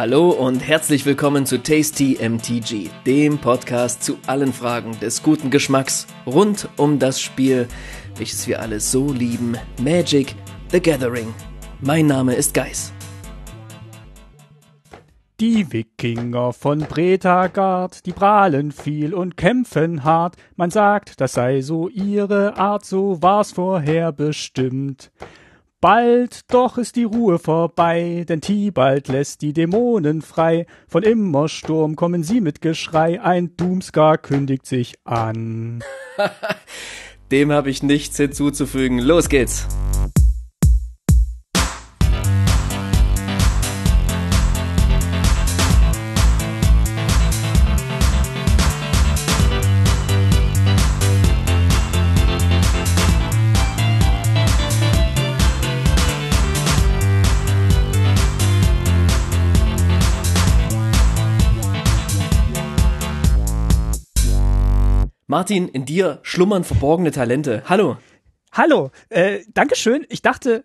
Hallo und herzlich willkommen zu Tasty MTG, dem Podcast zu allen Fragen des guten Geschmacks rund um das Spiel, welches wir alle so lieben, Magic the Gathering. Mein Name ist Geis. Die Wikinger von Bretagard, die prahlen viel und kämpfen hart. Man sagt, das sei so ihre Art, so war's vorher bestimmt. Bald doch ist die Ruhe vorbei, denn Tibalt lässt die Dämonen frei. Von Immersturm kommen sie mit Geschrei, ein Doomscar kündigt sich an. Dem habe ich nichts hinzuzufügen. Los geht's! Martin, in dir schlummern verborgene Talente. Hallo. Hallo, äh, Dankeschön. Ich dachte,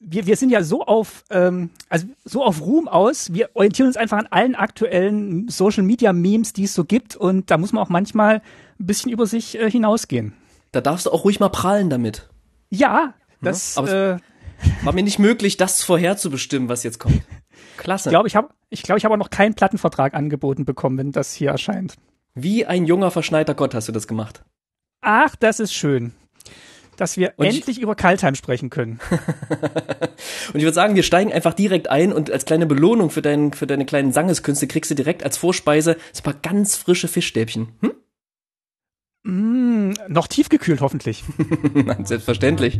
wir, wir sind ja so auf, ähm, also so auf Ruhm aus. Wir orientieren uns einfach an allen aktuellen Social Media Memes, die es so gibt. Und da muss man auch manchmal ein bisschen über sich äh, hinausgehen. Da darfst du auch ruhig mal prallen damit. Ja, das ja, aber äh, war mir nicht möglich, das vorherzubestimmen, was jetzt kommt. Klasse. Ich glaube, ich habe ich glaube, ich habe noch keinen Plattenvertrag angeboten bekommen, wenn das hier erscheint. Wie ein junger verschneiter Gott hast du das gemacht. Ach, das ist schön. Dass wir und endlich ich, über Kaltheim sprechen können. und ich würde sagen, wir steigen einfach direkt ein und als kleine Belohnung für, dein, für deine kleinen Sangeskünste kriegst du direkt als Vorspeise ein paar ganz frische Fischstäbchen. Hm? Mm, noch tiefgekühlt hoffentlich. Selbstverständlich.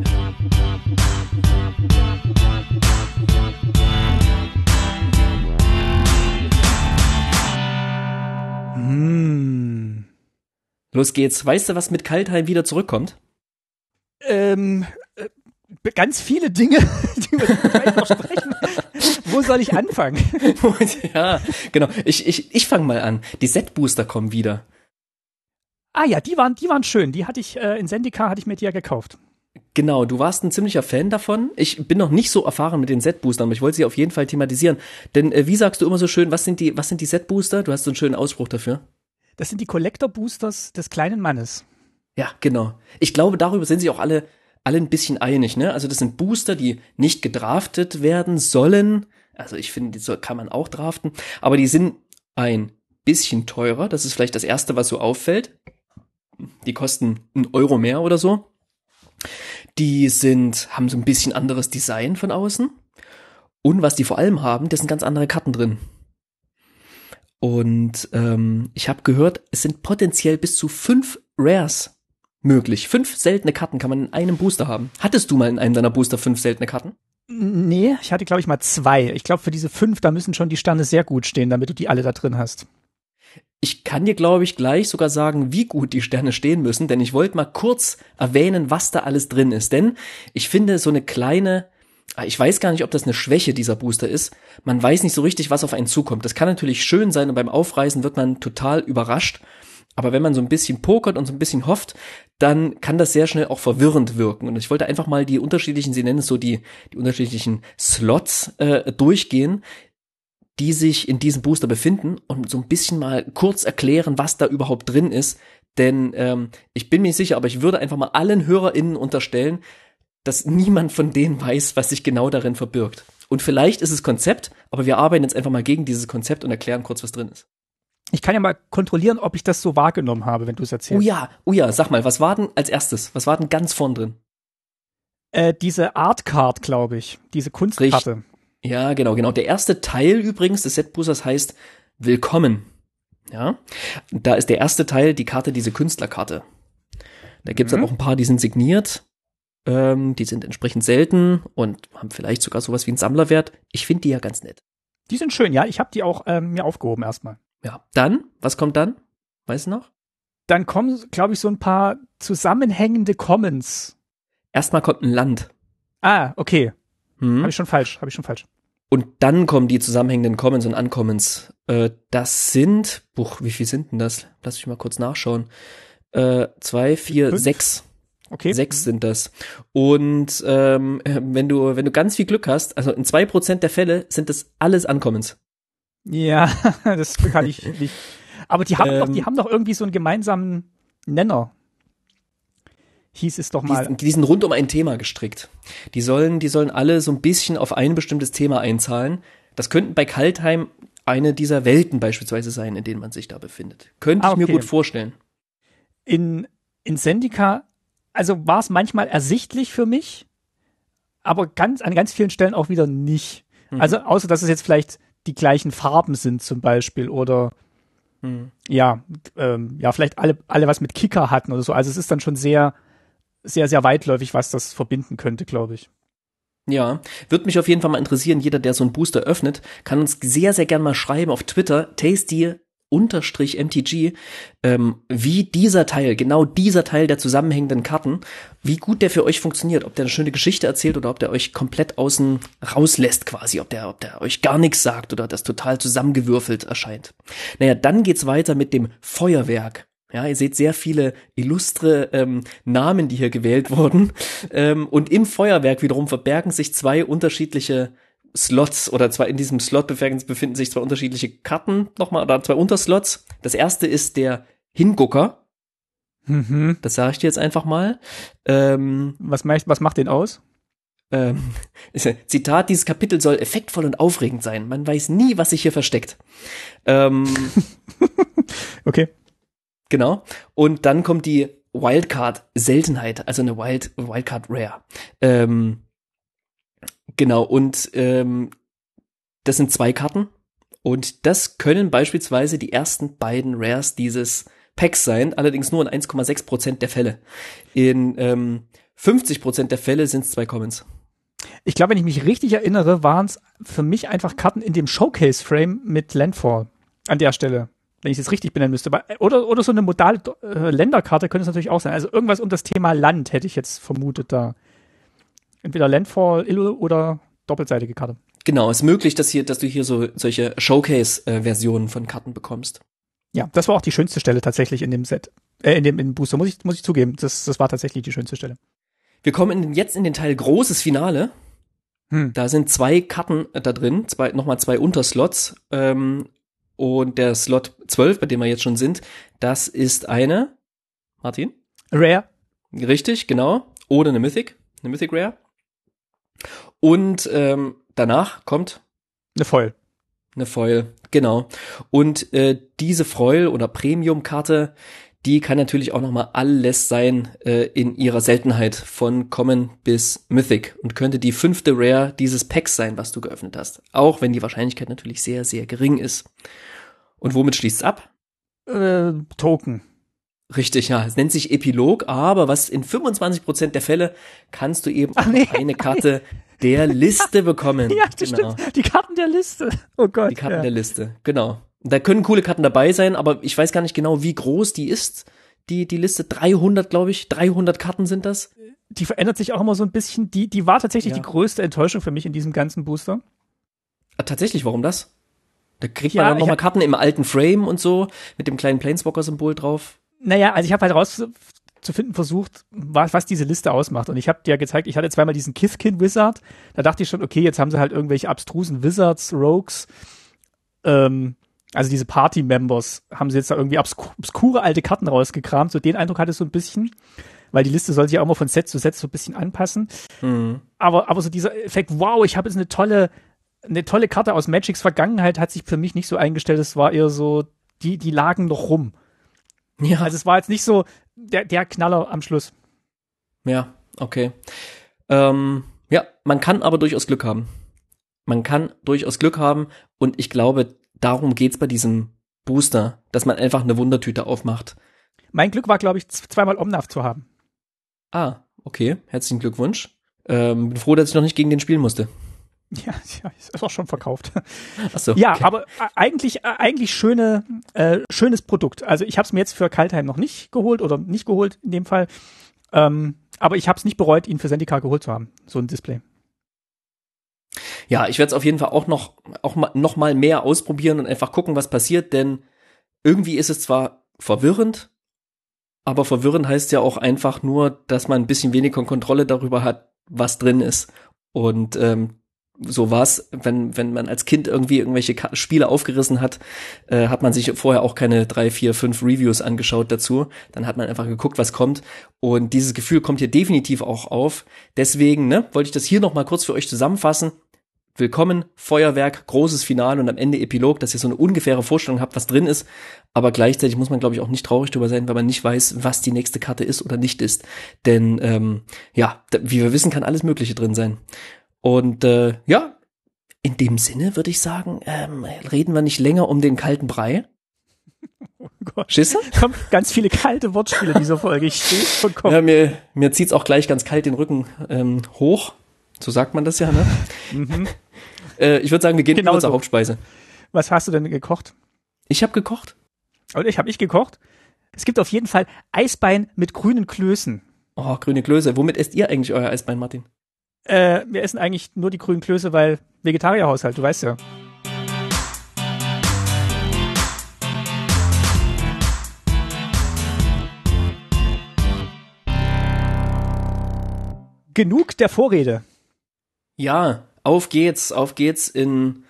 Mm. Los geht's. Weißt du, was mit Kaltheim wieder zurückkommt? Ähm, äh, ganz viele Dinge, die wir vielleicht noch sprechen. Wo soll ich anfangen? ja, genau. Ich, ich, ich fange mal an. Die Set-Booster kommen wieder. Ah ja, die waren, die waren schön. Die hatte ich äh, in Sendika hatte ich mir die ja gekauft. Genau, du warst ein ziemlicher Fan davon. Ich bin noch nicht so erfahren mit den Set-Boostern, aber ich wollte sie auf jeden Fall thematisieren. Denn äh, wie sagst du immer so schön, was sind die, was sind die Set-Booster? Du hast so einen schönen Ausspruch dafür. Das sind die Collector-Boosters des kleinen Mannes. Ja, genau. Ich glaube, darüber sind sich auch alle, alle ein bisschen einig, ne? Also das sind Booster, die nicht gedraftet werden sollen. Also ich finde, die kann man auch draften. Aber die sind ein bisschen teurer. Das ist vielleicht das erste, was so auffällt. Die kosten einen Euro mehr oder so. Die sind, haben so ein bisschen anderes Design von außen. Und was die vor allem haben, das sind ganz andere Karten drin. Und ähm, ich habe gehört, es sind potenziell bis zu fünf Rares möglich. Fünf seltene Karten kann man in einem Booster haben. Hattest du mal in einem deiner Booster fünf seltene Karten? Nee, ich hatte, glaube ich, mal zwei. Ich glaube, für diese fünf, da müssen schon die Sterne sehr gut stehen, damit du die alle da drin hast. Ich kann dir, glaube ich, gleich sogar sagen, wie gut die Sterne stehen müssen, denn ich wollte mal kurz erwähnen, was da alles drin ist. Denn ich finde so eine kleine, ah, ich weiß gar nicht, ob das eine Schwäche dieser Booster ist. Man weiß nicht so richtig, was auf einen zukommt. Das kann natürlich schön sein und beim Aufreißen wird man total überrascht. Aber wenn man so ein bisschen pokert und so ein bisschen hofft, dann kann das sehr schnell auch verwirrend wirken. Und ich wollte einfach mal die unterschiedlichen, Sie nennen es so die, die unterschiedlichen Slots äh, durchgehen, die sich in diesem Booster befinden und so ein bisschen mal kurz erklären, was da überhaupt drin ist. Denn ähm, ich bin mir nicht sicher, aber ich würde einfach mal allen HörerInnen unterstellen, dass niemand von denen weiß, was sich genau darin verbirgt. Und vielleicht ist es Konzept, aber wir arbeiten jetzt einfach mal gegen dieses Konzept und erklären kurz, was drin ist. Ich kann ja mal kontrollieren, ob ich das so wahrgenommen habe, wenn du es erzählst. Oh ja, oh ja, sag mal, was war denn als erstes? Was war denn ganz vorn drin? Äh, diese Art Card, glaube ich. Diese Kunstkarte. Ja, genau, genau. Der erste Teil übrigens des Setboosters heißt Willkommen. Ja, da ist der erste Teil die Karte, diese Künstlerkarte. Da gibt's mhm. dann auch ein paar, die sind signiert. Ähm, die sind entsprechend selten und haben vielleicht sogar sowas wie einen Sammlerwert. Ich finde die ja ganz nett. Die sind schön, ja. Ich habe die auch ähm, mir aufgehoben erstmal. Ja. Dann, was kommt dann? Weißt du noch? Dann kommen, glaube ich, so ein paar zusammenhängende Commons. Erstmal kommt ein Land. Ah, okay. Hm. Habe ich schon falsch, habe ich schon falsch. Und dann kommen die zusammenhängenden Commons und Uncommons. Äh, das sind, buch, wie viel sind denn das? Lass mich mal kurz nachschauen. Äh, zwei, vier, Fünf? sechs. Okay. Sechs sind das. Und ähm, wenn du, wenn du ganz viel Glück hast, also in zwei Prozent der Fälle sind das alles Uncommons. Ja, das kann ich nicht. Aber die haben, ähm, doch, die haben doch irgendwie so einen gemeinsamen Nenner. Hieß es doch mal. Die, die sind rund um ein Thema gestrickt. Die sollen, die sollen alle so ein bisschen auf ein bestimmtes Thema einzahlen. Das könnten bei Kaltheim eine dieser Welten beispielsweise sein, in denen man sich da befindet. Könnte ah, okay. ich mir gut vorstellen. In, in Sendika, also war es manchmal ersichtlich für mich, aber ganz, an ganz vielen Stellen auch wieder nicht. Mhm. Also, außer dass es jetzt vielleicht die gleichen Farben sind zum Beispiel oder mhm. ja, ähm, ja, vielleicht alle, alle was mit Kicker hatten oder so. Also es ist dann schon sehr, sehr, sehr weitläufig, was das verbinden könnte, glaube ich. Ja, wird mich auf jeden Fall mal interessieren. Jeder, der so einen Booster öffnet, kann uns sehr, sehr gern mal schreiben auf Twitter, tasty unterstrich MTG, ähm, wie dieser Teil, genau dieser Teil der zusammenhängenden Karten, wie gut der für euch funktioniert, ob der eine schöne Geschichte erzählt oder ob der euch komplett außen rauslässt quasi, ob der, ob der euch gar nichts sagt oder das total zusammengewürfelt erscheint. Naja, dann geht's weiter mit dem Feuerwerk. Ja, ihr seht sehr viele illustre ähm, Namen, die hier gewählt wurden. Ähm, und im Feuerwerk wiederum verbergen sich zwei unterschiedliche Slots oder zwar in diesem Slot befinden sich zwei unterschiedliche Karten nochmal oder zwei Unterslots. Das erste ist der Hingucker. Mhm. Das sage ich dir jetzt einfach mal. Ähm, was, macht, was macht den aus? Ähm, Zitat, dieses Kapitel soll effektvoll und aufregend sein. Man weiß nie, was sich hier versteckt. Ähm, okay. Genau. Und dann kommt die Wildcard-Seltenheit, also eine Wild, Wildcard Rare. Ähm, Genau, und ähm, das sind zwei Karten. Und das können beispielsweise die ersten beiden Rares dieses Packs sein, allerdings nur in 1,6% der Fälle. In ähm, 50% der Fälle sind es zwei Commons. Ich glaube, wenn ich mich richtig erinnere, waren es für mich einfach Karten in dem Showcase-Frame mit Landfall an der Stelle. Wenn ich es richtig benennen müsste. Oder, oder so eine modale äh, Länderkarte könnte es natürlich auch sein. Also irgendwas um das Thema Land hätte ich jetzt vermutet da. Entweder Landfall oder doppelseitige Karte. Genau, ist möglich, dass hier, dass du hier so solche Showcase-Versionen von Karten bekommst. Ja, das war auch die schönste Stelle tatsächlich in dem Set, äh, in dem in Booster muss ich muss ich zugeben. Das das war tatsächlich die schönste Stelle. Wir kommen in, jetzt in den Teil großes Finale. Hm. Da sind zwei Karten da drin, zwei, nochmal zwei Unterslots. Ähm, und der Slot 12, bei dem wir jetzt schon sind, das ist eine, Martin? Rare. Richtig, genau. Oder eine Mythic, eine Mythic Rare. Und ähm, danach kommt eine Foil. Eine Foil, genau. Und äh, diese Foil oder Premium-Karte, die kann natürlich auch noch mal alles sein äh, in ihrer Seltenheit von Common bis Mythic und könnte die fünfte Rare dieses Packs sein, was du geöffnet hast. Auch wenn die Wahrscheinlichkeit natürlich sehr, sehr gering ist. Und womit schließt es ab? Äh, Token. Richtig, ja. Es nennt sich Epilog, aber was in 25% der Fälle kannst du eben Ach, nee. eine Karte der Liste bekommen. ja, das genau. stimmt. Die Karten der Liste. Oh Gott. Die Karten ja. der Liste, genau. Da können coole Karten dabei sein, aber ich weiß gar nicht genau, wie groß die ist. Die, die Liste 300, glaube ich. 300 Karten sind das. Die verändert sich auch immer so ein bisschen. Die, die war tatsächlich ja. die größte Enttäuschung für mich in diesem ganzen Booster. Ah, tatsächlich, warum das? Da kriegt man ja, dann nochmal Karten im alten Frame und so, mit dem kleinen Planeswalker-Symbol drauf. Naja, also ich habe halt rauszufinden versucht, was, was diese Liste ausmacht. Und ich habe dir gezeigt, ich hatte zweimal diesen Kithkin Wizard. Da dachte ich schon, okay, jetzt haben sie halt irgendwelche abstrusen Wizards, Rogues, ähm, also diese Party-Members haben sie jetzt da irgendwie obsku obskure alte Karten rausgekramt. So den Eindruck hatte ich so ein bisschen, weil die Liste soll sich ja auch mal von Set zu Set so ein bisschen anpassen. Mhm. Aber, aber so dieser Effekt, wow, ich habe jetzt eine tolle, eine tolle Karte aus Magics Vergangenheit, hat sich für mich nicht so eingestellt. Es war eher so, die, die lagen noch rum. Ja. Also es war jetzt nicht so der, der Knaller am Schluss. Ja, okay. Ähm, ja, man kann aber durchaus Glück haben. Man kann durchaus Glück haben und ich glaube, darum geht's bei diesem Booster, dass man einfach eine Wundertüte aufmacht. Mein Glück war, glaube ich, zweimal Omnav zu haben. Ah, okay. Herzlichen Glückwunsch. Ähm, bin froh, dass ich noch nicht gegen den spielen musste. Ja, ja, ist auch schon verkauft. Ach so, ja, okay. aber äh, eigentlich, äh, eigentlich schöne, äh, schönes Produkt. Also ich habe es mir jetzt für Kaltheim noch nicht geholt oder nicht geholt in dem Fall. Ähm, aber ich habe es nicht bereut, ihn für Sendika geholt zu haben, so ein Display. Ja, ich werde es auf jeden Fall auch noch, auch mal, noch mal mehr ausprobieren und einfach gucken, was passiert, denn irgendwie ist es zwar verwirrend, aber verwirrend heißt ja auch einfach nur, dass man ein bisschen weniger Kontrolle darüber hat, was drin ist. Und ähm, so war's, wenn, wenn man als Kind irgendwie irgendwelche Ka Spiele aufgerissen hat, äh, hat man sich vorher auch keine drei, vier, fünf Reviews angeschaut dazu. Dann hat man einfach geguckt, was kommt. Und dieses Gefühl kommt hier definitiv auch auf. Deswegen, ne, wollte ich das hier nochmal kurz für euch zusammenfassen. Willkommen, Feuerwerk, großes Finale und am Ende Epilog, dass ihr so eine ungefähre Vorstellung habt, was drin ist. Aber gleichzeitig muss man, glaube ich, auch nicht traurig drüber sein, weil man nicht weiß, was die nächste Karte ist oder nicht ist. Denn ähm, ja, wie wir wissen, kann alles Mögliche drin sein. Und äh, ja, in dem Sinne würde ich sagen, ähm, reden wir nicht länger um den kalten Brei. Oh Gott. Schisse? Kommen ganz viele kalte Wortspiele in dieser Folge. Ich stehe vollkommen. Ja, mir, mir zieht's auch gleich ganz kalt den Rücken ähm, hoch. So sagt man das ja, ne? mhm. Äh, ich würde sagen, wir gehen genau zur Hauptspeise. Was hast du denn gekocht? Ich habe gekocht. Und ich habe ich gekocht. Es gibt auf jeden Fall Eisbein mit grünen Klößen. Oh, grüne Klöße. Womit esst ihr eigentlich euer Eisbein, Martin? Äh, wir essen eigentlich nur die grünen Klöße, weil Vegetarierhaushalt, du weißt ja. Genug der Vorrede. Ja, auf geht's, auf geht's in,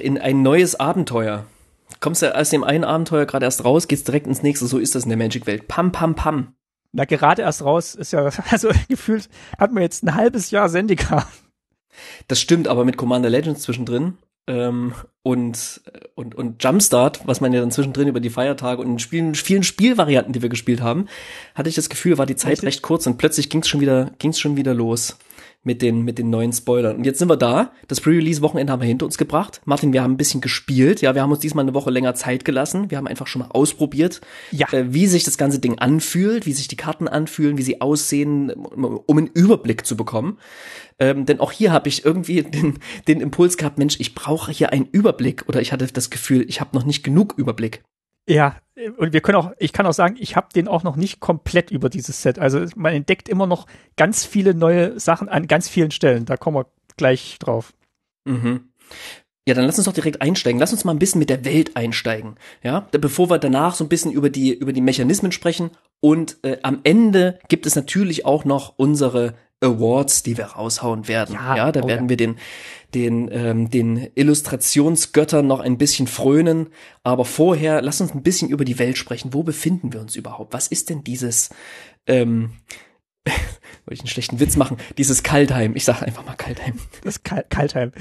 in ein neues Abenteuer. Kommst du aus dem einen Abenteuer gerade erst raus, geht's direkt ins nächste, so ist das in der Magic-Welt. Pam, pam, pam. Na, gerade erst raus ist ja, also gefühlt hat man jetzt ein halbes Jahr Sendika. Das stimmt, aber mit Commander Legends zwischendrin ähm, und, und, und Jumpstart, was man ja dann zwischendrin über die Feiertage und in Spielen, vielen Spielvarianten, die wir gespielt haben, hatte ich das Gefühl, war die Zeit recht kurz und plötzlich ging's schon wieder, ging's schon wieder los mit den, mit den neuen Spoilern. Und jetzt sind wir da. Das Pre-Release-Wochenende haben wir hinter uns gebracht. Martin, wir haben ein bisschen gespielt. Ja, wir haben uns diesmal eine Woche länger Zeit gelassen. Wir haben einfach schon mal ausprobiert, ja. äh, wie sich das ganze Ding anfühlt, wie sich die Karten anfühlen, wie sie aussehen, um einen Überblick zu bekommen. Ähm, denn auch hier habe ich irgendwie den, den Impuls gehabt, Mensch, ich brauche hier einen Überblick. Oder ich hatte das Gefühl, ich habe noch nicht genug Überblick. Ja, und wir können auch, ich kann auch sagen, ich habe den auch noch nicht komplett über dieses Set. Also man entdeckt immer noch ganz viele neue Sachen an ganz vielen Stellen. Da kommen wir gleich drauf. Mhm. Ja, dann lass uns doch direkt einsteigen. Lass uns mal ein bisschen mit der Welt einsteigen. Ja, bevor wir danach so ein bisschen über die, über die Mechanismen sprechen. Und äh, am Ende gibt es natürlich auch noch unsere Awards, die wir raushauen werden. Ja, ja da oh werden ja. wir den, den, ähm, den Illustrationsgöttern noch ein bisschen frönen. Aber vorher, lass uns ein bisschen über die Welt sprechen. Wo befinden wir uns überhaupt? Was ist denn dieses, ähm, wollte ich einen schlechten Witz machen, dieses Kaltheim. Ich sage einfach mal Kaltheim. Das Kal Kaltheim.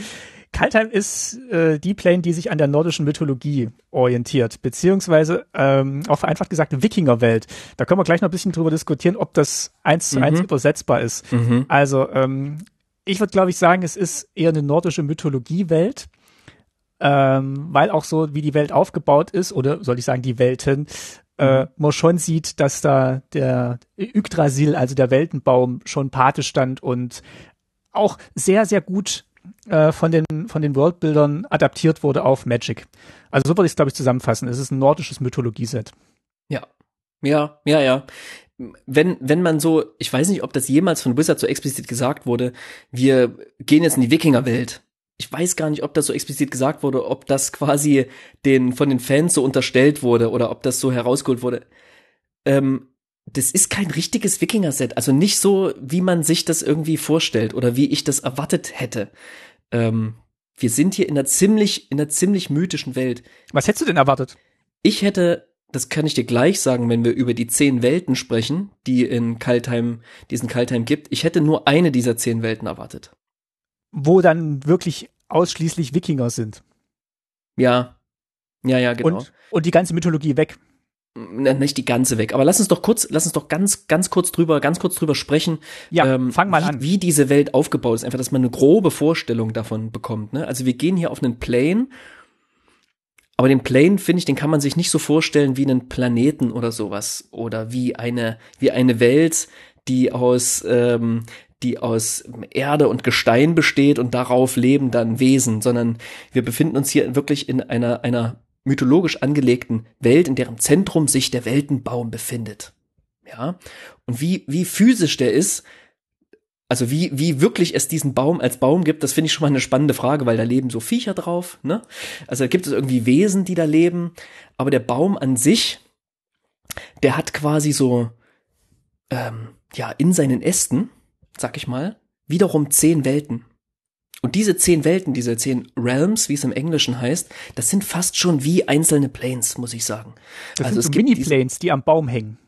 Kaltheim ist äh, die Plane, die sich an der nordischen Mythologie orientiert, beziehungsweise ähm, auch vereinfacht gesagt Wikingerwelt. Da können wir gleich noch ein bisschen drüber diskutieren, ob das eins zu eins mhm. übersetzbar ist. Mhm. Also ähm, ich würde glaube ich sagen, es ist eher eine nordische Mythologiewelt, ähm, weil auch so wie die Welt aufgebaut ist oder soll ich sagen die Welten, äh, mhm. man schon sieht, dass da der Yggdrasil, also der Weltenbaum, schon Pate stand und auch sehr, sehr gut äh, von den, von den Worldbuildern adaptiert wurde auf Magic. Also so würde ich es, glaube ich, zusammenfassen. Es ist ein nordisches Mythologieset. Ja. Ja, ja, ja. Wenn, wenn man so, ich weiß nicht, ob das jemals von Wizard so explizit gesagt wurde, wir gehen jetzt in die Wikingerwelt. Ich weiß gar nicht, ob das so explizit gesagt wurde, ob das quasi den, von den Fans so unterstellt wurde oder ob das so herausgeholt wurde. Ähm, das ist kein richtiges Wikinger-Set. Also nicht so, wie man sich das irgendwie vorstellt oder wie ich das erwartet hätte. Ähm, wir sind hier in einer ziemlich, in einer ziemlich mythischen Welt. Was hättest du denn erwartet? Ich hätte, das kann ich dir gleich sagen, wenn wir über die zehn Welten sprechen, die in Kaltheim, diesen Kaltheim gibt. Ich hätte nur eine dieser zehn Welten erwartet. Wo dann wirklich ausschließlich Wikinger sind. Ja. Ja, ja, genau. Und, und die ganze Mythologie weg nicht die ganze weg, aber lass uns doch kurz, lass uns doch ganz, ganz kurz drüber, ganz kurz drüber sprechen. Ja, ähm, fang mal wie, an. Wie diese Welt aufgebaut ist, einfach, dass man eine grobe Vorstellung davon bekommt. Ne? Also wir gehen hier auf einen Plane, aber den Plane finde ich, den kann man sich nicht so vorstellen wie einen Planeten oder sowas oder wie eine, wie eine Welt, die aus, ähm, die aus Erde und Gestein besteht und darauf leben dann Wesen, sondern wir befinden uns hier wirklich in einer, einer mythologisch angelegten Welt, in deren Zentrum sich der Weltenbaum befindet. Ja. Und wie, wie physisch der ist, also wie, wie wirklich es diesen Baum als Baum gibt, das finde ich schon mal eine spannende Frage, weil da leben so Viecher drauf, ne? Also da gibt es irgendwie Wesen, die da leben, aber der Baum an sich, der hat quasi so, ähm, ja, in seinen Ästen, sag ich mal, wiederum zehn Welten. Und diese zehn Welten, diese zehn Realms, wie es im Englischen heißt, das sind fast schon wie einzelne Planes, muss ich sagen. Das also sind so Mini-Planes, die am Baum hängen.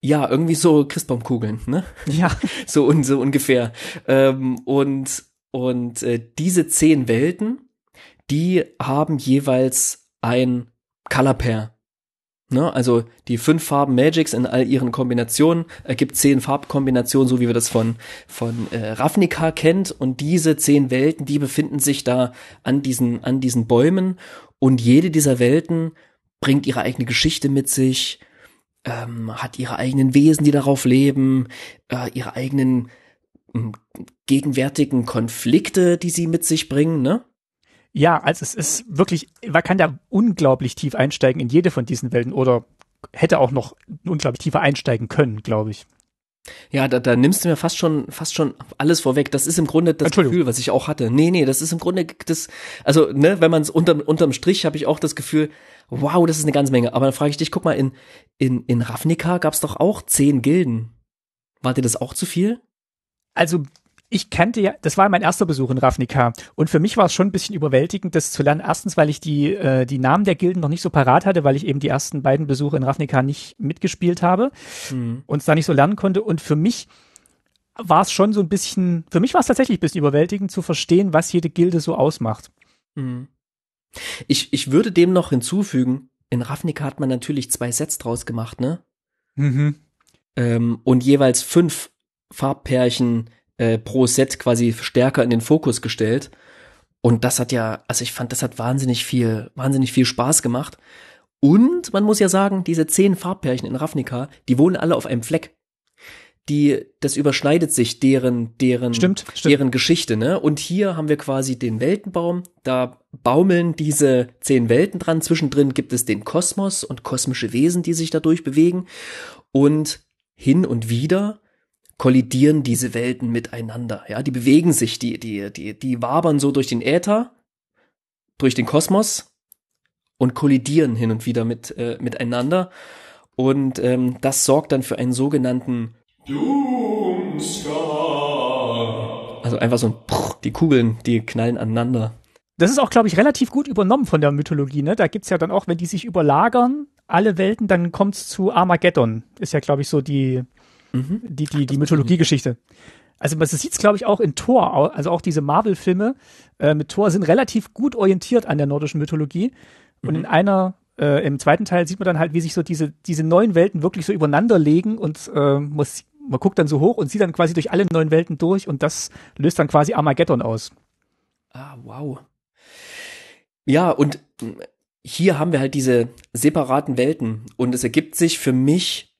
Ja, irgendwie so Christbaumkugeln, ne? Ja. so, un so ungefähr. Ähm, und und äh, diese zehn Welten, die haben jeweils ein Color Pair. Ne? Also die fünf Farben Magics in all ihren Kombinationen ergibt zehn Farbkombinationen, so wie wir das von, von äh, Ravnica kennt. Und diese zehn Welten, die befinden sich da an diesen, an diesen Bäumen. Und jede dieser Welten bringt ihre eigene Geschichte mit sich, ähm, hat ihre eigenen Wesen, die darauf leben, äh, ihre eigenen äh, gegenwärtigen Konflikte, die sie mit sich bringen, ne? Ja, also es ist wirklich, man kann da unglaublich tief einsteigen in jede von diesen Welten oder hätte auch noch unglaublich tiefer einsteigen können, glaube ich. Ja, da, da nimmst du mir fast schon, fast schon alles vorweg. Das ist im Grunde das Gefühl, was ich auch hatte. Nee, nee, das ist im Grunde das, also, ne, wenn man es unterm, unterm Strich habe ich auch das Gefühl, wow, das ist eine ganze Menge. Aber dann frage ich dich, guck mal, in, in, in Ravnica gab es doch auch zehn Gilden. War dir das auch zu viel? Also ich kannte ja, das war mein erster Besuch in Ravnica und für mich war es schon ein bisschen überwältigend, das zu lernen. Erstens, weil ich die, äh, die Namen der Gilden noch nicht so parat hatte, weil ich eben die ersten beiden Besuche in Ravnica nicht mitgespielt habe mhm. und es da nicht so lernen konnte. Und für mich war es schon so ein bisschen, für mich war es tatsächlich ein bisschen überwältigend zu verstehen, was jede Gilde so ausmacht. Mhm. Ich, ich würde dem noch hinzufügen, in Ravnica hat man natürlich zwei Sets draus gemacht, ne? Mhm. Ähm, und jeweils fünf Farbpärchen äh, pro Set quasi stärker in den Fokus gestellt. Und das hat ja, also ich fand, das hat wahnsinnig viel, wahnsinnig viel Spaß gemacht. Und man muss ja sagen, diese zehn Farbpärchen in Ravnica, die wohnen alle auf einem Fleck. Die, das überschneidet sich deren, deren, stimmt, stimmt. deren Geschichte, ne? Und hier haben wir quasi den Weltenbaum, da baumeln diese zehn Welten dran. Zwischendrin gibt es den Kosmos und kosmische Wesen, die sich dadurch bewegen. Und hin und wieder kollidieren diese Welten miteinander. Ja, die bewegen sich, die, die, die, die wabern so durch den Äther, durch den Kosmos und kollidieren hin und wieder mit, äh, miteinander. Und ähm, das sorgt dann für einen sogenannten Doomscar. Also einfach so ein Prr, die Kugeln, die knallen aneinander. Das ist auch, glaube ich, relativ gut übernommen von der Mythologie. Ne? Da gibt's ja dann auch, wenn die sich überlagern, alle Welten, dann kommt's zu Armageddon. Ist ja, glaube ich, so die, Mhm. Die, die, die Mythologiegeschichte. Also man sieht es, glaube ich, auch in Thor, also auch diese Marvel-Filme äh, mit Thor sind relativ gut orientiert an der nordischen Mythologie. Und mhm. in einer, äh, im zweiten Teil sieht man dann halt, wie sich so diese, diese neuen Welten wirklich so übereinander legen und äh, muss, man guckt dann so hoch und sieht dann quasi durch alle neuen Welten durch und das löst dann quasi Armageddon aus. Ah, wow. Ja, und hier haben wir halt diese separaten Welten und es ergibt sich für mich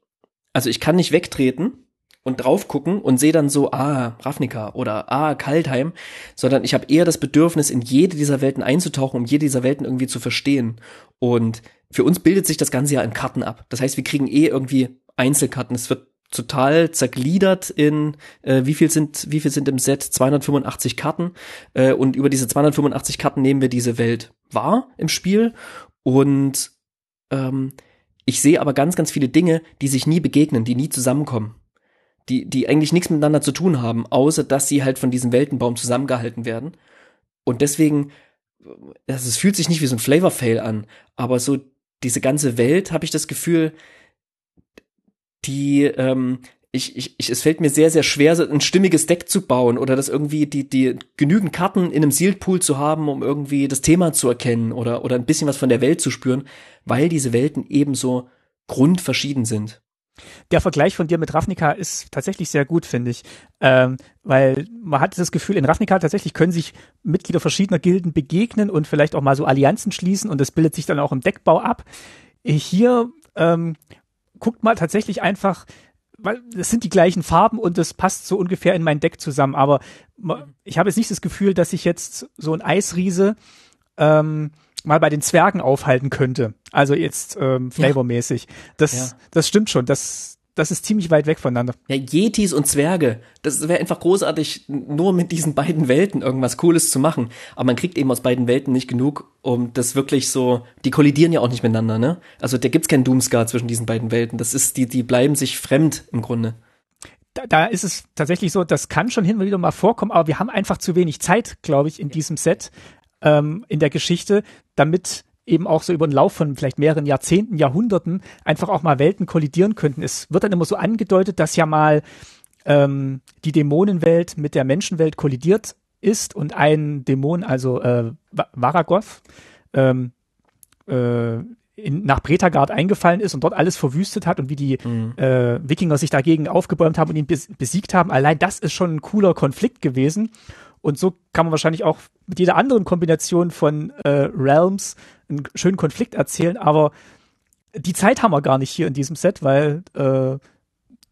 also ich kann nicht wegtreten und drauf gucken und sehe dann so, ah, Ravnica oder ah, Kaltheim, sondern ich habe eher das Bedürfnis, in jede dieser Welten einzutauchen, um jede dieser Welten irgendwie zu verstehen. Und für uns bildet sich das Ganze ja in Karten ab. Das heißt, wir kriegen eh irgendwie Einzelkarten. Es wird total zergliedert in äh, wie viel sind wie viel sind im Set 285 Karten äh, und über diese 285 Karten nehmen wir diese Welt wahr im Spiel und ähm, ich sehe aber ganz, ganz viele Dinge, die sich nie begegnen, die nie zusammenkommen. Die, die eigentlich nichts miteinander zu tun haben, außer dass sie halt von diesem Weltenbaum zusammengehalten werden. Und deswegen, also es fühlt sich nicht wie so ein Flavor-Fail an, aber so diese ganze Welt, habe ich das Gefühl, die ähm, ich, ich, ich, es fällt mir sehr, sehr schwer, ein stimmiges Deck zu bauen oder das irgendwie die, die genügend Karten in einem Sealed Pool zu haben, um irgendwie das Thema zu erkennen oder, oder ein bisschen was von der Welt zu spüren, weil diese Welten ebenso grundverschieden sind. Der Vergleich von dir mit Ravnica ist tatsächlich sehr gut, finde ich. Ähm, weil man hat das Gefühl, in Ravnica tatsächlich können sich Mitglieder verschiedener Gilden begegnen und vielleicht auch mal so Allianzen schließen und das bildet sich dann auch im Deckbau ab. Hier ähm, guckt mal tatsächlich einfach, weil es sind die gleichen Farben und das passt so ungefähr in mein Deck zusammen. Aber ich habe jetzt nicht das Gefühl, dass ich jetzt so ein Eisriese ähm, mal bei den Zwergen aufhalten könnte. Also jetzt ähm, flavormäßig. Das, ja. das stimmt schon. Das, das ist ziemlich weit weg voneinander. Ja, Yetis und Zwerge, das wäre einfach großartig, nur mit diesen beiden Welten irgendwas Cooles zu machen. Aber man kriegt eben aus beiden Welten nicht genug, um das wirklich so, die kollidieren ja auch nicht miteinander, ne? Also da gibt's keinen Doomscar zwischen diesen beiden Welten. Das ist, die, die bleiben sich fremd im Grunde. da, da ist es tatsächlich so, das kann schon hin und wieder mal vorkommen, aber wir haben einfach zu wenig Zeit, glaube ich, in diesem Set, ähm, in der Geschichte, damit eben auch so über den Lauf von vielleicht mehreren Jahrzehnten, Jahrhunderten einfach auch mal Welten kollidieren könnten. Es wird dann immer so angedeutet, dass ja mal ähm, die Dämonenwelt mit der Menschenwelt kollidiert ist und ein Dämon, also äh, Varagoth, ähm, äh, in, nach Bretagard eingefallen ist und dort alles verwüstet hat und wie die mhm. äh, Wikinger sich dagegen aufgebäumt haben und ihn besiegt haben. Allein das ist schon ein cooler Konflikt gewesen. Und so kann man wahrscheinlich auch mit jeder anderen Kombination von äh, Realms einen schönen Konflikt erzählen. Aber die Zeit haben wir gar nicht hier in diesem Set, weil äh,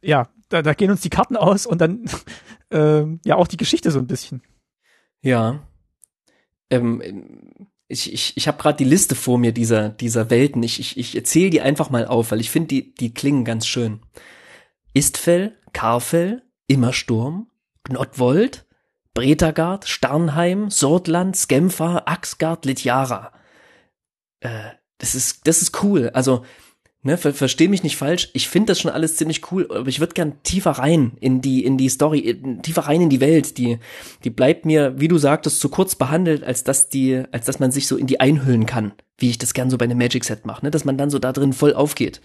ja, da, da gehen uns die Karten aus und dann äh, ja auch die Geschichte so ein bisschen. Ja. Ähm, ich ich, ich habe gerade die Liste vor mir dieser, dieser Welten. Ich, ich, ich erzähle die einfach mal auf, weil ich finde, die, die klingen ganz schön. Istfell, Karfell, Immersturm, Gnotwold, Bretagard, Starnheim, Sordland, Skemfa, Axgard, Litjara. Äh, das ist, das ist cool. Also, ne, ver versteh mich nicht falsch. Ich finde das schon alles ziemlich cool, aber ich würde gern tiefer rein in die, in die Story, tiefer rein in die Welt. Die, die bleibt mir, wie du sagtest, zu kurz behandelt, als dass die, als dass man sich so in die einhüllen kann, wie ich das gern so bei einem Magic Set mache, ne, dass man dann so da drin voll aufgeht.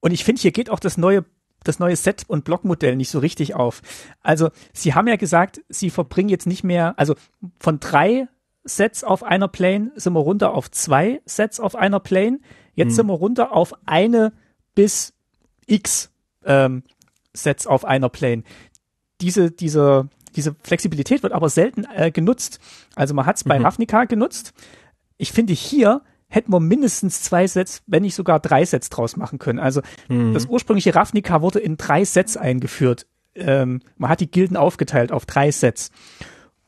Und ich finde, hier geht auch das neue das neue Set- und Blockmodell nicht so richtig auf. Also, sie haben ja gesagt, sie verbringen jetzt nicht mehr, also von drei Sets auf einer Plane sind wir runter auf zwei Sets auf einer Plane. Jetzt hm. sind wir runter auf eine bis x ähm, Sets auf einer Plane. Diese, diese, diese Flexibilität wird aber selten äh, genutzt. Also man hat es bei mhm. Ravnica genutzt. Ich finde hier hätten wir mindestens zwei Sets, wenn nicht sogar drei Sets draus machen können. Also mhm. das ursprüngliche Ravnica wurde in drei Sets eingeführt. Ähm, man hat die Gilden aufgeteilt auf drei Sets.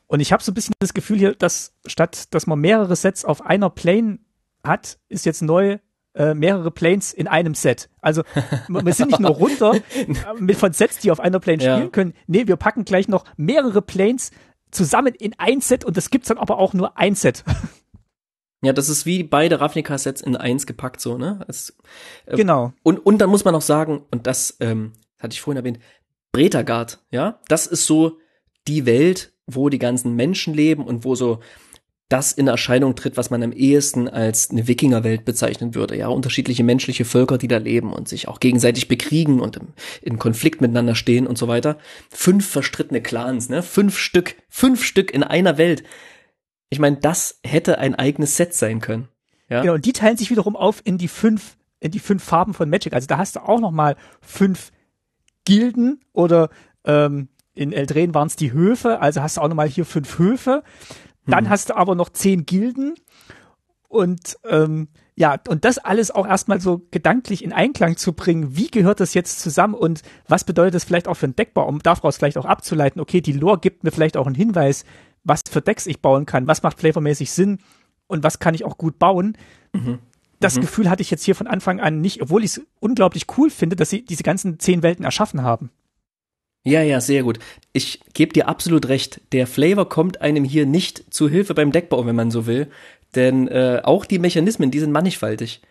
Und ich habe so ein bisschen das Gefühl hier, dass statt dass man mehrere Sets auf einer Plane hat, ist jetzt neu äh, mehrere Planes in einem Set. Also wir sind nicht nur runter mit von Sets, die auf einer Plane ja. spielen können. Nee, wir packen gleich noch mehrere Planes zusammen in ein Set und das gibt's dann aber auch nur ein Set. Ja, das ist wie beide Ravnica-Sets in eins gepackt, so, ne? Es, äh, genau. Und, und dann muss man noch sagen, und das ähm, hatte ich vorhin erwähnt, Bretagard, ja, das ist so die Welt, wo die ganzen Menschen leben und wo so das in Erscheinung tritt, was man am ehesten als eine Wikingerwelt bezeichnen würde. Ja, unterschiedliche menschliche Völker, die da leben und sich auch gegenseitig bekriegen und im, in Konflikt miteinander stehen und so weiter. Fünf verstrittene Clans, ne? Fünf Stück, fünf Stück in einer Welt. Ich meine, das hätte ein eigenes Set sein können. Ja? Genau, und die teilen sich wiederum auf in die fünf, in die fünf Farben von Magic. Also da hast du auch noch mal fünf Gilden oder ähm, in Eldren waren es die Höfe, also hast du auch noch mal hier fünf Höfe. Dann hm. hast du aber noch zehn Gilden und ähm, ja, und das alles auch erstmal so gedanklich in Einklang zu bringen, wie gehört das jetzt zusammen und was bedeutet das vielleicht auch für einen Deckbau, um daraus vielleicht auch abzuleiten, okay, die Lore gibt mir vielleicht auch einen Hinweis, was für Decks ich bauen kann, was macht flavormäßig Sinn und was kann ich auch gut bauen. Mhm. Das mhm. Gefühl hatte ich jetzt hier von Anfang an nicht, obwohl ich es unglaublich cool finde, dass sie diese ganzen zehn Welten erschaffen haben. Ja, ja, sehr gut. Ich gebe dir absolut recht. Der Flavor kommt einem hier nicht zu Hilfe beim Deckbau, wenn man so will. Denn äh, auch die Mechanismen, die sind mannigfaltig.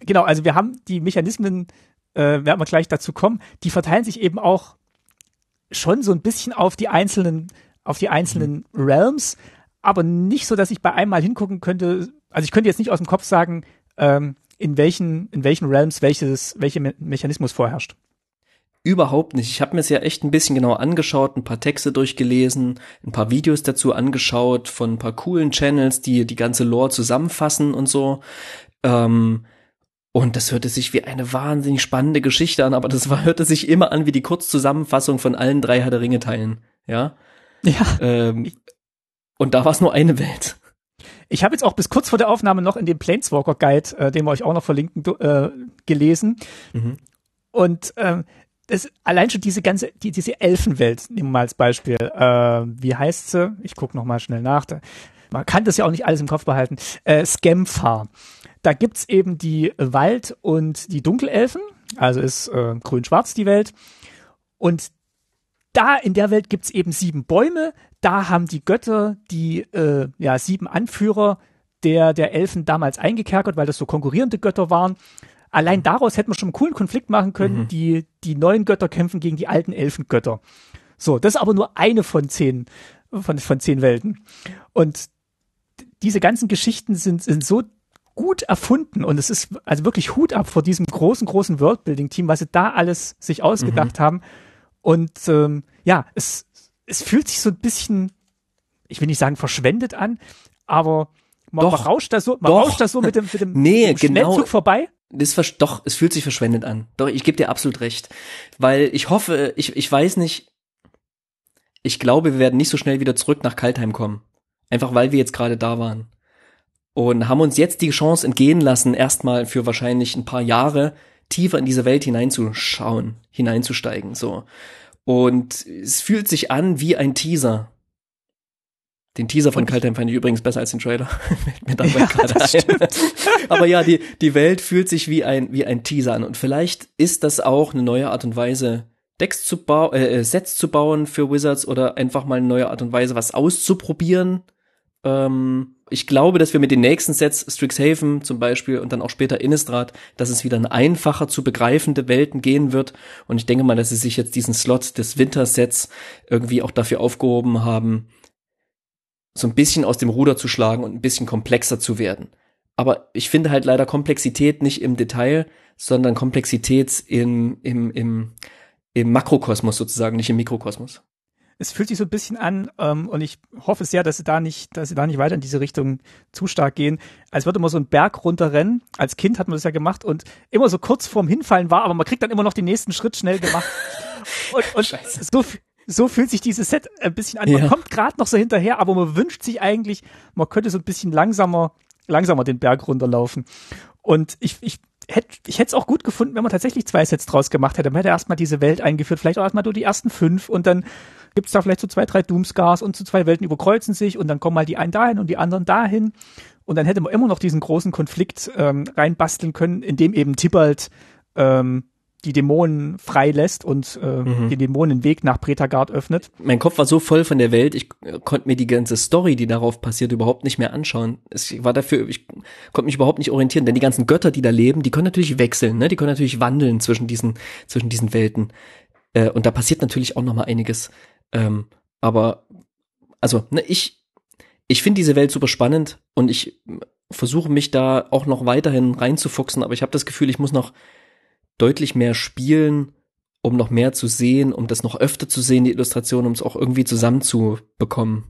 Genau, also wir haben die Mechanismen, äh, werden wir gleich dazu kommen, die verteilen sich eben auch schon so ein bisschen auf die einzelnen auf die einzelnen mhm. Realms, aber nicht so, dass ich bei einmal hingucken könnte. Also ich könnte jetzt nicht aus dem Kopf sagen, ähm, in welchen in welchen Realms welches welcher Me Mechanismus vorherrscht. Überhaupt nicht. Ich habe mir es ja echt ein bisschen genau angeschaut, ein paar Texte durchgelesen, ein paar Videos dazu angeschaut von ein paar coolen Channels, die die ganze Lore zusammenfassen und so. Ähm, und das hörte sich wie eine wahnsinnig spannende Geschichte an, aber das war, hörte sich immer an wie die Kurzzusammenfassung von allen drei Herr der Ringe Teilen. Ja. Ja. Ähm, und da war es nur eine Welt. Ich habe jetzt auch bis kurz vor der Aufnahme noch in dem Planeswalker Guide, äh, den wir euch auch noch verlinken, äh, gelesen. Mhm. Und ähm, das, allein schon diese ganze, die, diese Elfenwelt, nehmen wir mal als Beispiel. Äh, wie heißt sie? Ich gucke noch mal schnell nach. Da, man kann das ja auch nicht alles im Kopf behalten. Äh, Scamfar. Da gibt's eben die Wald- und die Dunkelelfen. Also ist äh, grün-schwarz die Welt. Und da in der Welt gibt's eben sieben Bäume. Da haben die Götter die äh, ja, sieben Anführer der, der Elfen damals eingekerkert, weil das so konkurrierende Götter waren. allein daraus hätten wir schon einen coolen Konflikt machen können. Mhm. Die, die neuen Götter kämpfen gegen die alten Elfengötter. So, das ist aber nur eine von zehn, von, von zehn Welten. Und diese ganzen Geschichten sind, sind so gut erfunden und es ist also wirklich Hut ab vor diesem großen, großen Worldbuilding-Team, was sie da alles sich ausgedacht Mhm. haben. Und ähm, ja, es, es fühlt sich so ein bisschen, ich will nicht sagen verschwendet an, aber man, Doch. man rauscht da so, man Doch. rauscht da so mit dem, mit dem, Nee, dem genau. Schnellzug vorbei. Das doch, es fühlt sich verschwendet an. Doch, ich gebe dir absolut recht. Weil ich hoffe, ich, ich weiß nicht, ich glaube, wir werden nicht so schnell wieder zurück nach Kaltheim kommen. Einfach weil wir jetzt gerade da waren. Und haben uns jetzt die Chance entgehen lassen, erstmal für wahrscheinlich ein paar Jahre tiefer in diese Welt hineinzuschauen, hineinzusteigen, so. Und es fühlt sich an wie ein Teaser. Den Teaser von Kaltheim fand ich übrigens besser als den Trailer. Mir dabei Ja, gerade das ein. Aber ja, die, die Welt fühlt sich wie ein, wie ein Teaser an. Und vielleicht ist das auch eine neue Art und Weise, Decks zu bauen, äh, Sets zu bauen für Wizards oder einfach mal eine neue Art und Weise, was auszuprobieren. Ähm, ich glaube, dass wir mit den nächsten Sets, Strixhaven zum Beispiel und dann auch später Innistrad, dass es wieder in einfacher zu begreifende Welten gehen wird. Und ich denke mal, dass sie sich jetzt diesen Slot des Wintersets irgendwie auch dafür aufgehoben haben, so ein bisschen aus dem Ruder zu schlagen und ein bisschen komplexer zu werden. Aber ich finde halt leider Komplexität nicht im Detail, sondern Komplexität im, im, im, im Makrokosmos sozusagen, nicht im Mikrokosmos. Es fühlt sich so ein bisschen an, ähm, und ich hoffe sehr, dass sie da nicht, dass sie da nicht weiter in diese Richtung zu stark gehen, als würde man so einen Berg runterrennen. Als Kind hat man das ja gemacht und immer so kurz vorm Hinfallen war, aber man kriegt dann immer noch den nächsten Schritt schnell gemacht. und und Scheiße. so, so fühlt sich dieses Set ein bisschen an. Man Ja. kommt gerade noch so hinterher, aber man wünscht sich eigentlich, man könnte so ein bisschen langsamer, langsamer den Berg runterlaufen. Und ich, ich hätte ich hätte es auch gut gefunden, wenn man tatsächlich zwei Sets draus gemacht hätte. Man hätte erstmal diese Welt eingeführt, vielleicht auch erstmal nur die ersten fünf und dann gibt's da vielleicht so zwei, drei Doomscars und so zwei Welten überkreuzen sich und dann kommen mal die einen dahin und die anderen dahin. Und dann hätte man immer noch diesen großen Konflikt ähm, reinbasteln können, in dem eben Tibalt ähm, die Dämonen freilässt und äh, Mhm. den Dämonen den Weg nach Bretagard öffnet. Mein Kopf war so voll von der Welt, ich äh, konnte mir die ganze Story, die darauf passiert, überhaupt nicht mehr anschauen. Es war dafür, ich konnte mich überhaupt nicht orientieren, denn die ganzen Götter, die da leben, die können natürlich wechseln, ne? Die können natürlich wandeln zwischen diesen, zwischen diesen Welten. Äh, und da passiert natürlich auch noch mal einiges. Ähm, aber, also, ne, ich, ich finde diese Welt super spannend und ich versuche mich da auch noch weiterhin reinzufuchsen, aber ich habe das Gefühl, ich muss noch deutlich mehr spielen, um noch mehr zu sehen, um das noch öfter zu sehen, die Illustration, um es auch irgendwie zusammenzubekommen.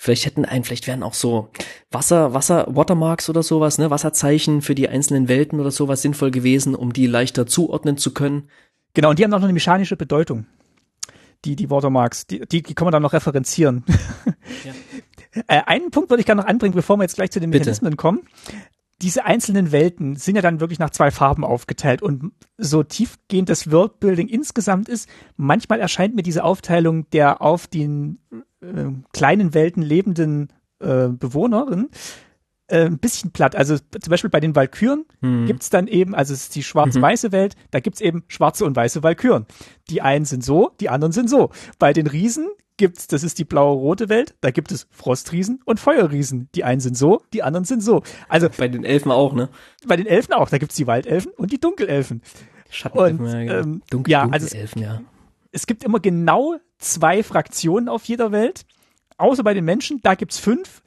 Vielleicht hätten ein, vielleicht wären auch so Wasser, Wasser, Watermarks oder sowas, ne, Wasserzeichen für die einzelnen Welten oder sowas sinnvoll gewesen, um die leichter zuordnen zu können. Genau, und die haben auch noch eine mechanische Bedeutung. Die, die Watermarks, die, die, die kann man dann noch referenzieren. Ja. Äh, einen Punkt würde ich gerne noch anbringen, bevor wir jetzt gleich zu den Bitte. Mechanismen kommen. Diese einzelnen Welten sind ja dann wirklich nach zwei Farben aufgeteilt und so tiefgehend das Worldbuilding insgesamt ist, manchmal erscheint mir diese Aufteilung der auf den äh, kleinen Welten lebenden äh, Bewohnerinnen äh, ein bisschen platt. Also zum Beispiel bei den Valkyren Hm. gibt's dann eben, also es ist die schwarz-weiße Welt, da gibt's eben schwarze und weiße Valkyren. Die einen sind so, die anderen sind so. Bei den Riesen gibt's, das ist die blaue-rote Welt, da gibt es Frostriesen und Feuerriesen. Die einen sind so, die anderen sind so. Also Bei den Elfen auch, ne? bei den Elfen auch, da gibt's die Waldelfen und die Dunkelelfen. Schattenelfen, Und, ja, genau. ähm, Dunkel, ja, also es- Elfen, ja. Es gibt immer genau zwei Fraktionen auf jeder Welt, außer bei den Menschen, da gibt's fünf,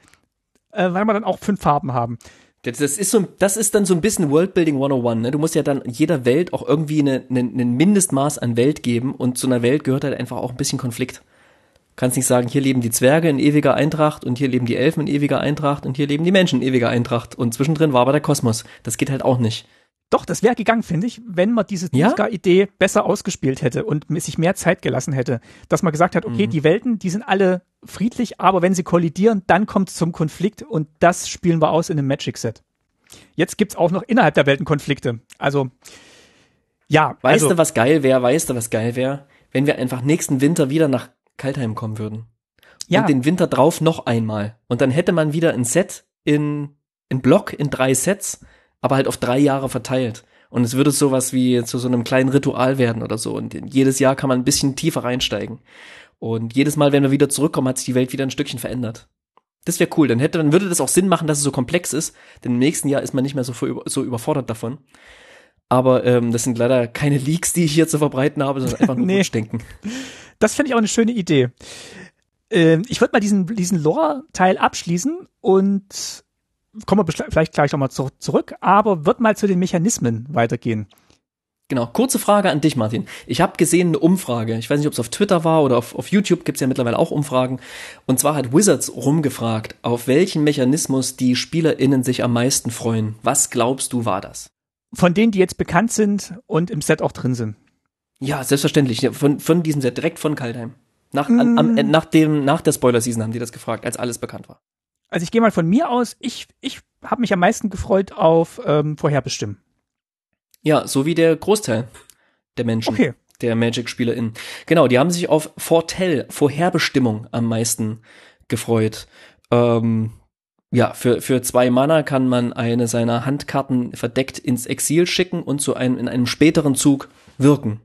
äh, weil wir dann auch fünf Farben haben. Das, ist so, das ist dann so ein bisschen Worldbuilding 101, ne? Du musst ja dann jeder Welt auch irgendwie eine, eine, ein Mindestmaß an Welt geben und zu einer Welt gehört halt einfach auch ein bisschen Konflikt. Kannst nicht sagen, hier leben die Zwerge in ewiger Eintracht und hier leben die Elfen in ewiger Eintracht und hier leben die Menschen in ewiger Eintracht und zwischendrin war aber der Kosmos. Das geht halt auch nicht. Doch, das wäre gegangen, finde ich, wenn man diese Ja? Tuska-Idee besser ausgespielt hätte und sich mehr Zeit gelassen hätte. Dass man gesagt hat, okay, Mhm. die Welten, die sind alle friedlich, aber wenn sie kollidieren, dann kommt es zum Konflikt und das spielen wir aus in einem Magic-Set. Jetzt gibt's auch noch innerhalb der Welten Konflikte. Also, ja, Weißt also, du, was geil wäre? Weißt du, was geil wäre? Wenn wir einfach nächsten Winter wieder nach Kaltheim kommen würden. ja, Und den Winter drauf noch einmal. Und dann hätte man wieder ein Set in, in Block, in drei Sets, aber halt auf drei Jahre verteilt. Und es würde sowas wie zu so einem kleinen Ritual werden oder so. Und jedes Jahr kann man ein bisschen tiefer reinsteigen. Und jedes Mal, wenn wir wieder zurückkommen, hat sich die Welt wieder ein Stückchen verändert. Das wäre cool. Dann hätte, dann würde das auch Sinn machen, dass es so komplex ist. Denn im nächsten Jahr ist man nicht mehr so, so überfordert davon. Aber ähm, das sind leider keine Leaks, die ich hier zu verbreiten habe, sondern einfach nur nee. Wunschdenken. Das finde ich auch eine schöne Idee. Ähm, ich würde mal diesen, diesen Lore-Teil abschließen und kommen wir vielleicht gleich nochmal zu, zurück, aber wird mal zu den Mechanismen weitergehen. Genau, kurze Frage an dich, Martin. Ich habe gesehen eine Umfrage. Ich weiß nicht, ob es auf Twitter war oder auf, auf YouTube gibt's ja mittlerweile auch Umfragen. Und zwar hat Wizards rumgefragt, auf welchen Mechanismus die SpielerInnen sich am meisten freuen. Was glaubst du war das? Von denen, die jetzt bekannt sind und im Set auch drin sind. Ja, selbstverständlich. Von, von diesem Set, direkt von Kaldheim. Nach, mm. an, am, nach, dem, nach der Spoiler-Season haben die das gefragt, als alles bekannt war. Also ich gehe mal von mir aus, ich, ich habe mich am meisten gefreut auf ähm, Vorherbestimmen. Ja, so wie der Großteil der Menschen. Okay. Der Magic-SpielerInnen. Genau, die haben sich auf Fortell, Vorherbestimmung am meisten gefreut. Ähm, ja, für, für zwei Mana kann man eine seiner Handkarten verdeckt ins Exil schicken und zu einem, in einem späteren Zug wirken.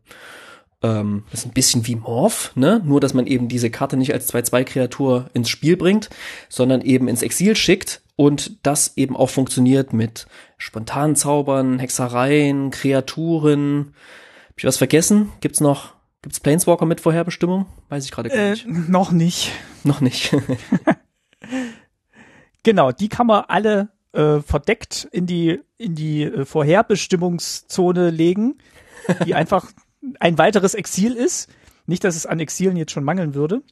Ähm, das ist ein bisschen wie Morph, ne? Nur, dass man eben diese Karte nicht als 2-2-Kreatur ins Spiel bringt, sondern eben ins Exil schickt und das eben auch funktioniert mit spontanen Zaubern, Hexereien, Kreaturen. Hab ich was vergessen? Gibt's noch, gibt's Planeswalker mit Vorherbestimmung? Weiß ich gerade gar äh, nicht. Noch nicht. Noch nicht. genau, die kann man alle äh, verdeckt in die, in die äh, Vorherbestimmungszone legen, die einfach ein weiteres Exil ist. Nicht, dass es an Exilen jetzt schon mangeln würde.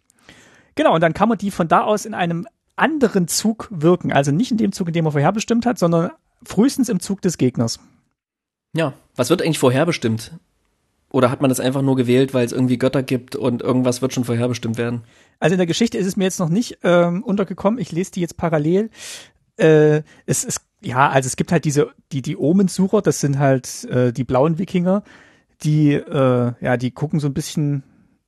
Genau, und dann kann man die von da aus in einem anderen Zug wirken. Also nicht in dem Zug, in dem er vorherbestimmt hat, sondern frühestens im Zug des Gegners. Ja, was wird eigentlich vorherbestimmt? Oder hat man das einfach nur gewählt, weil es irgendwie Götter gibt und irgendwas wird schon vorherbestimmt werden? Also in der Geschichte ist es mir jetzt noch nicht ähm, untergekommen. Ich lese die jetzt parallel. Äh, es ist ja, also es gibt halt diese die die Omensucher. Das sind halt äh, die blauen Wikinger, die äh, ja die gucken so ein bisschen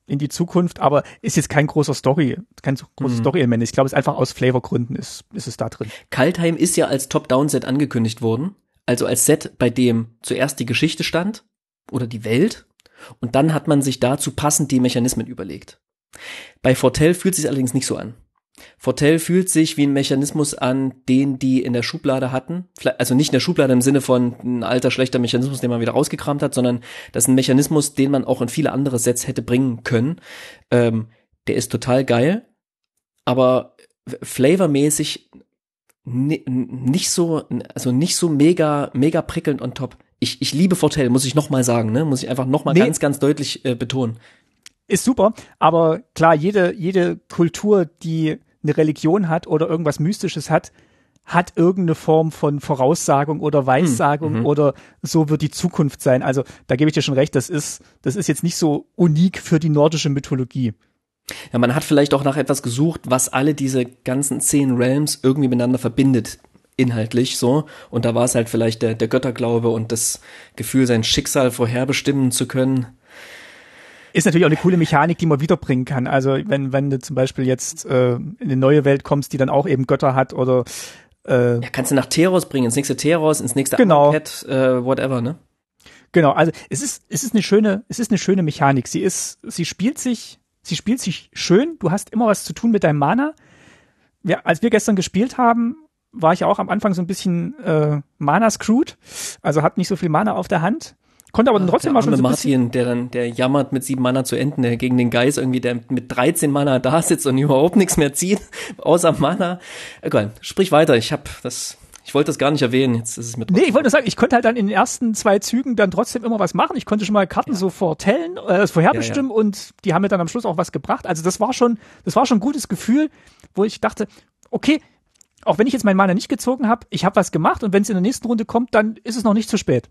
in die Zukunft, aber ist jetzt kein großer Story, kein großes mhm. Story-Element. Ich glaube, es ist einfach aus Flavorgründen ist, ist es da drin. Kaltheim ist ja als Top-Down-Set angekündigt worden. Also als Set, bei dem zuerst die Geschichte stand oder die Welt und dann hat man sich dazu passend die Mechanismen überlegt. Bei Fortell fühlt es sich allerdings nicht so an. Fortell fühlt sich wie ein Mechanismus an, den die in der Schublade hatten. Also nicht in der Schublade im Sinne von ein alter, schlechter Mechanismus, den man wieder rausgekramt hat, sondern das ist ein Mechanismus, den man auch in viele andere Sets hätte bringen können. Ähm, der ist total geil, aber flavormäßig nicht so, also nicht so mega, mega prickelnd on top. Ich, ich liebe Fortell, muss ich nochmal sagen, ne? Muss ich einfach nochmal nee. ganz, ganz deutlich äh, betonen. Ist super, aber klar, jede, jede Kultur, die eine Religion hat oder irgendwas Mystisches hat, hat irgendeine Form von Voraussagung oder Weissagung hm, mhm. oder so wird die Zukunft sein. Also da gebe ich dir schon recht, das ist, das ist jetzt nicht so unik für die nordische Mythologie. Ja, man hat vielleicht auch nach etwas gesucht, was alle diese ganzen zehn Realms irgendwie miteinander verbindet, inhaltlich so. Und da war es halt vielleicht der, der Götterglaube und das Gefühl, sein Schicksal vorherbestimmen zu können ist natürlich auch eine coole Mechanik, die man wiederbringen kann. Also wenn, wenn du zum Beispiel jetzt äh, in eine neue Welt kommst, die dann auch eben Götter hat oder äh, ja, kannst du nach Teros bringen, ins nächste Teros, ins nächste genau. Cat, äh, whatever, ne? Genau, also es ist, es ist eine schöne, es ist eine schöne Mechanik. Sie ist, sie spielt sich, sie spielt sich schön. Du hast immer was zu tun mit deinem Mana. Ja, als wir gestern gespielt haben, war ich auch am Anfang so ein bisschen äh, Mana-screwed. Also hat nicht so viel Mana auf der Hand. Konnte aber dann trotzdem mal schon so Martin, der dann, der jammert mit sieben Mana zu enden, der gegen den Geist irgendwie, der mit 13 Mana da sitzt und überhaupt nichts mehr zieht, außer Mana. Egal, sprich weiter. Ich hab das, ich wollte das gar nicht erwähnen. Jetzt ist es mit. Nee, ich wollte sagen, ich konnte halt dann in den ersten zwei Zügen dann trotzdem immer was machen. Ich konnte schon mal Karten ja. so vortellen, äh, vorherbestimmen ja, ja. und die haben mir dann am Schluss auch was gebracht. Also das war schon, das war schon ein gutes Gefühl, wo ich dachte, okay, auch wenn ich jetzt mein Mana nicht gezogen habe, ich habe was gemacht und wenn es in der nächsten Runde kommt, dann ist es noch nicht zu spät.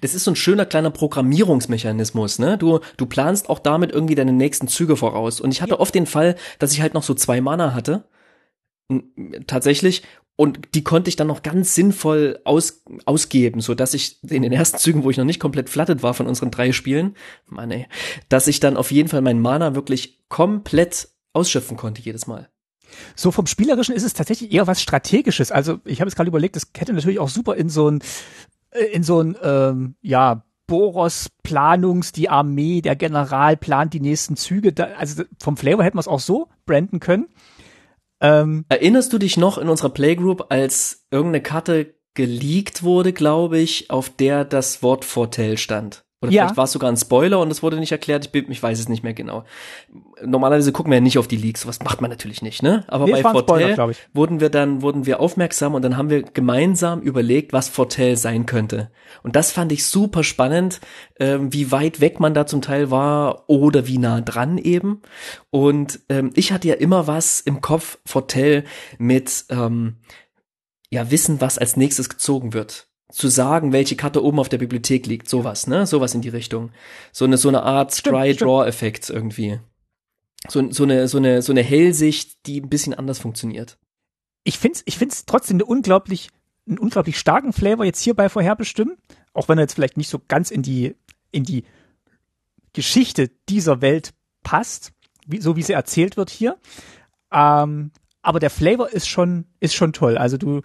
Das ist so ein schöner kleiner Programmierungsmechanismus, ne? Du, du planst auch damit irgendwie deine nächsten Züge voraus. Und ich hatte oft den Fall, dass ich halt noch so zwei Mana hatte. Tatsächlich. Und die konnte ich dann noch ganz sinnvoll aus, ausgeben, so dass ich in den ersten Zügen, wo ich noch nicht komplett flattet war von unseren drei Spielen, Mann ey, dass ich dann auf jeden Fall meinen Mana wirklich komplett ausschöpfen konnte jedes Mal. So vom Spielerischen ist es tatsächlich eher was Strategisches. Also ich habe es gerade überlegt, das hätte natürlich auch super in so ein in so ein, ähm, ja, Boros Planungs, die Armee, der General plant die nächsten Züge. Da, also vom Flavor hätten wir es auch so branden können. Ähm, Erinnerst du dich noch in unserer Playgroup, als irgendeine Karte geleakt wurde, glaube ich, auf der das Wort Fortell stand. Oder Ja. vielleicht war es sogar ein Spoiler und es wurde nicht erklärt. Ich, bin, ich weiß es nicht mehr genau. Normalerweise gucken wir ja nicht auf die Leaks. Was macht man natürlich nicht, ne? Aber Nee, bei Spoiler, Fortell wurden wir dann wurden wir aufmerksam und dann haben wir gemeinsam überlegt, was Fortell sein könnte. Und das fand ich super spannend, ähm, wie weit weg man da zum Teil war oder wie nah dran eben. Und ähm, ich hatte ja immer was im Kopf Fortell mit ähm, ja wissen, was als nächstes gezogen wird. Zu sagen, welche Karte oben auf der Bibliothek liegt, sowas, ne? Sowas in die Richtung. So eine so eine Art Stimmt, Try-Draw-Effekt irgendwie. So, so eine so eine so eine Hellsicht, die ein bisschen anders funktioniert. ich find's, ich find's trotzdem eine unglaublich, einen unglaublich starken Flavor jetzt hierbei vorherbestimmen, auch wenn er jetzt vielleicht nicht so ganz in die, in die Geschichte dieser Welt passt, wie, so wie sie erzählt wird hier. Ähm, aber der Flavor ist schon, ist schon toll. Also du,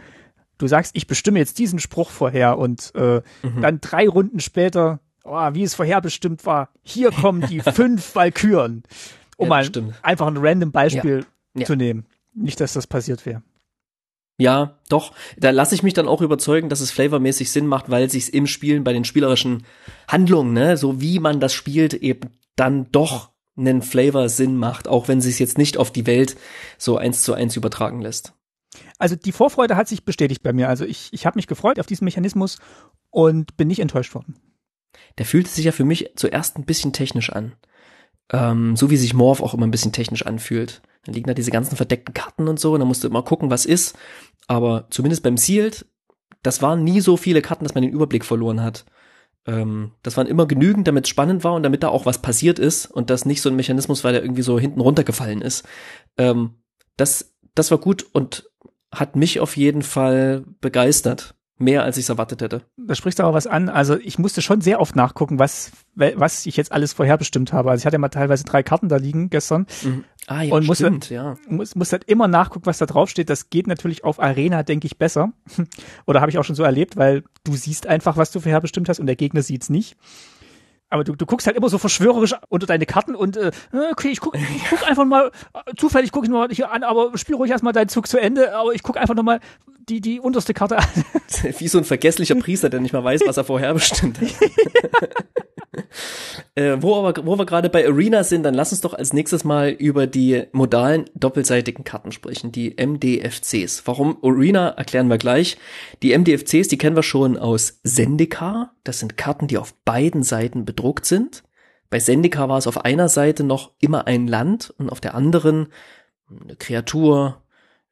du sagst, ich bestimme jetzt diesen Spruch vorher und äh, dann drei Runden später, oh, wie es vorherbestimmt war, hier kommen die fünf Valkyren. Um Ja, mal stimmt. einfach ein random Beispiel Ja. zu nehmen. Nicht, dass das passiert wäre. Ja, doch. Da lasse ich mich dann auch überzeugen, dass es flavormäßig Sinn macht, weil sich's im Spielen bei den spielerischen Handlungen, ne, so wie man das spielt, eben dann doch einen Flavor Sinn macht, auch wenn sich's jetzt nicht auf die Welt so eins zu eins übertragen lässt. Also die Vorfreude hat sich bestätigt bei mir. Also ich, ich habe mich gefreut auf diesen Mechanismus und bin nicht enttäuscht worden. Der fühlte sich ja für mich zuerst ein bisschen technisch an. Ähm, so wie sich Morph auch immer ein bisschen technisch anfühlt. Dann liegen da diese ganzen verdeckten Karten und so, und dann musst du immer gucken, was ist. Aber zumindest beim Sealed, das waren nie so viele Karten, dass man den Überblick verloren hat. Ähm, das waren immer genügend, damit es spannend war und damit da auch was passiert ist und das nicht so ein Mechanismus, weil der irgendwie so hinten runtergefallen ist. Ähm, das, das war gut und hat mich auf jeden Fall begeistert. Mehr als ich es erwartet hätte. Da sprichst du aber was an. Also ich musste schon sehr oft nachgucken, was, was ich jetzt alles vorherbestimmt habe. Also ich hatte mal teilweise drei Karten da liegen gestern. Ah, ja, Und muss stimmt, ja. Muss, muss halt immer nachgucken, was da draufsteht. Das geht natürlich auf Arena, denke ich, besser. Oder habe ich auch schon so erlebt, weil du siehst einfach, was du vorherbestimmt hast und der Gegner sieht's nicht. Aber du, du guckst halt immer so verschwörerisch unter deine Karten und äh, okay, ich guck, ich guck einfach mal, äh, zufällig gucke ich mal hier an, aber spiel ruhig erstmal deinen Zug zu Ende, aber ich guck einfach noch mal die, die unterste Karte an. Wie so ein vergesslicher Priester, der nicht mal weiß, was er vorher bestimmt hat. äh, wo, aber, wo wir gerade bei Arena sind, dann lass uns doch als nächstes mal über die modalen doppelseitigen Karten sprechen, die MDFCs. Warum Arena erklären wir gleich. Die MDFCs, die kennen wir schon aus Zendikar. Das sind Karten, die auf beiden Seiten bedruckt sind. Bei Zendikar war es auf einer Seite noch immer ein Land und auf der anderen eine Kreatur,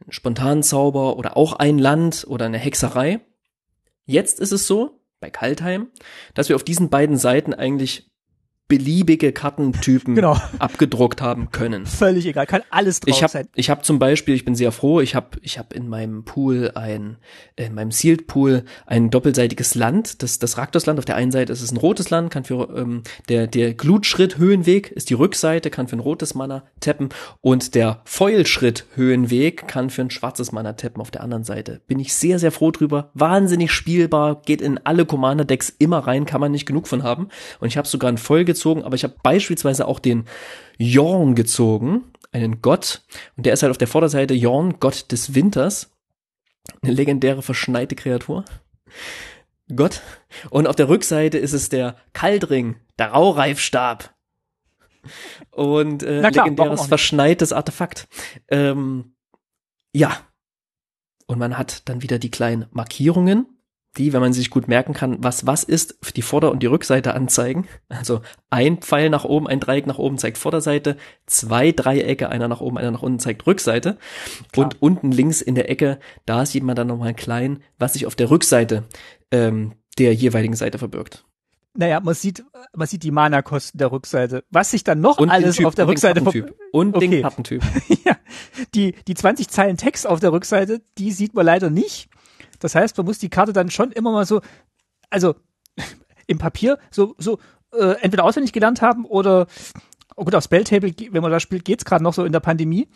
ein Spontanzauber oder auch ein Land oder eine Hexerei. Jetzt ist es so, bei Kaltheim, dass wir auf diesen beiden Seiten eigentlich beliebige Kartentypen Genau. abgedruckt haben können. Völlig egal, kann alles drauf Ich habe sein. ich hab zum Beispiel, ich bin sehr froh, ich habe ich hab in meinem Pool ein, in meinem Sealed Pool ein doppelseitiges Land. Das, das Raktorsland auf der einen Seite ist es ein rotes Land, kann für ähm, der, der Glutschritt Höhenweg ist die Rückseite, kann für ein rotes Mana tappen und der Foilschritt Höhenweg kann für ein schwarzes Mana tappen auf der anderen Seite. Bin ich sehr, sehr froh drüber. Wahnsinnig spielbar, geht in alle Commander-Decks immer rein, kann man nicht genug von haben. Und ich habe sogar ein Foil gezogen, aber ich habe beispielsweise auch den Jorn gezogen, einen Gott. Und der ist halt auf der Vorderseite Jorn, Gott des Winters. Eine legendäre verschneite Kreatur. Gott. Und auf der Rückseite ist es der Kaldring, der Raureifstab. Und äh, klar, legendäres verschneites Artefakt. Ähm, ja. Und man hat dann wieder die kleinen Markierungen, die, wenn man sich gut merken kann, was was ist, für die Vorder- und die Rückseite anzeigen. Also ein Pfeil nach oben, ein Dreieck nach oben zeigt Vorderseite, zwei Dreiecke, einer nach oben, einer nach unten zeigt Rückseite. Klar. Und unten links in der Ecke, da sieht man dann nochmal klein, was sich auf der Rückseite ähm, der jeweiligen Seite verbirgt. Naja, man sieht, man sieht die Mana-Kosten der Rückseite. Was sich dann noch Und alles auf der Rückseite den ver- Kartentyp. Und Okay. den Kartentyp. ja, die, die 20 Zeilen Text auf der Rückseite, die sieht man leider nicht. Das heißt, man muss die Karte dann schon immer mal so, also im Papier, so, so äh, entweder auswendig gelernt haben oder, oh gut, auf Spelltable, wenn man da spielt, geht's gerade noch so in der Pandemie.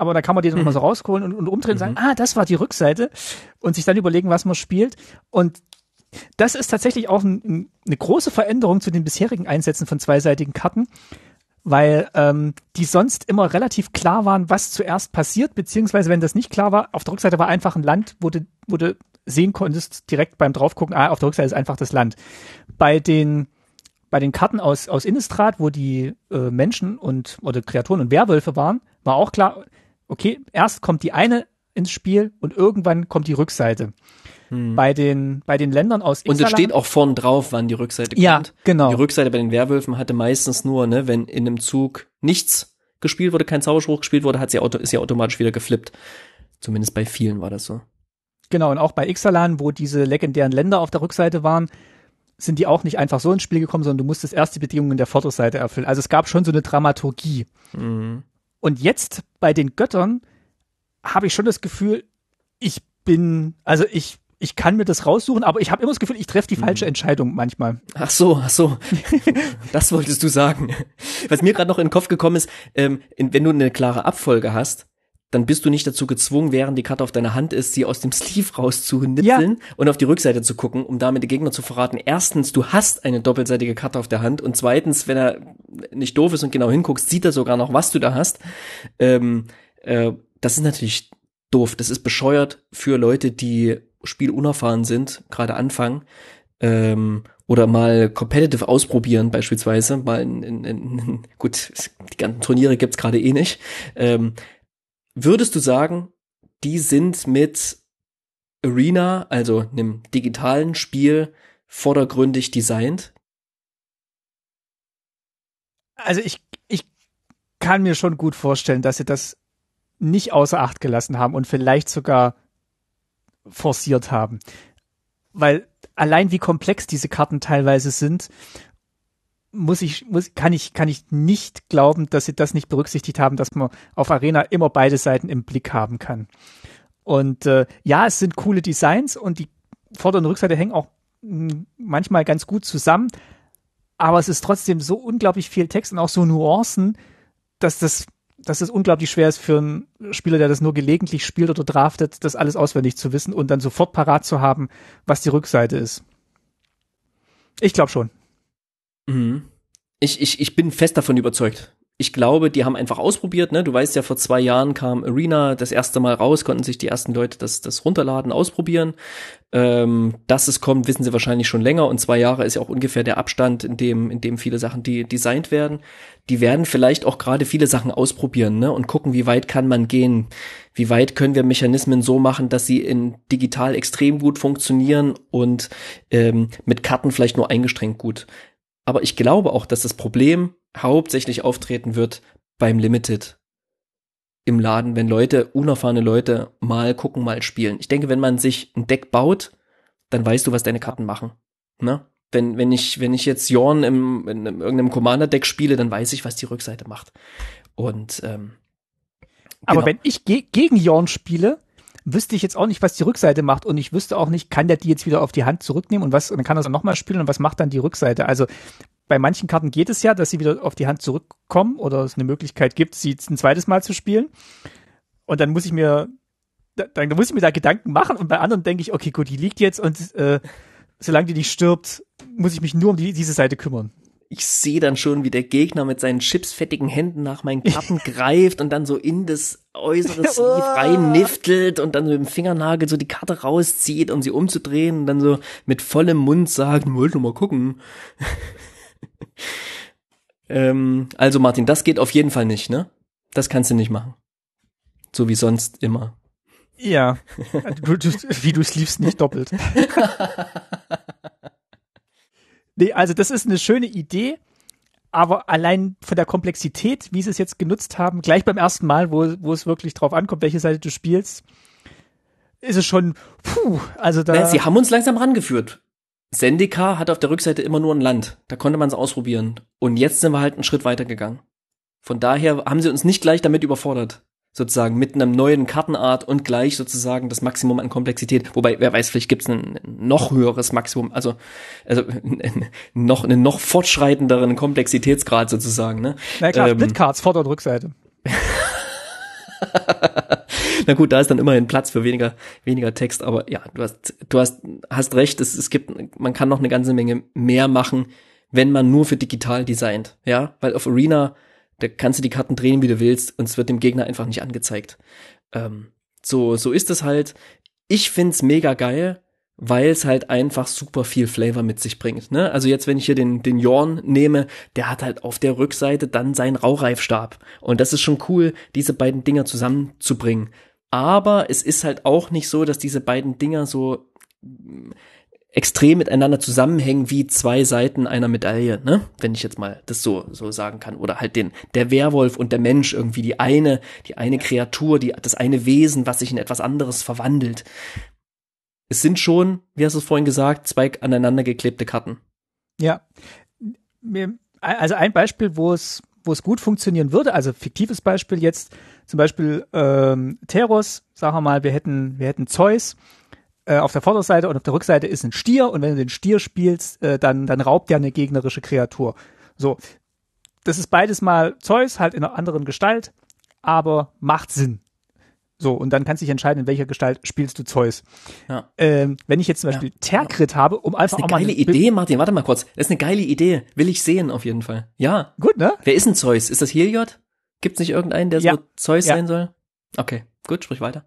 Aber da kann man die dann mal so rausholen und, und umdrehen und sagen, ah, das war die Rückseite und sich dann überlegen, was man spielt. Und das ist tatsächlich auch ein, ein, eine große Veränderung zu den bisherigen Einsätzen von zweiseitigen Karten, weil ähm, die sonst immer relativ klar waren, was zuerst passiert, beziehungsweise wenn das nicht klar war, auf der Rückseite war einfach ein Land, wo du, wo du sehen konntest, direkt beim draufgucken, ah, auf der Rückseite ist einfach das Land. Bei den bei den Karten aus, aus Innistrad, wo die äh, Menschen und oder Kreaturen und Werwölfe waren, war auch klar, okay, erst kommt die eine ins Spiel und irgendwann kommt die Rückseite. Hm. Bei den bei den Ländern aus Ixalan, Und es steht auch vorn drauf, wann die Rückseite kommt. Ja, genau. Die Rückseite bei den Werwölfen hatte meistens nur, ne, wenn in einem Zug nichts gespielt wurde, kein Zauberspruch gespielt wurde, hat sie auto, ist sie automatisch wieder geflippt. Zumindest bei vielen war das so. Genau, und auch bei Ixalan, wo diese legendären Länder auf der Rückseite waren, sind die auch nicht einfach so ins Spiel gekommen, sondern du musstest erst die Bedingungen der Vorderseite erfüllen. Also es gab schon so eine Dramaturgie. Mhm. Und jetzt bei den Göttern habe ich schon das Gefühl, ich bin, also ich, ich kann mir das raussuchen, aber ich habe immer das Gefühl, ich treffe die falsche mhm. Entscheidung manchmal. Ach so, ach so. das wolltest du sagen. Was mir gerade noch in den Kopf gekommen ist, ähm, wenn du eine klare Abfolge hast, dann bist du nicht dazu gezwungen, während die Karte auf deiner Hand ist, sie aus dem Sleeve rauszunitzeln ja. und auf die Rückseite zu gucken, um damit die Gegner zu verraten. Erstens, du hast eine doppelseitige Karte auf der Hand und zweitens, wenn er nicht doof ist und genau hinguckst, sieht er sogar noch, was du da hast. Ähm, äh, das ist natürlich doof. Das ist bescheuert für Leute, die spielunerfahren sind, gerade anfangen. Ähm, oder mal competitive ausprobieren beispielsweise, mal in, in, in gut, die ganzen Turniere gibt's gerade eh nicht. Ähm, Würdest du sagen, die sind mit Arena, also einem digitalen Spiel, vordergründig designt? Also ich, ich kann mir schon gut vorstellen, dass sie das nicht außer Acht gelassen haben und vielleicht sogar forciert haben. Weil allein wie komplex diese Karten teilweise sind muss ich, muss, kann ich, kann ich nicht glauben, dass sie das nicht berücksichtigt haben, dass man auf Arena immer beide Seiten im Blick haben kann. Und äh, ja, es sind coole Designs und die Vorder- und Rückseite hängen auch hm, manchmal ganz gut zusammen, aber es ist trotzdem so unglaublich viel Text und auch so Nuancen, dass das, dass es unglaublich schwer ist für einen Spieler, der das nur gelegentlich spielt oder draftet, das alles auswendig zu wissen und dann sofort parat zu haben, was die Rückseite ist. Ich glaube schon. Mhm. Ich, ich, ich bin fest davon überzeugt. Ich glaube, die haben einfach ausprobiert, ne? Du weißt ja, vor zwei Jahren kam Arena das erste Mal raus, konnten sich die ersten Leute das, das runterladen, ausprobieren. Ähm, dass es kommt, wissen sie wahrscheinlich schon länger und zwei Jahre ist ja auch ungefähr der Abstand, in dem, in dem viele Sachen die designt werden. Die werden vielleicht auch gerade viele Sachen ausprobieren, ne? Und gucken, wie weit kann man gehen? Wie weit können wir Mechanismen so machen, dass sie in digital extrem gut funktionieren und ähm, mit Karten vielleicht nur eingeschränkt gut. Aber ich glaube auch, dass das Problem hauptsächlich auftreten wird beim Limited im Laden, wenn Leute, unerfahrene Leute mal gucken, mal spielen. Ich denke, wenn man sich ein Deck baut, dann weißt du, was deine Karten machen. Ne? Wenn, wenn ich, wenn ich jetzt Jorn im, in, in irgendeinem Commander-Deck spiele, dann weiß ich, was die Rückseite macht. Und ähm, aber genau. wenn ich ge gegen Jorn spiele, wüsste ich jetzt auch nicht, was die Rückseite macht und ich wüsste auch nicht, kann der die jetzt wieder auf die Hand zurücknehmen und was, und dann kann er es nochmal spielen und was macht dann die Rückseite? Also bei manchen Karten geht es ja, dass sie wieder auf die Hand zurückkommen oder es eine Möglichkeit gibt, sie ein zweites Mal zu spielen. Und dann muss ich mir, dann, muss ich mir da Gedanken machen und bei anderen denke ich, okay, gut, die liegt jetzt und äh, solange die nicht stirbt, muss ich mich nur um die, diese Seite kümmern ich sehe dann schon, wie der Gegner mit seinen chipsfettigen Händen nach meinen Karten greift und dann so in das äußere Sleeve reinniftelt und dann so mit dem Fingernagel so die Karte rauszieht, um sie umzudrehen und dann so mit vollem Mund sagt, wollte mal gucken. ähm, also Martin, das geht auf jeden Fall nicht, ne? Das kannst du nicht machen. So wie sonst immer. Ja, du, du, wie du Sleeves nicht doppelt. Nee, also das ist eine schöne Idee, aber allein von der Komplexität, wie sie es jetzt genutzt haben, gleich beim ersten Mal, wo, wo es wirklich drauf ankommt, welche Seite du spielst, ist es schon, puh, also da. Ja, sie haben uns langsam rangeführt. Sendika hat auf der Rückseite immer nur ein Land. Da konnte man es ausprobieren. Und jetzt sind wir halt einen Schritt weiter gegangen. Von daher haben sie uns nicht gleich damit überfordert sozusagen mit einem neuen Kartenart und gleich sozusagen das Maximum an Komplexität. Wobei, wer weiß, vielleicht gibt es ein noch höheres Maximum, also, also noch einen noch fortschreitenderen Komplexitätsgrad sozusagen. Ne? Na klar, ähm, Splitcards, Vorder- und Rückseite. Na gut, da ist dann immerhin Platz für weniger, weniger Text, aber ja, du hast, du hast, hast recht, es, es gibt, man kann noch eine ganze Menge mehr machen, wenn man nur für digital designt, ja, weil auf Arena da kannst du die Karten drehen, wie du willst, und es wird dem Gegner einfach nicht angezeigt. Ähm, so, so ist es halt. ich find's mega geil, weil es halt einfach super viel Flavor mit sich bringt. Ne? Also jetzt, wenn ich hier den, den Jorn nehme, der hat halt auf der Rückseite dann seinen Raureifstab. Und das ist schon cool, diese beiden Dinger zusammenzubringen. Aber es ist halt auch nicht so, dass diese beiden Dinger so extrem miteinander zusammenhängen wie zwei Seiten einer Medaille, ne? Wenn ich jetzt mal das so so sagen kann oder halt den der Werwolf und der Mensch irgendwie die eine die eine Kreatur, die das eine Wesen, was sich in etwas anderes verwandelt. Es sind schon, wie hast du es vorhin gesagt, zwei aneinander geklebte Karten. Ja. Also ein Beispiel, wo es wo es gut funktionieren würde, also fiktives Beispiel jetzt, zum Beispiel ähm, Teros, sagen wir mal, wir hätten, wir hätten Zeus, äh, auf der Vorderseite und auf der Rückseite ist ein Stier und wenn du den Stier spielst, äh, dann, dann raubt der eine gegnerische Kreatur. So. Das ist beides mal Zeus, halt in einer anderen Gestalt, aber macht Sinn. So, und dann kannst du dich entscheiden, in welcher Gestalt spielst du Zeus. Ja. Ähm, wenn ich jetzt zum Beispiel ja. Terkrit habe, um einfach das ist eine geile Idee, Martin, warte mal kurz. Das ist eine geile Idee. Will ich sehen, auf jeden Fall. Ja. Gut, ne? Wer ist ein Zeus? Ist das Heliod? Gibt's nicht irgendeinen, der ja. so Zeus ja. sein soll? Okay, gut, sprich weiter.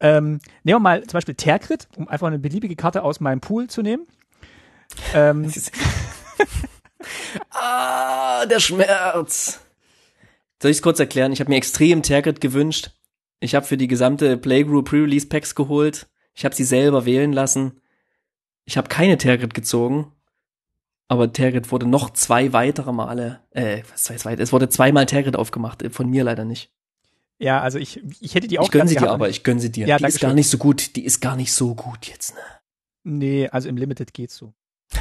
Ähm, nehmen wir mal zum Beispiel Terkrit, um einfach eine beliebige Karte aus meinem Pool zu nehmen. Ähm, ah, der Schmerz. Soll ich es kurz erklären? Ich habe mir extrem Terkrit gewünscht. Ich habe für die gesamte Playgroup Pre-Release Packs geholt. Ich habe sie selber wählen lassen. Ich habe keine Tergit gezogen. Aber Tergit wurde noch zwei weitere Male, äh, was heißt weit? Es wurde zweimal Tergit aufgemacht, von mir leider nicht. Ja, also ich, ich hätte die auch Ich gönn sie dir aber, ich gönn sie dir. Ja, die ist gar nicht so gut, die ist gar nicht so gut jetzt, ne? Nee, also im Limited geht's so.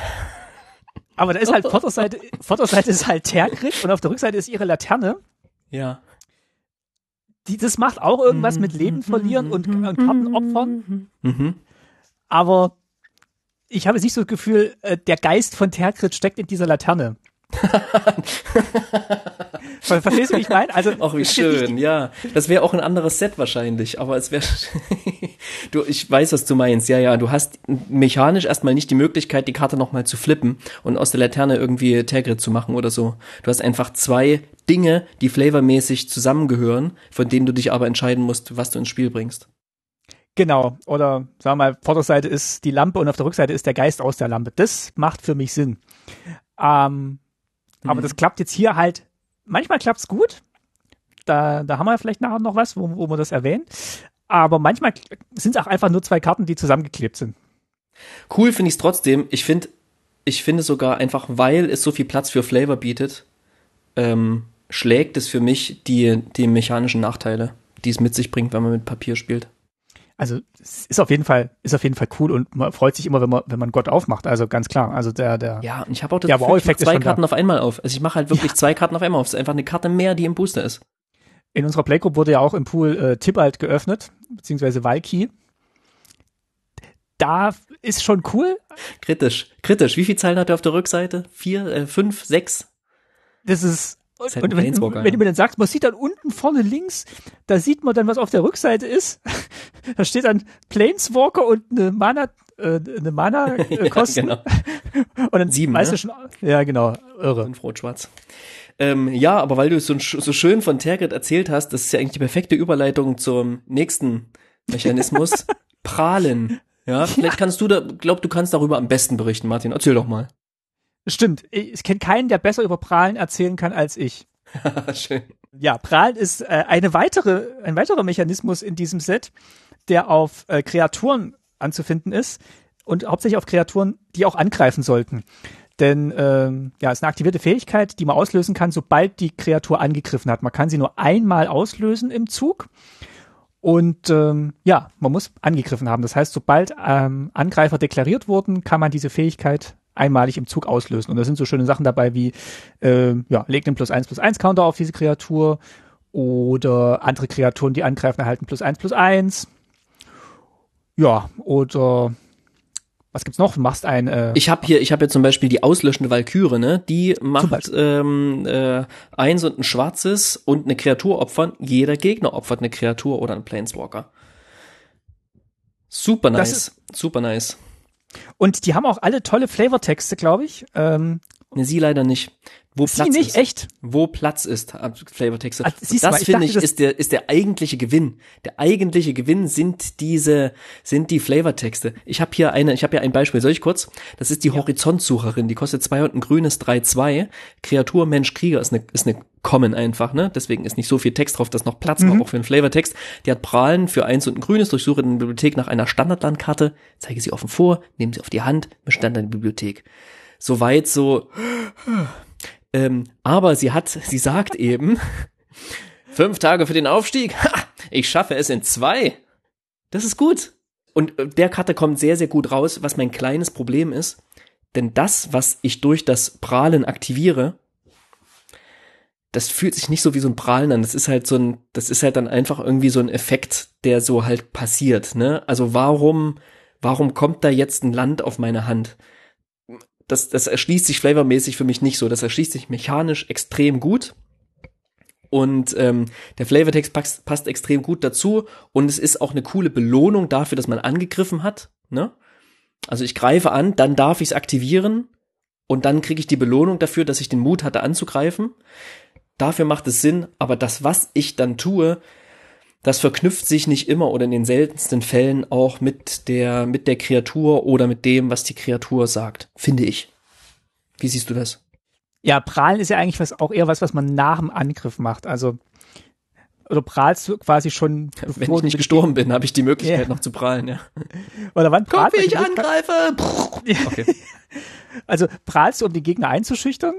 Aber da ist halt Vorderseite, Vorderseite ist halt Tergrit und auf der Rückseite ist ihre Laterne. Ja. Die, das macht auch irgendwas mit Leben verlieren und, und Karten opfern. Mhm. Aber ich habe nicht so das Gefühl, äh, der Geist von Tergrit steckt in dieser Laterne. Verstehst du, wie ich meine? Also, Ach, wie schön, ja. Das wäre auch ein anderes Set wahrscheinlich, aber es wäre, du, ich weiß, was du meinst. Ja, ja, du hast mechanisch erstmal nicht die Möglichkeit, die Karte nochmal zu flippen und aus der Laterne irgendwie Tagrid zu machen oder so. Du hast einfach zwei Dinge, die flavormäßig zusammengehören, von denen du dich aber entscheiden musst, was du ins Spiel bringst. Genau. Oder sagen wir mal, Vorderseite ist die Lampe und auf der Rückseite ist der Geist aus der Lampe. Das macht für mich Sinn. Ähm, mhm. Aber das klappt jetzt hier halt, manchmal klappt's gut. Da, da haben wir vielleicht nachher noch was, wo, wo wir das erwähnen. Aber manchmal sind es auch einfach nur zwei Karten, die zusammengeklebt sind. Cool finde ich es trotzdem. Ich finde, ich finde sogar einfach, weil es so viel Platz für Flavor bietet, ähm, schlägt es für mich die, die mechanischen Nachteile, die es mit sich bringt, wenn man mit Papier spielt also es ist auf jeden Fall ist auf jeden Fall cool und man freut sich immer, wenn man wenn man Gott aufmacht. Also ganz klar. Also der der ja und ich habe auch das Gefühl, ich zwei Karten auf einmal auf. Also ich mache halt wirklich ja. zwei Karten auf einmal auf. Es ist einfach eine Karte mehr, die im Booster ist. In unserer Playgroup wurde ja auch im Pool äh, Tibalt geöffnet beziehungsweise Valky. Da ist schon cool. Kritisch, kritisch. Wie viel Zeilen hat er auf der Rückseite? Vier, äh, fünf, sechs? Das ist und, halt und wenn, wenn du mir dann sagst, man sieht dann unten vorne links, da sieht man dann, was auf der Rückseite ist. da steht dann Planeswalker und eine Mana, äh, eine Mana äh, Kosten. ja, genau. Und dann Sieben, weißt ne? du schon, ja genau, irre. Fünf rot-schwarz. Ähm, ja, aber weil du so, so schön von Tergit erzählt hast, das ist ja eigentlich die perfekte Überleitung zum nächsten Mechanismus. Prahlen. Ja, vielleicht ja. kannst du da, glaub, du kannst darüber am besten berichten, Martin. Erzähl doch mal. Stimmt. Ich kenne keinen, der besser über Prahlen erzählen kann als ich. Schön. Ja, Prahlen ist äh, eine weitere, ein weiterer Mechanismus in diesem Set, der auf äh, Kreaturen anzufinden ist und hauptsächlich auf Kreaturen, die auch angreifen sollten. Denn ähm, ja, es ist eine aktivierte Fähigkeit, die man auslösen kann, sobald die Kreatur angegriffen hat. Man kann sie nur einmal auslösen im Zug. Und ähm, ja, man muss angegriffen haben. Das heißt, sobald ähm, Angreifer deklariert wurden, kann man diese Fähigkeit einmalig im Zug auslösen. Und da sind so schöne Sachen dabei wie, äh, ja, legt einen plus eins plus eins Counter auf diese Kreatur oder andere Kreaturen, die angreifen, erhalten plus eins plus eins. Ja, oder was gibt's noch? Du machst ein. Äh, ich habe hier, ich habe hier zum Beispiel die auslöschende Valkyrie, ne? Die macht ähm, äh, eins und ein schwarzes und eine Kreatur opfern. Jeder Gegner opfert eine Kreatur oder einen Planeswalker. Super nice, super nice. Und die haben auch alle tolle Flavortexte, glaube ich. Ähm, ne, sie leider nicht. Wo Sie Platz nicht, ist. echt? Wo Platz ist, Flavortexte. Ah, das finde ich ist der ist der eigentliche Gewinn. Der eigentliche Gewinn sind diese sind die Flavortexte. Ich habe hier eine, ich habe hier ein Beispiel, soll ich kurz? Das ist die Horizontsucherin, die kostet zwei und ein grünes 3,2. Kreatur Mensch Krieger ist eine ist eine Common einfach, ne? Deswegen ist nicht so viel Text drauf, dass noch Platz war, auch für einen Flavortext. Die hat Prahlen für eins und ein grünes, durchsuche in der Bibliothek nach einer Standardlandkarte, zeige sie offen vor, nehme sie auf die Hand, bestand in der Bibliothek. Soweit so ähm, aber sie hat, sie sagt eben, fünf Tage für den Aufstieg, ha, ich schaffe es in zwei. Das ist gut. Und äh, der Karte kommt sehr, sehr gut raus, was mein kleines Problem ist. Denn das, was ich durch das Prahlen aktiviere, das fühlt sich nicht so wie so ein Prahlen an. Das ist halt so ein, das ist halt dann einfach irgendwie so ein Effekt, der so halt passiert, ne? Also warum, warum kommt da jetzt ein Land auf meine Hand? Das, das erschließt sich flavormäßig für mich nicht so. Das erschließt sich mechanisch extrem gut. Und ähm, der Flavortext passt, passt extrem gut dazu. Und es ist auch eine coole Belohnung dafür, dass man angegriffen hat. Ne? Also ich greife an, dann darf ich es aktivieren. Und dann kriege ich die Belohnung dafür, dass ich den Mut hatte anzugreifen. Dafür macht es Sinn. Aber das, was ich dann tue, das verknüpft sich nicht immer oder in den seltensten Fällen auch mit der, mit der Kreatur oder mit dem, was die Kreatur sagt, finde ich. Wie siehst du das? Ja, prahlen ist ja eigentlich was, auch eher was, was man nach dem Angriff macht. Also, oder prahlst du quasi schon, Wenn ich nicht gestorben bin, habe ich die Möglichkeit Ja. noch zu prahlen, ja. Oder wann Guck, prahlst wie du? ich angreife! Okay. Also, prahlst du, um die Gegner einzuschüchtern?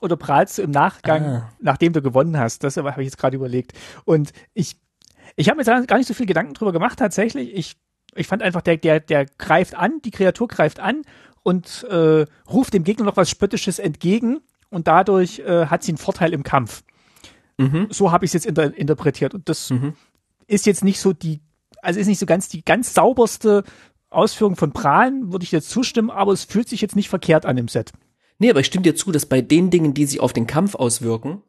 Oder prahlst du im Nachgang, Ah. nachdem du gewonnen hast? Das habe ich jetzt gerade überlegt. Und ich, ich habe mir jetzt gar nicht so viel Gedanken drüber gemacht, tatsächlich. Ich, ich fand einfach, der, der, der greift an, die Kreatur greift an und äh, ruft dem Gegner noch was Spöttisches entgegen und dadurch äh, hat sie einen Vorteil im Kampf. Mhm. So habe ich es jetzt inter interpretiert. Und das Mhm. ist jetzt nicht so die, also ist nicht so ganz die ganz sauberste Ausführung von Prahlen, würde ich jetzt zustimmen, aber es fühlt sich jetzt nicht verkehrt an im Set. Nee, aber ich stimme dir zu, dass bei den Dingen, die sich auf den Kampf auswirken,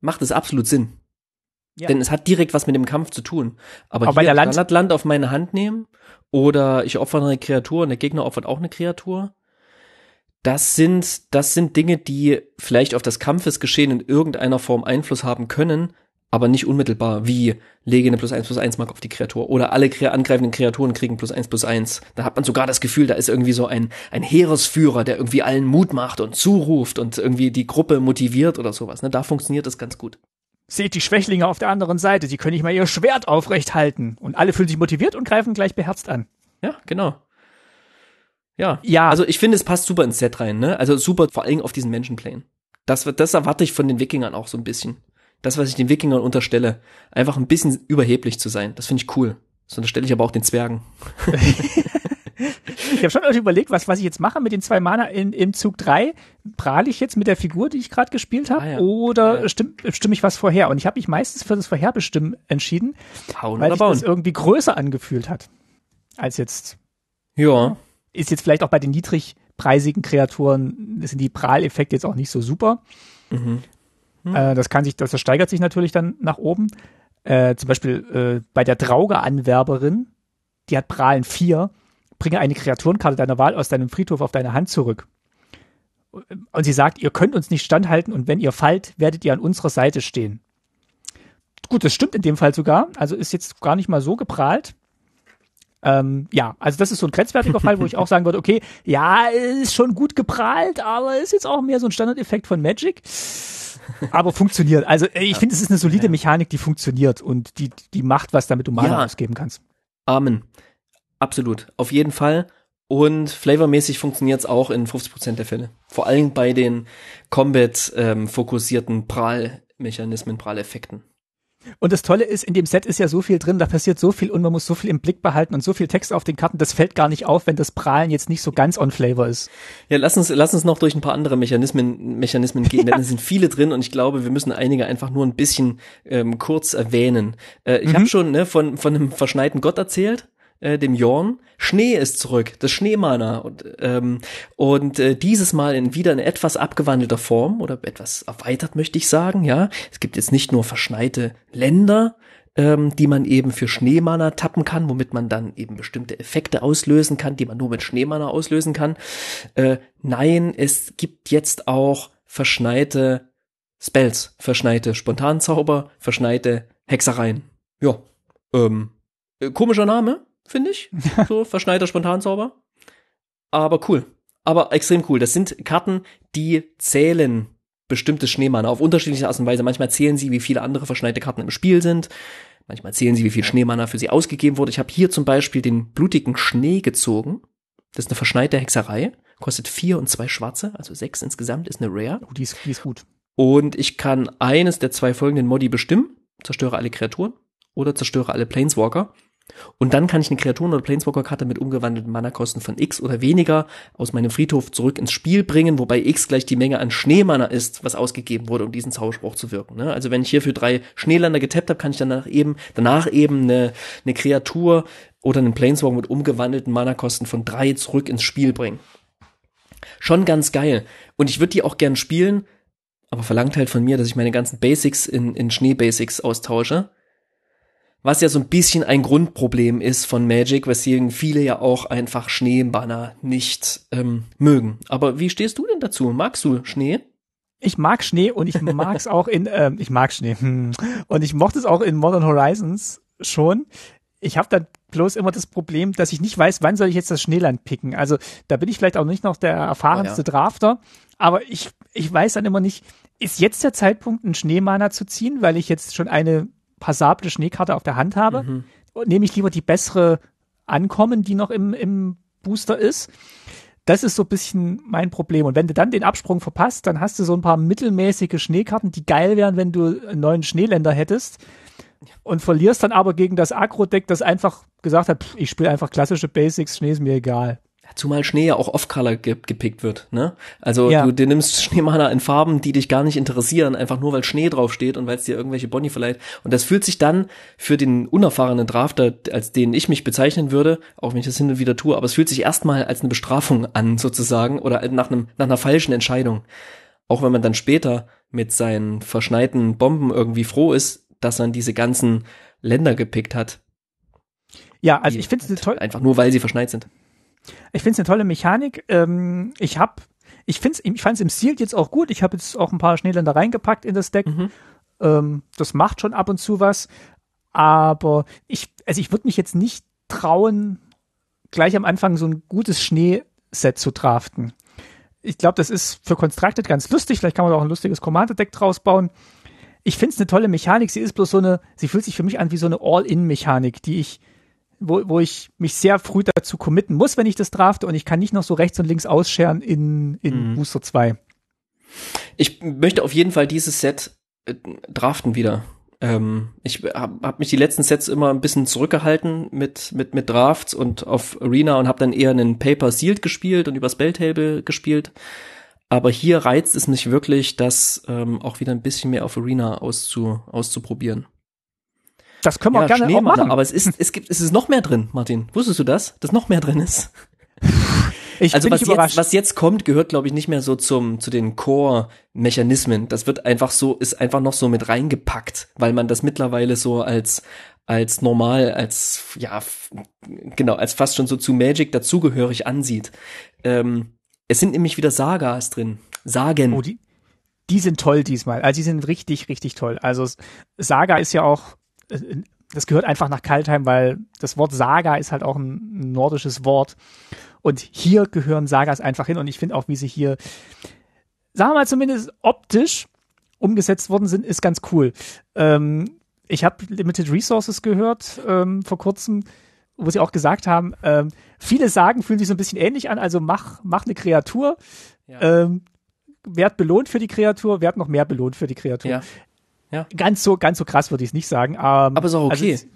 macht es absolut Sinn. Ja. Denn es hat direkt was mit dem Kampf zu tun. Aber, Aber bei hier der Land- Standardland auf meine Hand nehmen oder ich opfere eine Kreatur und der Gegner opfert auch eine Kreatur. Das sind, das sind Dinge, die vielleicht auf das Kampfesgeschehen in irgendeiner Form Einfluss haben können, aber nicht unmittelbar, wie lege eine plus eins plus eins Mark auf die Kreatur oder alle angreifenden Kreaturen kriegen plus eins plus eins. Da hat man sogar das Gefühl, da ist irgendwie so ein, ein Heeresführer, der irgendwie allen Mut macht und zuruft und irgendwie die Gruppe motiviert oder sowas. Ne? Da funktioniert das ganz gut. Seht die Schwächlinge auf der anderen Seite, sie können nicht mal ihr Schwert aufrecht halten. Und alle fühlen sich motiviert und greifen gleich beherzt an. Ja, genau. Ja. Ja. Also ich finde, es passt super ins Set rein, ne? Also super, vor allem auf diesen Menschenplane. Das, das erwarte ich von den Wikingern auch so ein bisschen. Das, was ich den Wikingern unterstelle, einfach ein bisschen überheblich zu sein. Das finde ich cool. Das unterstelle ich aber auch den Zwergen. Ich habe schon überlegt, was, was ich jetzt mache mit den zwei Mana in, im Zug 3. Prahle ich jetzt mit der Figur, die ich gerade gespielt habe, Ah, ja. oder Ja. stimme stimm ich was vorher? Und ich habe mich meistens für das Vorherbestimmen entschieden, Hauen weil sich das irgendwie größer angefühlt hat. Als jetzt, Ja. ist jetzt vielleicht auch bei den niedrigpreisigen Kreaturen, sind die Prahleffekte jetzt auch nicht so super. Mhm. Äh, das kann sich, das steigert sich natürlich dann nach oben. Äh, zum Beispiel äh, bei der Drauge-Anwerberin, die hat Prahlen 4, bringe eine Kreaturenkarte deiner Wahl aus deinem Friedhof auf deine Hand zurück. Und sie sagt, ihr könnt uns nicht standhalten und wenn ihr fallt, werdet ihr an unserer Seite stehen. Gut, das stimmt in dem Fall sogar. Also ist jetzt gar nicht mal so geprahlt. Ähm, ja, also das ist so ein grenzwertiger Fall, wo ich auch sagen würde, okay, ja, ist schon gut geprahlt, aber ist jetzt auch mehr so ein Standardeffekt von Magic. Aber funktioniert. Also ich finde, es ist eine solide Mechanik, die funktioniert und die, die macht was, damit du Mana Ja. ausgeben kannst. Amen. Absolut. Auf jeden Fall. Und flavormäßig funktioniert es auch in 50% der Fälle. Vor allem bei den Combat-fokussierten Prahlmechanismen, Prahleffekten. Und das Tolle ist, in dem Set ist ja so viel drin, da passiert so viel und man muss so viel im Blick behalten und so viel Text auf den Karten, das fällt gar nicht auf, wenn das Prahlen jetzt nicht so ganz on Flavor ist. Ja, lass uns, lass uns noch durch ein paar andere Mechanismen, Mechanismen gehen, denn es sind viele drin und ich glaube, wir müssen einige einfach nur ein bisschen ähm, kurz erwähnen. Äh, ich Mhm. habe schon ne, von, von einem verschneiten Gott erzählt, äh, dem Jorn. Schnee ist zurück, das Schneemana. Und, ähm, und äh, dieses Mal in wieder in etwas abgewandelter Form oder etwas erweitert, möchte ich sagen, ja. Es gibt jetzt nicht nur verschneite Länder, ähm, die man eben für Schneemana tappen kann, womit man dann eben bestimmte Effekte auslösen kann, die man nur mit Schneemana auslösen kann. Äh, nein, es gibt jetzt auch verschneite Spells, verschneite Spontanzauber, verschneite Hexereien. Ja, ähm, äh, komischer Name, finde ich. So, verschneiter Spontanzauber. Aber cool. Aber extrem cool. Das sind Karten, die zählen bestimmtes Schneemann auf unterschiedliche Art und Weise. Manchmal zählen sie, wie viele andere verschneite Karten im Spiel sind. Manchmal zählen sie, wie viel Schneemanner für sie ausgegeben wurde. Ich habe hier zum Beispiel den blutigen Schnee gezogen. Das ist eine verschneite Hexerei. Kostet vier und zwei schwarze, also sechs insgesamt, ist eine Rare. Oh, die ist, die ist gut. Und ich kann eines der zwei folgenden Modi bestimmen. Zerstöre alle Kreaturen oder zerstöre alle Planeswalker. Und dann kann ich eine Kreaturen- oder Planeswalker-Karte mit umgewandelten Mana-Kosten von X oder weniger aus meinem Friedhof zurück ins Spiel bringen, wobei X gleich die Menge an Schneemana ist, was ausgegeben wurde, um diesen Zauberspruch zu wirken. Ne? Also wenn ich hier für drei Schneeländer getappt habe, kann ich danach eben, danach eben eine, eine Kreatur oder einen Planeswalker mit umgewandelten Mana-Kosten von drei zurück ins Spiel bringen. Schon ganz geil. Und ich würde die auch gern spielen, aber verlangt halt von mir, dass ich meine ganzen Basics in, in Schnee-Basics austausche was ja so ein bisschen ein Grundproblem ist von Magic, weswegen viele ja auch einfach Schneebanner nicht ähm, mögen. Aber wie stehst du denn dazu? Magst du Schnee? Ich mag Schnee und ich mag es auch in, ähm, ich mag Schnee. Und ich mochte es auch in Modern Horizons schon. Ich habe dann bloß immer das Problem, dass ich nicht weiß, wann soll ich jetzt das Schneeland picken. Also da bin ich vielleicht auch nicht noch der erfahrenste oh ja. Drafter, aber ich, ich weiß dann immer nicht, ist jetzt der Zeitpunkt, einen Schneemana zu ziehen, weil ich jetzt schon eine passable Schneekarte auf der Hand habe, mhm. nehme ich lieber die bessere Ankommen, die noch im, im Booster ist. Das ist so ein bisschen mein Problem. Und wenn du dann den Absprung verpasst, dann hast du so ein paar mittelmäßige Schneekarten, die geil wären, wenn du einen neuen Schneeländer hättest. Und verlierst dann aber gegen das Agro-Deck, das einfach gesagt hat, pff, ich spiele einfach klassische Basics, Schnee ist mir egal. Zumal Schnee ja auch off-color ge gepickt wird, ne? Also ja. du, du nimmst Schneemana in Farben, die dich gar nicht interessieren, einfach nur weil Schnee drauf steht und weil es dir irgendwelche Boni verleiht. Und das fühlt sich dann für den unerfahrenen Drafter, als den ich mich bezeichnen würde, auch wenn ich das hin und wieder tue, aber es fühlt sich erstmal als eine Bestrafung an, sozusagen, oder nach einem, nach einer falschen Entscheidung. Auch wenn man dann später mit seinen verschneiten Bomben irgendwie froh ist, dass man diese ganzen Länder gepickt hat. Ja, also ich finde es toll. Einfach nur, weil sie verschneit sind. Ich finde es eine tolle Mechanik. Ähm, ich habe, ich finde ich fand es im Stil jetzt auch gut. Ich habe jetzt auch ein paar Schneeländer reingepackt in das Deck. Mhm. Ähm, das macht schon ab und zu was. Aber ich, also ich würde mich jetzt nicht trauen, gleich am Anfang so ein gutes Schneeset zu draften. Ich glaube, das ist für Constructed ganz lustig. Vielleicht kann man auch ein lustiges Commander-Deck draus bauen. Ich finde es eine tolle Mechanik. Sie ist bloß so eine, sie fühlt sich für mich an wie so eine All-In-Mechanik, die ich wo, wo ich mich sehr früh dazu committen muss, wenn ich das drafte und ich kann nicht noch so rechts und links ausscheren in, in mhm. Booster 2. Ich möchte auf jeden Fall dieses Set äh, draften wieder. Ähm, ich habe hab mich die letzten Sets immer ein bisschen zurückgehalten mit, mit, mit Drafts und auf Arena und habe dann eher einen Paper Sealed gespielt und über Spelltable gespielt. Aber hier reizt es mich wirklich, das ähm, auch wieder ein bisschen mehr auf Arena auszu, auszuprobieren. Das können wir ja, gerne auch machen. Aber es ist, es gibt, es ist noch mehr drin, Martin. Wusstest du das? Dass noch mehr drin ist? Ich also was jetzt, was jetzt kommt, gehört glaube ich nicht mehr so zum zu den Core-Mechanismen. Das wird einfach so, ist einfach noch so mit reingepackt, weil man das mittlerweile so als als normal, als ja genau, als fast schon so zu Magic dazugehörig ansieht. Ähm, es sind nämlich wieder Sagas drin. Sagen. Oh, die, die sind toll diesmal. Also die sind richtig, richtig toll. Also Saga ist ja auch das gehört einfach nach Kaltheim, weil das Wort Saga ist halt auch ein nordisches Wort. Und hier gehören Sagas einfach hin. Und ich finde auch, wie sie hier, sagen wir mal zumindest optisch umgesetzt worden sind, ist ganz cool. Ähm, ich habe Limited Resources gehört ähm, vor kurzem, wo sie auch gesagt haben, ähm, viele Sagen fühlen sich so ein bisschen ähnlich an. Also mach, mach eine Kreatur. Ja. Ähm, werd belohnt für die Kreatur, werd noch mehr belohnt für die Kreatur. Ja. Ja. Ganz so, ganz so krass würde ich es nicht sagen. Ähm, aber ist auch okay. Also,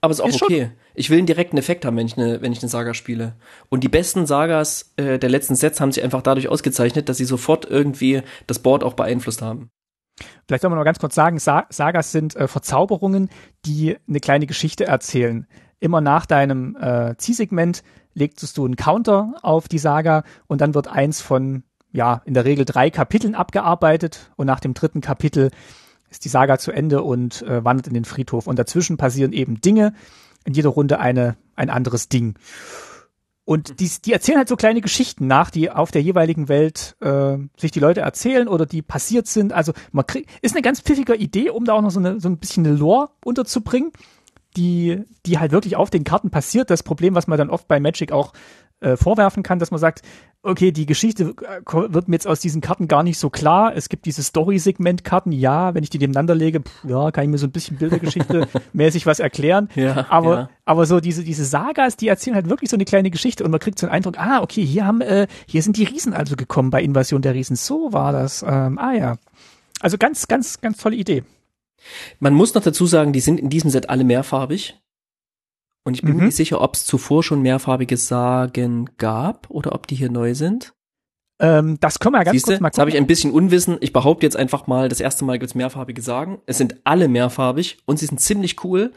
aber ist auch ist okay. Ich will einen direkten Effekt haben, wenn ich eine, wenn ich eine Saga spiele. Und die besten Sagas äh, der letzten Sets haben sich einfach dadurch ausgezeichnet, dass sie sofort irgendwie das Board auch beeinflusst haben. Vielleicht soll man noch ganz kurz sagen, Sa Sagas sind äh, Verzauberungen, die eine kleine Geschichte erzählen. Immer nach deinem äh, Zielsegment legst du einen Counter auf die Saga und dann wird eins von, ja, in der Regel drei Kapiteln abgearbeitet und nach dem dritten Kapitel ist die Saga zu Ende und äh, wandert in den Friedhof. Und dazwischen passieren eben Dinge. In jeder Runde eine, ein anderes Ding. Und die, die erzählen halt so kleine Geschichten nach, die auf der jeweiligen Welt äh, sich die Leute erzählen oder die passiert sind. Also man kriegt, ist eine ganz pfiffige Idee, um da auch noch so, eine, so ein bisschen eine Lore unterzubringen, die, die halt wirklich auf den Karten passiert. Das Problem, was man dann oft bei Magic auch äh, vorwerfen kann, dass man sagt, okay, die Geschichte äh, wird mir jetzt aus diesen Karten gar nicht so klar. Es gibt diese Story-Segment-Karten, ja, wenn ich die nebeneinander lege, pff, ja, kann ich mir so ein bisschen Bildergeschichte mäßig was erklären. Ja, aber, ja. aber so diese, diese Sagas, die erzählen halt wirklich so eine kleine Geschichte und man kriegt so einen Eindruck, ah, okay, hier haben, äh, hier sind die Riesen also gekommen bei Invasion der Riesen. So war das. Ähm, ah ja. Also ganz, ganz, ganz tolle Idee. Man muss noch dazu sagen, die sind in diesem Set alle mehrfarbig. Und ich bin Mhm. mir nicht sicher, ob es zuvor schon mehrfarbige Sagen gab oder ob die hier neu sind. Ähm, das können wir ja ganz Siehste, kurz mal jetzt habe ich gucken. ein bisschen Unwissen. Ich behaupte jetzt einfach mal, das erste Mal gibt's mehrfarbige Sagen. Es sind alle mehrfarbig und sie sind ziemlich cool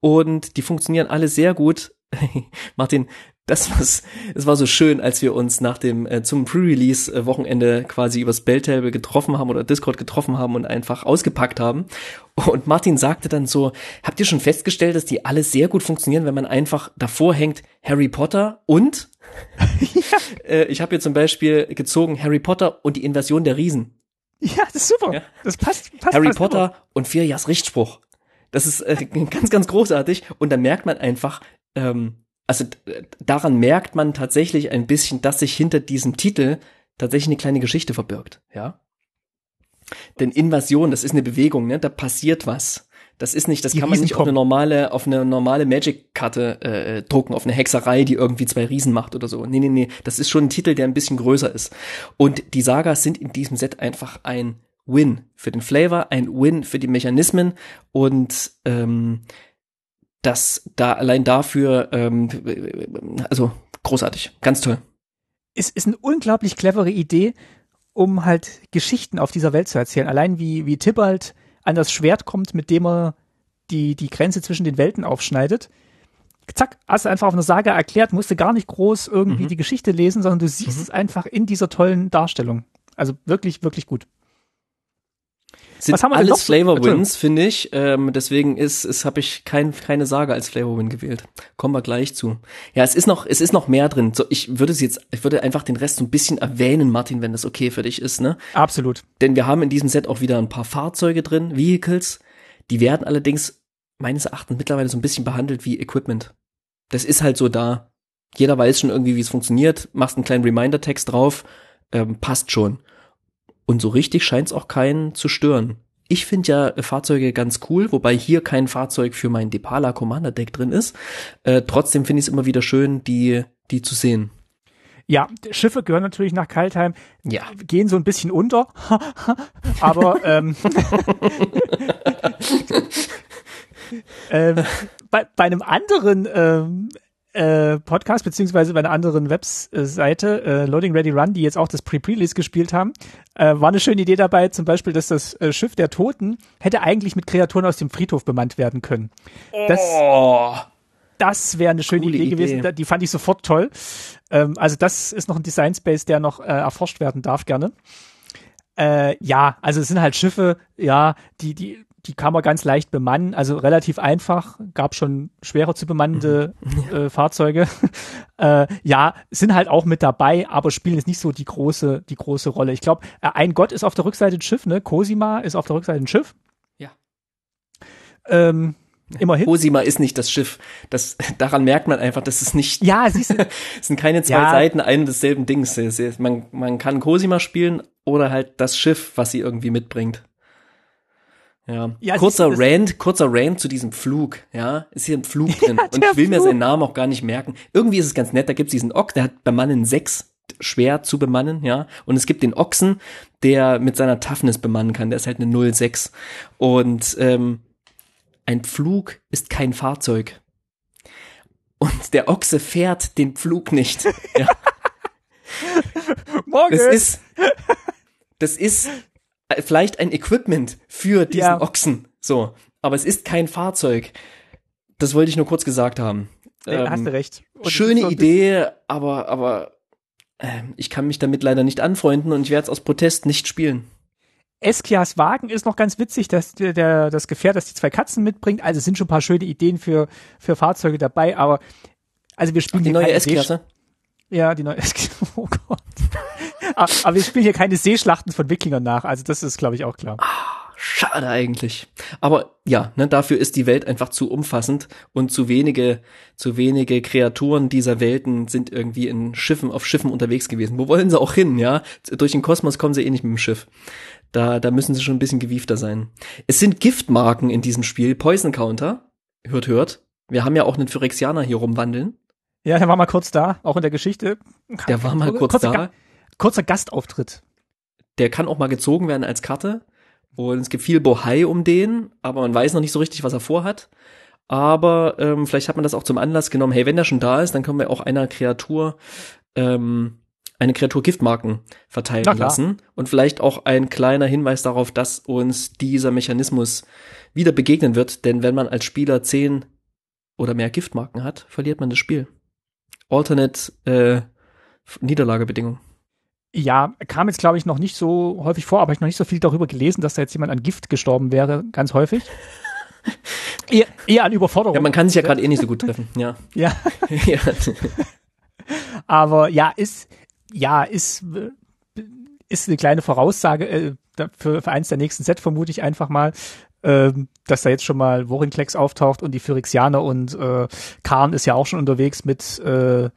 und die funktionieren alle sehr gut. Martin, das was, es war so schön, als wir uns nach dem äh, zum Pre-Release äh, Wochenende quasi übers Belltable getroffen haben oder Discord getroffen haben und einfach ausgepackt haben. Und Martin sagte dann so: Habt ihr schon festgestellt, dass die alle sehr gut funktionieren, wenn man einfach davor hängt Harry Potter und äh, ich habe hier zum Beispiel gezogen Harry Potter und die Invasion der Riesen. Ja, das ist super. Ja. Das passt. passt Harry passt Potter und vier Jahres Richtspruch. Das ist äh, ganz, ganz großartig. Und dann merkt man einfach, ähm, also d- daran merkt man tatsächlich ein bisschen, dass sich hinter diesem Titel tatsächlich eine kleine Geschichte verbirgt, ja. Denn Invasion, das ist eine Bewegung, ne? Da passiert was. Das ist nicht, das Die kann man nicht auf eine normale, auf eine normale Magic-Karte äh, drucken, auf eine Hexerei, die irgendwie zwei Riesen macht oder so. Nee, nee, nee. Das ist schon ein Titel, der ein bisschen größer ist. Und die Sagas sind in diesem Set einfach ein Win für den Flavor, ein Win für die Mechanismen und ähm, das da allein dafür, ähm, also großartig, ganz toll. ist, ist eine unglaublich clevere Idee, um halt Geschichten auf dieser Welt zu erzählen. Allein wie, wie Tibalt an das Schwert kommt, mit dem er die, die Grenze zwischen den Welten aufschneidet. Zack, hast du einfach auf einer Saga erklärt, musste gar nicht groß irgendwie Mhm. die Geschichte lesen, sondern du siehst es einfach in dieser tollen Darstellung. Also wirklich, wirklich gut. Sind Was haben wir denn alles Flavor. Wins, finde ich. Ähm, deswegen ist, ist habe ich kein, keine Saga als Flavor Win gewählt. Kommen wir gleich zu. Ja, es ist noch, es ist noch mehr drin. So, ich würde es jetzt, ich würde einfach den Rest so ein bisschen erwähnen, Martin, wenn das okay für dich ist, ne? Absolut. Denn wir haben in diesem Set auch wieder ein paar Fahrzeuge drin, Vehicles. Die werden allerdings meines Erachtens mittlerweile so ein bisschen behandelt wie Equipment. Das ist halt so da. Jeder weiß schon irgendwie, wie es funktioniert. Machst einen kleinen Reminder-Text drauf, ähm, passt schon. Und so richtig scheint es auch keinen zu stören. Ich finde ja äh, Fahrzeuge ganz cool, wobei hier kein Fahrzeug für mein Depala Commander Deck drin ist. Äh, trotzdem finde ich es immer wieder schön, die, die zu sehen. Ja, Schiffe gehören natürlich nach Kaltheim, Ja. gehen so ein bisschen unter, aber ähm, ähm, bei, bei einem anderen ähm, äh, Podcast beziehungsweise bei einer anderen Webseite, äh, Loading Ready Run, die jetzt auch das Pre-Release gespielt haben, äh, war eine schöne Idee dabei, zum Beispiel, dass das äh, Schiff der Toten hätte eigentlich mit Kreaturen aus dem Friedhof bemannt werden können. Das, Oh. das wäre eine schöne Coole Idee, Idee. gewesen. Da- Die fand ich sofort toll. Ähm, also das ist noch ein Design Space, der noch äh, erforscht werden darf gerne. Äh, ja, also es sind halt Schiffe, ja, die die die kann man ganz leicht bemannen, also relativ einfach. Gab schon schwerer zu bemannende äh, Fahrzeuge. äh, ja, sind halt auch mit dabei, aber spielen jetzt nicht so die große die große Rolle. Ich glaube, äh, ein Gott ist auf der Rückseite ein Schiff, ne? Cosima ist auf der Rückseite ein Schiff. Ja. Ähm, immerhin. Cosima ist nicht das Schiff. Das, daran merkt man einfach, dass es nicht, Ja, siehst du, es sind keine zwei Ja. Seiten ein und desselben Dings. Man, man kann Cosima spielen oder halt das Schiff, was sie irgendwie mitbringt. Ja. Ja, kurzer Rant, kurzer Rant zu diesem Flug, ja. Ist hier ein Flug drin. und der ich will mir Flug. seinen Namen auch gar nicht merken. Irgendwie ist es ganz nett, da gibt's diesen Ochs, der hat Bemannen sechs schwer zu bemannen, ja. Und es gibt den Ochsen, der mit seiner Toughness bemannen kann, der ist halt eine 06. Und ähm, ein Pflug ist kein Fahrzeug. Und der Ochse fährt den Pflug nicht. Ja, morgen. das ist, das ist vielleicht ein Equipment für diesen Ja. Ochsen. So. Aber es ist kein Fahrzeug. Das wollte ich nur kurz gesagt haben. Nee, Ähm, hast du recht. Und Schöne so Idee, aber, aber ähm, ich kann mich damit leider nicht anfreunden und ich werde es aus Protest nicht spielen. Eskias Wagen ist noch ganz witzig, dass der, der, das Gefährt, das die zwei Katzen mitbringt. Also es sind schon ein paar schöne Ideen für, für Fahrzeuge dabei, aber also wir spielen Die hier neue S-Klasse. Ja, die neue. Oh Gott. Ah, aber wir spielen hier keine Seeschlachten von Wikingern nach, also das ist, glaube ich, auch klar. Schade eigentlich. Aber ja, ne, dafür ist die Welt einfach zu umfassend und zu wenige, zu wenige Kreaturen dieser Welten sind irgendwie in Schiffen, auf Schiffen unterwegs gewesen. Wo wollen sie auch hin, ja? Durch den Kosmos kommen sie eh nicht mit dem Schiff. Da, da müssen sie schon ein bisschen gewiefter sein. Es sind Giftmarken in diesem Spiel, Poison Counter. Hört, hört. Wir haben ja auch einen Phyrexianer hier rumwandeln. Ja, der war mal kurz da, auch in der Geschichte. Der war mal kurz kurzer, da. Kurzer Gastauftritt. Der kann auch mal gezogen werden als Karte. Und es gibt viel Bohai um den, aber man weiß noch nicht so richtig, was er vorhat. Aber ähm, vielleicht hat man das auch zum Anlass genommen, hey, wenn der schon da ist, dann können wir auch einer Kreatur ähm, eine Kreatur Giftmarken verteilen lassen. Und vielleicht auch ein kleiner Hinweis darauf, dass uns dieser Mechanismus wieder begegnen wird. Denn wenn man als Spieler zehn oder mehr Giftmarken hat, verliert man das Spiel. Alternate äh, Niederlagebedingung. Ja, kam jetzt, glaube ich, noch nicht so häufig vor, aber ich noch nicht so viel darüber gelesen, dass da jetzt jemand an Gift gestorben wäre, ganz häufig. eher, eher an Überforderung. Ja, man kann sich ja gerade eh nicht so gut treffen. Ja. ja, ja. aber ja, ist, ja, ist, ist eine kleine Voraussage äh, für, für eins der nächsten Set, vermute ich einfach mal, ähm, dass da jetzt schon mal Vorinklex auftaucht und die Phyrexianer und äh, Karn ist ja auch schon unterwegs mit äh,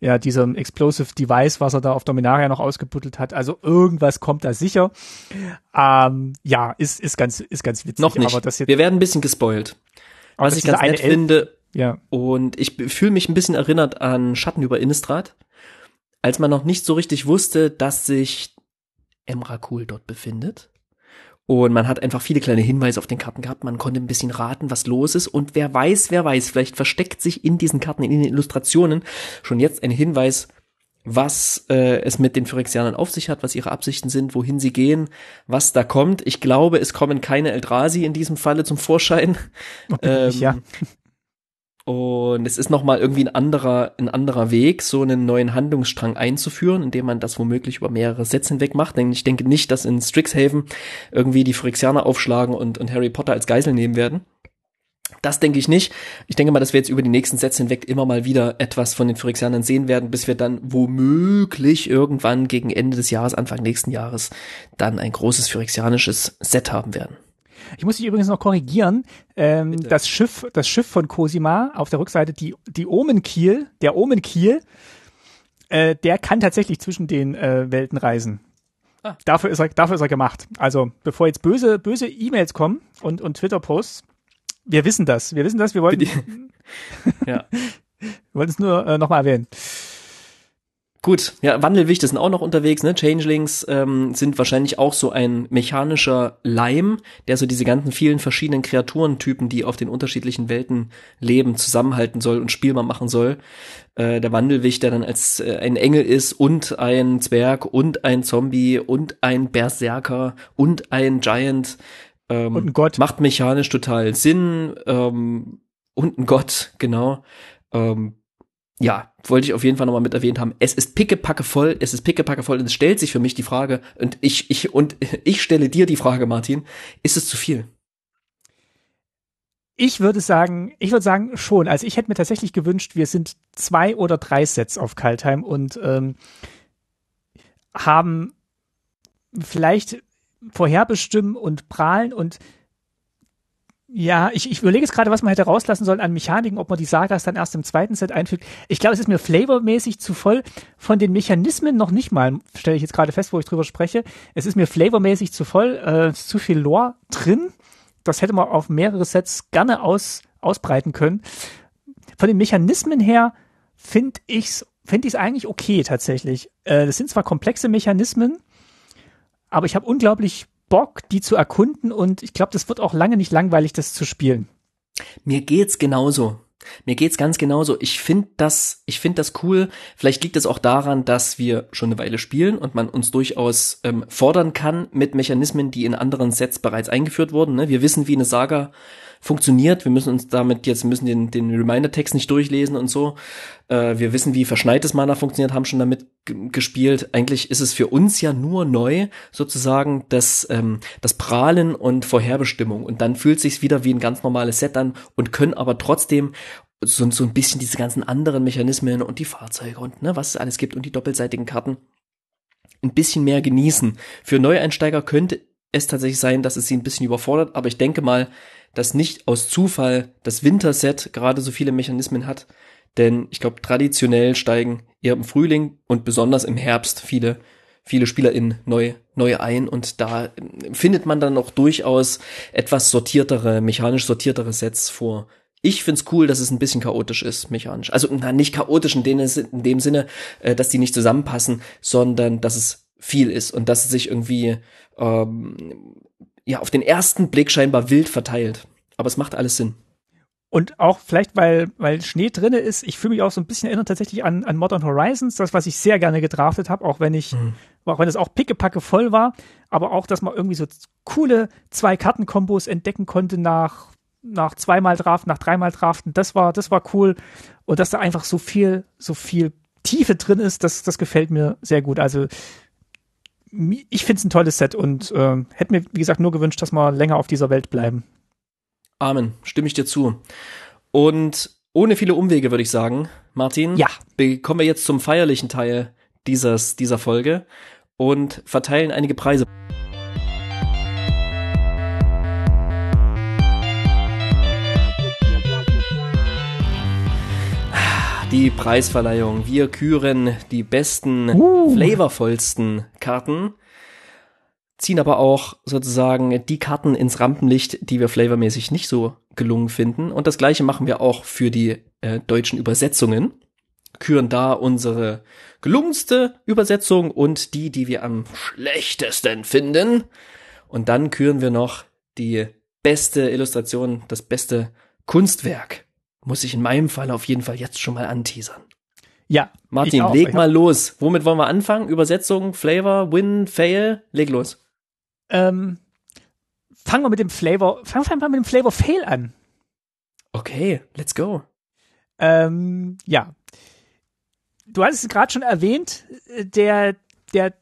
ja, diesem Explosive Device, was er da auf Dominaria noch ausgebuddelt hat. Also irgendwas kommt da sicher. Ähm, ja, ist, ist ganz, ist ganz witzig. Noch nicht. Aber das jetzt, Wir werden ein bisschen gespoilt. Was ich ganz nett Elf- finde, Ja, und ich fühle mich ein bisschen erinnert an Schatten über Innistrad, als man noch nicht so richtig wusste, dass sich Emrakul dort befindet. Und man hat einfach viele kleine Hinweise auf den Karten gehabt. Man konnte ein bisschen raten, was los ist. Und wer weiß, wer weiß, vielleicht versteckt sich in diesen Karten, in den Illustrationen schon jetzt ein Hinweis, was äh, es mit den Phyrexianern auf sich hat, was ihre Absichten sind, wohin sie gehen, was da kommt. Ich glaube, es kommen keine Eldrazi in diesem Falle zum Vorschein. Ähm, ja. Und es ist nochmal irgendwie ein anderer, ein anderer Weg, so einen neuen Handlungsstrang einzuführen, indem man das womöglich über mehrere Sätze hinweg macht. Denn ich denke nicht, dass in Strixhaven irgendwie die Phyrexianer aufschlagen und, und Harry Potter als Geisel nehmen werden. Das denke ich nicht. Ich denke mal, dass wir jetzt über die nächsten Sätze hinweg immer mal wieder etwas von den Phyrexianern sehen werden, bis wir dann womöglich irgendwann gegen Ende des Jahres, Anfang nächsten Jahres, dann ein großes phyrexianisches Set haben werden. Ich muss dich übrigens noch korrigieren. Ähm, das Schiff, das Schiff von Cosima auf der Rückseite, die, die Omenkiel, der Omenkiel, äh, der kann tatsächlich zwischen den äh, Welten reisen. Ah. Dafür ist er, dafür ist er gemacht. Also, bevor jetzt böse, böse E-Mails kommen und, und Twitter-Posts, wir wissen das. Wir wissen das. Wir wollten, Ja. wir wollten es nur äh, nochmal erwähnen. Gut, ja, Wandelwichte sind auch noch unterwegs, ne? Changelings ähm, sind wahrscheinlich auch so ein mechanischer Leim, der so diese ganzen vielen verschiedenen Kreaturentypen, die auf den unterschiedlichen Welten leben, zusammenhalten soll und spielbar machen soll. Äh, der Wandelwicht, der dann als äh, ein Engel ist und ein Zwerg und ein Zombie und ein Berserker und ein Giant. Ähm, Und ein Gott. Macht mechanisch total Sinn. Ähm, und ein Gott, genau. Ähm, ja, wollte ich auf jeden Fall nochmal mit erwähnt haben. Es ist pickepacke voll, es ist pickepacke voll und es stellt sich für mich die Frage, und ich, ich, und ich stelle dir die Frage, Martin, ist es zu viel? Ich würde sagen, ich würde sagen schon. Also ich hätte mir tatsächlich gewünscht, wir sind zwei oder drei Sets auf Kaltheim und ähm, haben vielleicht vorherbestimmen und prahlen und ja, ich, ich überlege jetzt gerade, was man hätte rauslassen sollen an Mechaniken, ob man die Sagas dann erst im zweiten Set einfügt. Ich glaube, es ist mir flavormäßig zu voll von den Mechanismen noch nicht mal, stelle ich jetzt gerade fest, wo ich drüber spreche. Es ist mir flavormäßig zu voll, äh, zu viel Lore drin. Das hätte man auf mehrere Sets gerne aus, ausbreiten können. Von den Mechanismen her finde ich's finde ich es eigentlich okay tatsächlich. Äh, das sind zwar komplexe Mechanismen, aber ich habe unglaublich Bock, die zu erkunden und ich glaube, das wird auch lange nicht langweilig, das zu spielen. Mir geht's genauso. Mir geht's ganz genauso. Ich finde das, ich finde das cool. Vielleicht liegt es auch daran, dass wir schon eine Weile spielen und man uns durchaus ähm, fordern kann mit Mechanismen, die in anderen Sets bereits eingeführt wurden. Ne? Wir wissen, wie eine Saga funktioniert. Wir müssen uns damit jetzt müssen den, den Reminder-Text nicht durchlesen und so. Äh, wir wissen, wie verschneites Mana funktioniert, haben schon damit gespielt. Eigentlich ist es für uns ja nur neu, sozusagen, das, ähm, das Prahlen und Vorherbestimmung. Und dann fühlt sich's wieder wie ein ganz normales Set an und können aber trotzdem so, so ein bisschen diese ganzen anderen Mechanismen und die Fahrzeuge und ne, was es alles gibt und die doppelseitigen Karten ein bisschen mehr genießen. Für Neueinsteiger könnte es tatsächlich sein, dass es sie ein bisschen überfordert, aber ich denke mal, dass nicht aus Zufall das Winterset gerade so viele Mechanismen hat, denn ich glaube, traditionell steigen eher im Frühling und besonders im Herbst viele viele SpielerInnen neu, neu ein und da findet man dann auch durchaus etwas sortiertere, mechanisch sortiertere Sets vor. Ich find's cool, dass es ein bisschen chaotisch ist, mechanisch. Also na, nicht chaotisch in dem, in dem Sinne, äh, dass die nicht zusammenpassen, sondern dass es viel ist und dass es sich irgendwie ähm, ja auf den ersten Blick scheinbar wild verteilt. Aber es macht alles Sinn. Und auch vielleicht, weil, weil Schnee drinne ist, ich fühle mich auch so ein bisschen erinnert tatsächlich an, an Modern Horizons, das, was ich sehr gerne gedraftet habe, auch wenn ich, mhm. auch wenn es auch pickepacke voll war, aber auch, dass man irgendwie so coole zwei Kartenkombos entdecken konnte nach, nach zweimal Draft, nach dreimal Draften, das war, das war cool. Und dass da einfach so viel, so viel Tiefe drin ist, das, das gefällt mir sehr gut. Also, ich finde es ein tolles Set und äh, hätte mir, wie gesagt, nur gewünscht, dass wir länger auf dieser Welt bleiben. Amen, stimme ich dir zu. Und ohne viele Umwege würde ich sagen, Martin, ja. kommen wir jetzt zum feierlichen Teil dieses, dieser Folge und verteilen einige Preise. Die Preisverleihung. Wir küren die besten, uh. flavorvollsten Karten ziehen aber auch sozusagen die Karten ins Rampenlicht, die wir flavormäßig nicht so gelungen finden. Und das gleiche machen wir auch für die äh, deutschen Übersetzungen. Küren da unsere gelungenste Übersetzung und die, die wir am schlechtesten finden. Und dann küren wir noch die beste Illustration, das beste Kunstwerk. Muss ich in meinem Fall auf jeden Fall jetzt schon mal anteasern. Ja. Martin, leg mal los. Womit wollen wir anfangen? Übersetzung, Flavor, Win, Fail? Leg los. Ähm, fangen wir mit dem Flavor, fangen wir einfach mit dem Flavor Fail an. Okay, let's go. Ähm, ja. Du hattest es gerade schon erwähnt, der, der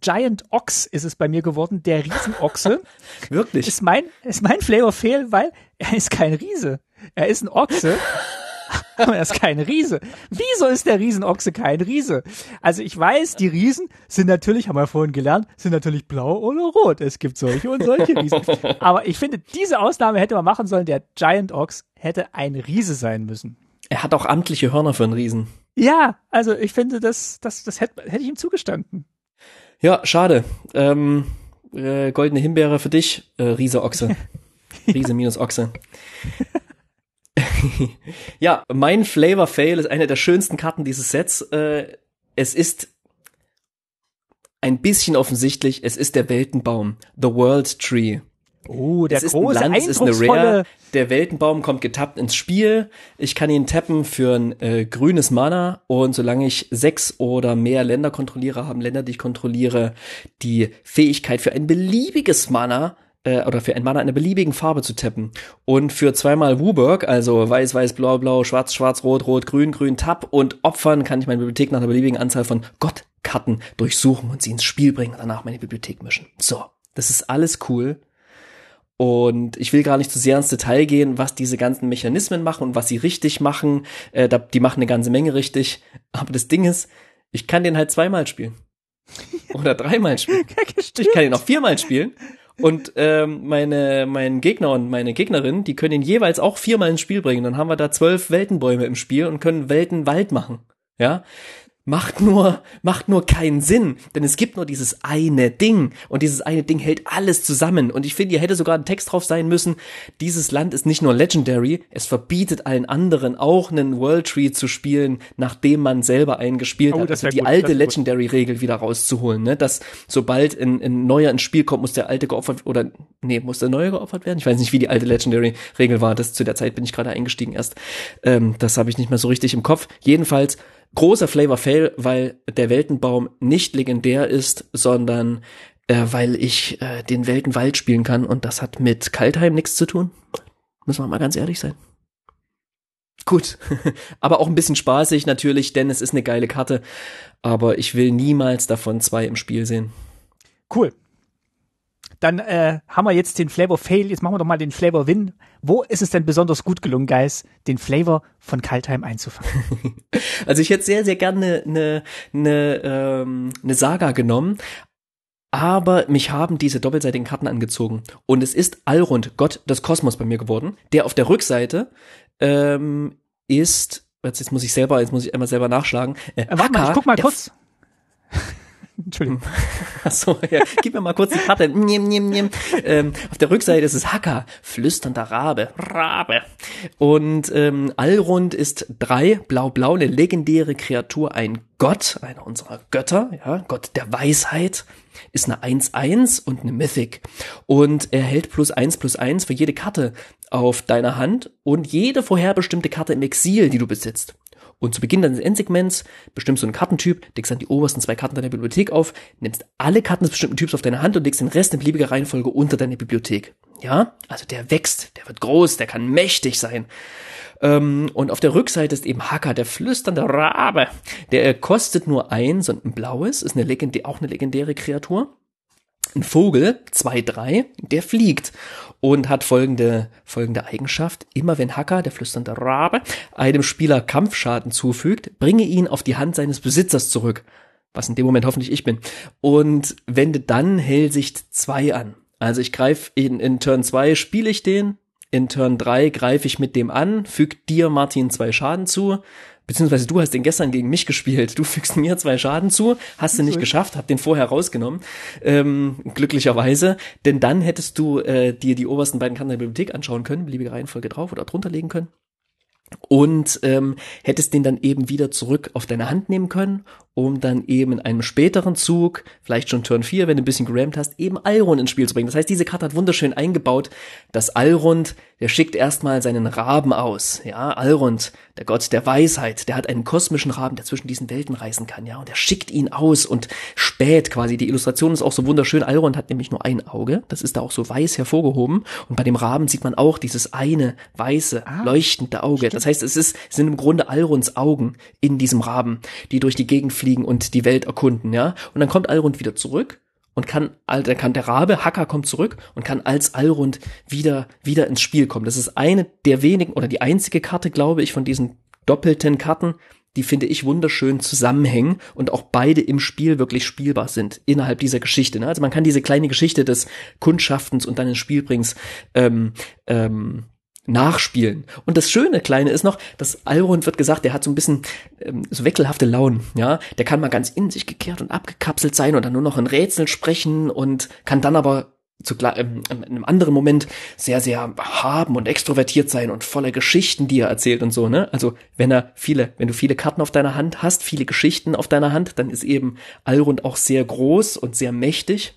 Giant Ox ist es bei mir geworden, der Riesenochse. Wirklich? Ist mein, ist mein Flavor Fail, weil er ist kein Riese. Er ist ein Ochse. aber er ist kein Riese. Wieso ist der Riesenochse kein Riese? Also ich weiß, die Riesen sind natürlich, haben wir vorhin gelernt, sind natürlich blau oder rot. Es gibt solche und solche Riesen. Aber ich finde, diese Ausnahme hätte man machen sollen. Der Giant Ox hätte ein Riese sein müssen. Er hat auch amtliche Hörner für einen Riesen. Ja, also ich finde, das, das, das hätte, hätte ich ihm zugestanden. Ja, schade. Ähm, äh, goldene Himbeere für dich, äh, Riese Ochse. Riese minus Ochse. ja, mein Flavor Fail ist eine der schönsten Karten dieses Sets. Äh, es ist ein bisschen offensichtlich, es ist der Weltenbaum, The World Tree. Oh, der es ist große, ein Land, es ist eine Rare. Der Weltenbaum kommt getappt ins Spiel. Ich kann ihn tappen für ein äh, grünes Mana und solange ich sechs oder mehr Länder kontrolliere, haben Länder, die ich kontrolliere, die Fähigkeit für ein beliebiges Mana äh, oder für ein Mana einer beliebigen Farbe zu tappen. Und für zweimal Wooburg, also weiß, weiß, blau, blau, schwarz, schwarz, rot, rot, grün, grün, Tab und Opfern kann ich meine Bibliothek nach einer beliebigen Anzahl von Gottkarten durchsuchen und sie ins Spiel bringen und danach meine Bibliothek mischen. So, das ist alles cool. Und ich will gar nicht zu sehr ins Detail gehen, was diese ganzen Mechanismen machen und was sie richtig machen. Äh, die machen eine ganze Menge richtig. Aber das Ding ist, ich kann den halt zweimal spielen. Oder dreimal spielen. ich kann ihn auch viermal spielen. Und ähm, meine, mein Gegner und meine Gegnerin, die können ihn jeweils auch viermal ins Spiel bringen. Dann haben wir da zwölf Weltenbäume im Spiel und können Weltenwald machen. Ja, macht nur, macht nur keinen Sinn, denn es gibt nur dieses eine Ding und dieses eine Ding hält alles zusammen und ich finde, hier hätte sogar ein Text drauf sein müssen, dieses Land ist nicht nur legendary, es verbietet allen anderen auch einen World Tree zu spielen, nachdem man selber einen gespielt oh, hat, also die gut, alte Legendary Regel wieder rauszuholen, ne, dass sobald ein, ein neuer ins Spiel kommt, muss der alte geopfert oder nee, muss der neue geopfert werden? Ich weiß nicht, wie die alte Legendary Regel war, das zu der Zeit bin ich gerade eingestiegen erst. Ähm, das habe ich nicht mehr so richtig im Kopf. Jedenfalls großer Flavor Fail, weil der Weltenbaum nicht legendär ist, sondern äh, weil ich äh, den Weltenwald spielen kann und das hat mit Kaltheim nichts zu tun. Müssen wir mal ganz ehrlich sein. Gut, aber auch ein bisschen spaßig natürlich, denn es ist eine geile Karte, aber ich will niemals davon zwei im Spiel sehen. Cool. Dann äh, haben wir jetzt den Flavor Fail. Jetzt machen wir doch mal den Flavor Win. Wo ist es denn besonders gut gelungen, Guys, den Flavor von Kaltheim einzufangen? Also ich hätte sehr, sehr gerne eine, eine, ähm, eine Saga genommen, aber mich haben diese doppelseitigen Karten angezogen. Und es ist Alrund, Gott des Kosmos bei mir geworden, der auf der Rückseite ähm, ist, jetzt muss ich selber, jetzt muss ich einmal selber nachschlagen. Äh, warte mal, ich guck mal kurz. Entschuldigung. Achso, ja. Gib mir mal kurz die Karte. Niem, niem, niem. Ähm, auf der Rückseite ist es Hacker, flüsternder Rabe, Rabe. Und ähm, Alrund ist drei, blau-blau, eine legendäre Kreatur, ein Gott, einer unserer Götter, ja, Gott der Weisheit, ist eine 1-1 und eine Mythic. Und er hält plus 1 plus 1 für jede Karte auf deiner Hand und jede vorherbestimmte Karte im Exil, die du besitzt. Und zu Beginn deines Endsegments bestimmst du einen Kartentyp, legst dann die obersten zwei Karten deiner Bibliothek auf, nimmst alle Karten des bestimmten Typs auf deine Hand und legst den Rest in beliebiger Reihenfolge unter deine Bibliothek. Ja, also der wächst, der wird groß, der kann mächtig sein. Ähm, und auf der Rückseite ist eben Hacker, der flüsternde Rabe. Der kostet nur eins und ein blaues, ist eine legendä auch eine legendäre Kreatur ein Vogel, 2-3, der fliegt und hat folgende, folgende Eigenschaft. Immer wenn Hacker, der flüsternde Rabe, einem Spieler Kampfschaden zufügt, bringe ihn auf die Hand seines Besitzers zurück. Was in dem Moment hoffentlich ich bin. Und wende dann Hellsicht 2 an. Also ich greife in, in Turn 2 spiele ich den, in Turn 3 greife ich mit dem an, fügt dir Martin zwei Schaden zu, beziehungsweise du hast den gestern gegen mich gespielt. Du fügst mir zwei Schaden zu, hast du nicht geschafft, hab den vorher rausgenommen, ähm, glücklicherweise, denn dann hättest du äh, dir die obersten beiden Karten der Bibliothek anschauen können, beliebige Reihenfolge drauf oder drunter legen können. Und ähm, hättest den dann eben wieder zurück auf deine Hand nehmen können, um dann eben in einem späteren Zug, vielleicht schon Turn 4, wenn du ein bisschen gerammt hast, eben Alrond ins Spiel zu bringen. Das heißt, diese Karte hat wunderschön eingebaut, dass Alrond, der schickt erstmal seinen Raben aus. Ja, Alrond, der Gott der Weisheit, der hat einen kosmischen Raben, der zwischen diesen Welten reisen kann, ja, und er schickt ihn aus und spät quasi. Die Illustration ist auch so wunderschön. Alrond hat nämlich nur ein Auge, das ist da auch so weiß hervorgehoben und bei dem Raben sieht man auch dieses eine weiße, ah, leuchtende Auge. Stimmt. Das heißt, es ist, es sind im Grunde Alronds Augen in diesem Raben, die durch die Gegend fliegen und die Welt erkunden, ja. Und dann kommt Alrund wieder zurück und kann, dann kann der Rabe, Hacker kommt zurück und kann als Alrund wieder, wieder ins Spiel kommen. Das ist eine der wenigen oder die einzige Karte, glaube ich, von diesen doppelten Karten, die finde ich wunderschön zusammenhängen und auch beide im Spiel wirklich spielbar sind innerhalb dieser Geschichte. Ne? Also man kann diese kleine Geschichte des Kundschaftens und dann ins Spiel bringst ähm, ähm, nachspielen. Und das schöne Kleine ist noch, dass Alrond wird gesagt, der hat so ein bisschen ähm, so wechselhafte Launen, ja. Der kann mal ganz in sich gekehrt und abgekapselt sein und dann nur noch in Rätseln sprechen und kann dann aber zu, ähm, in einem anderen Moment sehr, sehr haben und extrovertiert sein und voller Geschichten, die er erzählt und so, ne? Also, wenn er viele, wenn du viele Karten auf deiner Hand hast, viele Geschichten auf deiner Hand, dann ist eben Alrond auch sehr groß und sehr mächtig.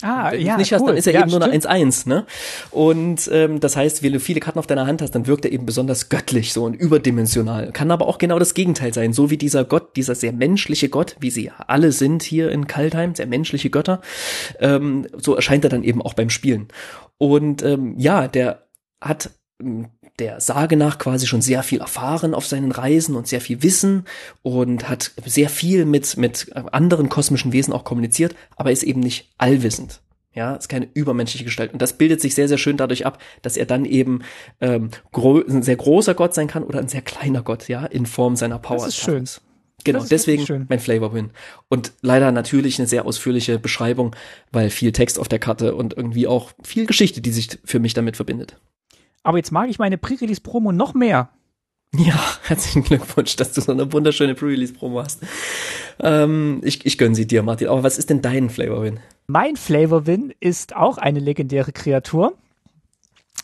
Ah, Wenn ja, nicht cool. hast, dann ist er ja, eben nur eine 1-1, ne? Und ähm, das heißt, wenn du viele Karten auf deiner Hand hast, dann wirkt er eben besonders göttlich so und überdimensional. Kann aber auch genau das Gegenteil sein, so wie dieser Gott, dieser sehr menschliche Gott, wie sie alle sind hier in Kaltheim, sehr menschliche Götter. Ähm, so erscheint er dann eben auch beim Spielen. Und ähm, ja, der hat ähm, der Sage nach quasi schon sehr viel erfahren auf seinen Reisen und sehr viel Wissen und hat sehr viel mit, mit anderen kosmischen Wesen auch kommuniziert, aber ist eben nicht allwissend. Ja, ist keine übermenschliche Gestalt. Und das bildet sich sehr, sehr schön dadurch ab, dass er dann eben ähm, ein sehr großer Gott sein kann oder ein sehr kleiner Gott, ja, in Form seiner Power. Das ist schön. Genau, deswegen mein Flavor Win. Und leider natürlich eine sehr ausführliche Beschreibung, weil viel Text auf der Karte und irgendwie auch viel Geschichte, die sich für mich damit verbindet. Aber jetzt mag ich meine Pre-Release-Promo noch mehr. Ja, herzlichen Glückwunsch, dass du so eine wunderschöne Pre-Release-Promo hast. Ähm, ich, ich gönne sie dir, Martin. Aber was ist denn dein Flavor-Win? Mein Flavor-Win ist auch eine legendäre Kreatur.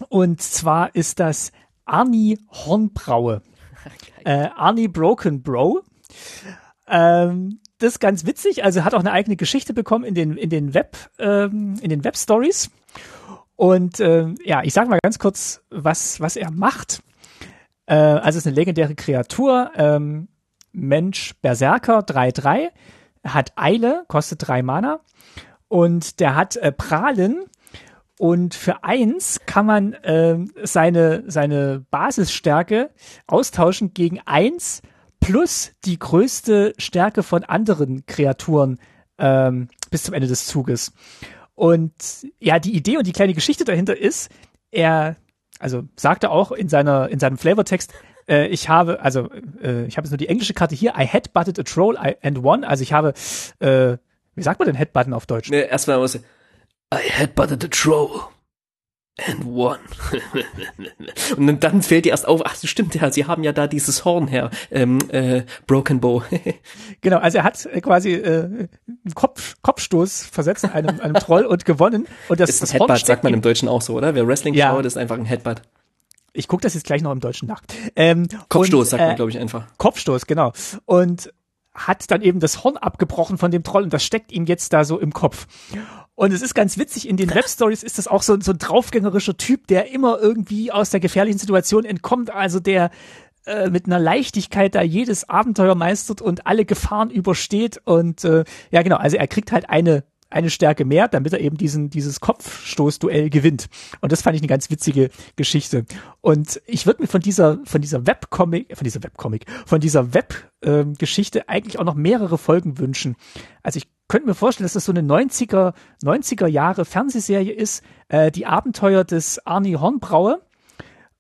Und zwar ist das Arnie Hornbraue. äh, Arnie Broken Bro. Ähm, das ist ganz witzig. Also hat auch eine eigene Geschichte bekommen in den, in den Web, ähm, in den Web Stories. Und äh, ja, ich sage mal ganz kurz, was, was er macht. Äh, also es ist eine legendäre Kreatur, ähm, Mensch Berserker 3-3, hat Eile, kostet 3 Mana und der hat äh, Prahlen und für eins kann man äh, seine, seine Basisstärke austauschen gegen eins plus die größte Stärke von anderen Kreaturen ähm, bis zum Ende des Zuges. Und ja, die Idee und die kleine Geschichte dahinter ist, er, also sagte auch in seiner, in seinem Flavortext, äh, ich habe, also äh, ich habe jetzt nur die englische Karte hier, I headbutted a troll and won. Also ich habe, äh, wie sagt man denn Headbutton auf Deutsch? Nee, erstmal muss I headbutted a troll and won. und dann fällt dir erst auf, ach stimmt ja, sie haben ja da dieses Horn her, ähm, äh, Broken Bow. genau, also er hat äh, quasi äh, einen Kopf, Kopfstoß versetzt einem, einem Troll und gewonnen. Und das, ist das ein Headbutt, sagt man im Deutschen auch so, oder? Wer Wrestling Ja. schaut, ist einfach ein Headbutt. Ich gucke das jetzt gleich noch im Deutschen nach. Ähm, Kopfstoß und, sagt man, äh, glaube ich, einfach. Kopfstoß, genau. Und hat dann eben das Horn abgebrochen von dem Troll und das steckt ihm jetzt da so im Kopf. Und es ist ganz witzig, in den Webstories ist das auch so, so ein draufgängerischer Typ, der immer irgendwie aus der gefährlichen Situation entkommt, also der äh, mit einer Leichtigkeit da jedes Abenteuer meistert und alle Gefahren übersteht. Und äh, ja genau, also er kriegt halt eine eine Stärke mehr, damit er eben diesen dieses Kopfstoßduell gewinnt. Und das fand ich eine ganz witzige Geschichte. Und ich würde mir von dieser von dieser Webcomic, von dieser Webcomic, von dieser Web-Geschichte eigentlich auch noch mehrere Folgen wünschen. Also ich könnte mir vorstellen, dass das so eine 90er 90er Jahre Fernsehserie ist, äh, die Abenteuer des Arnie Hornbrauer.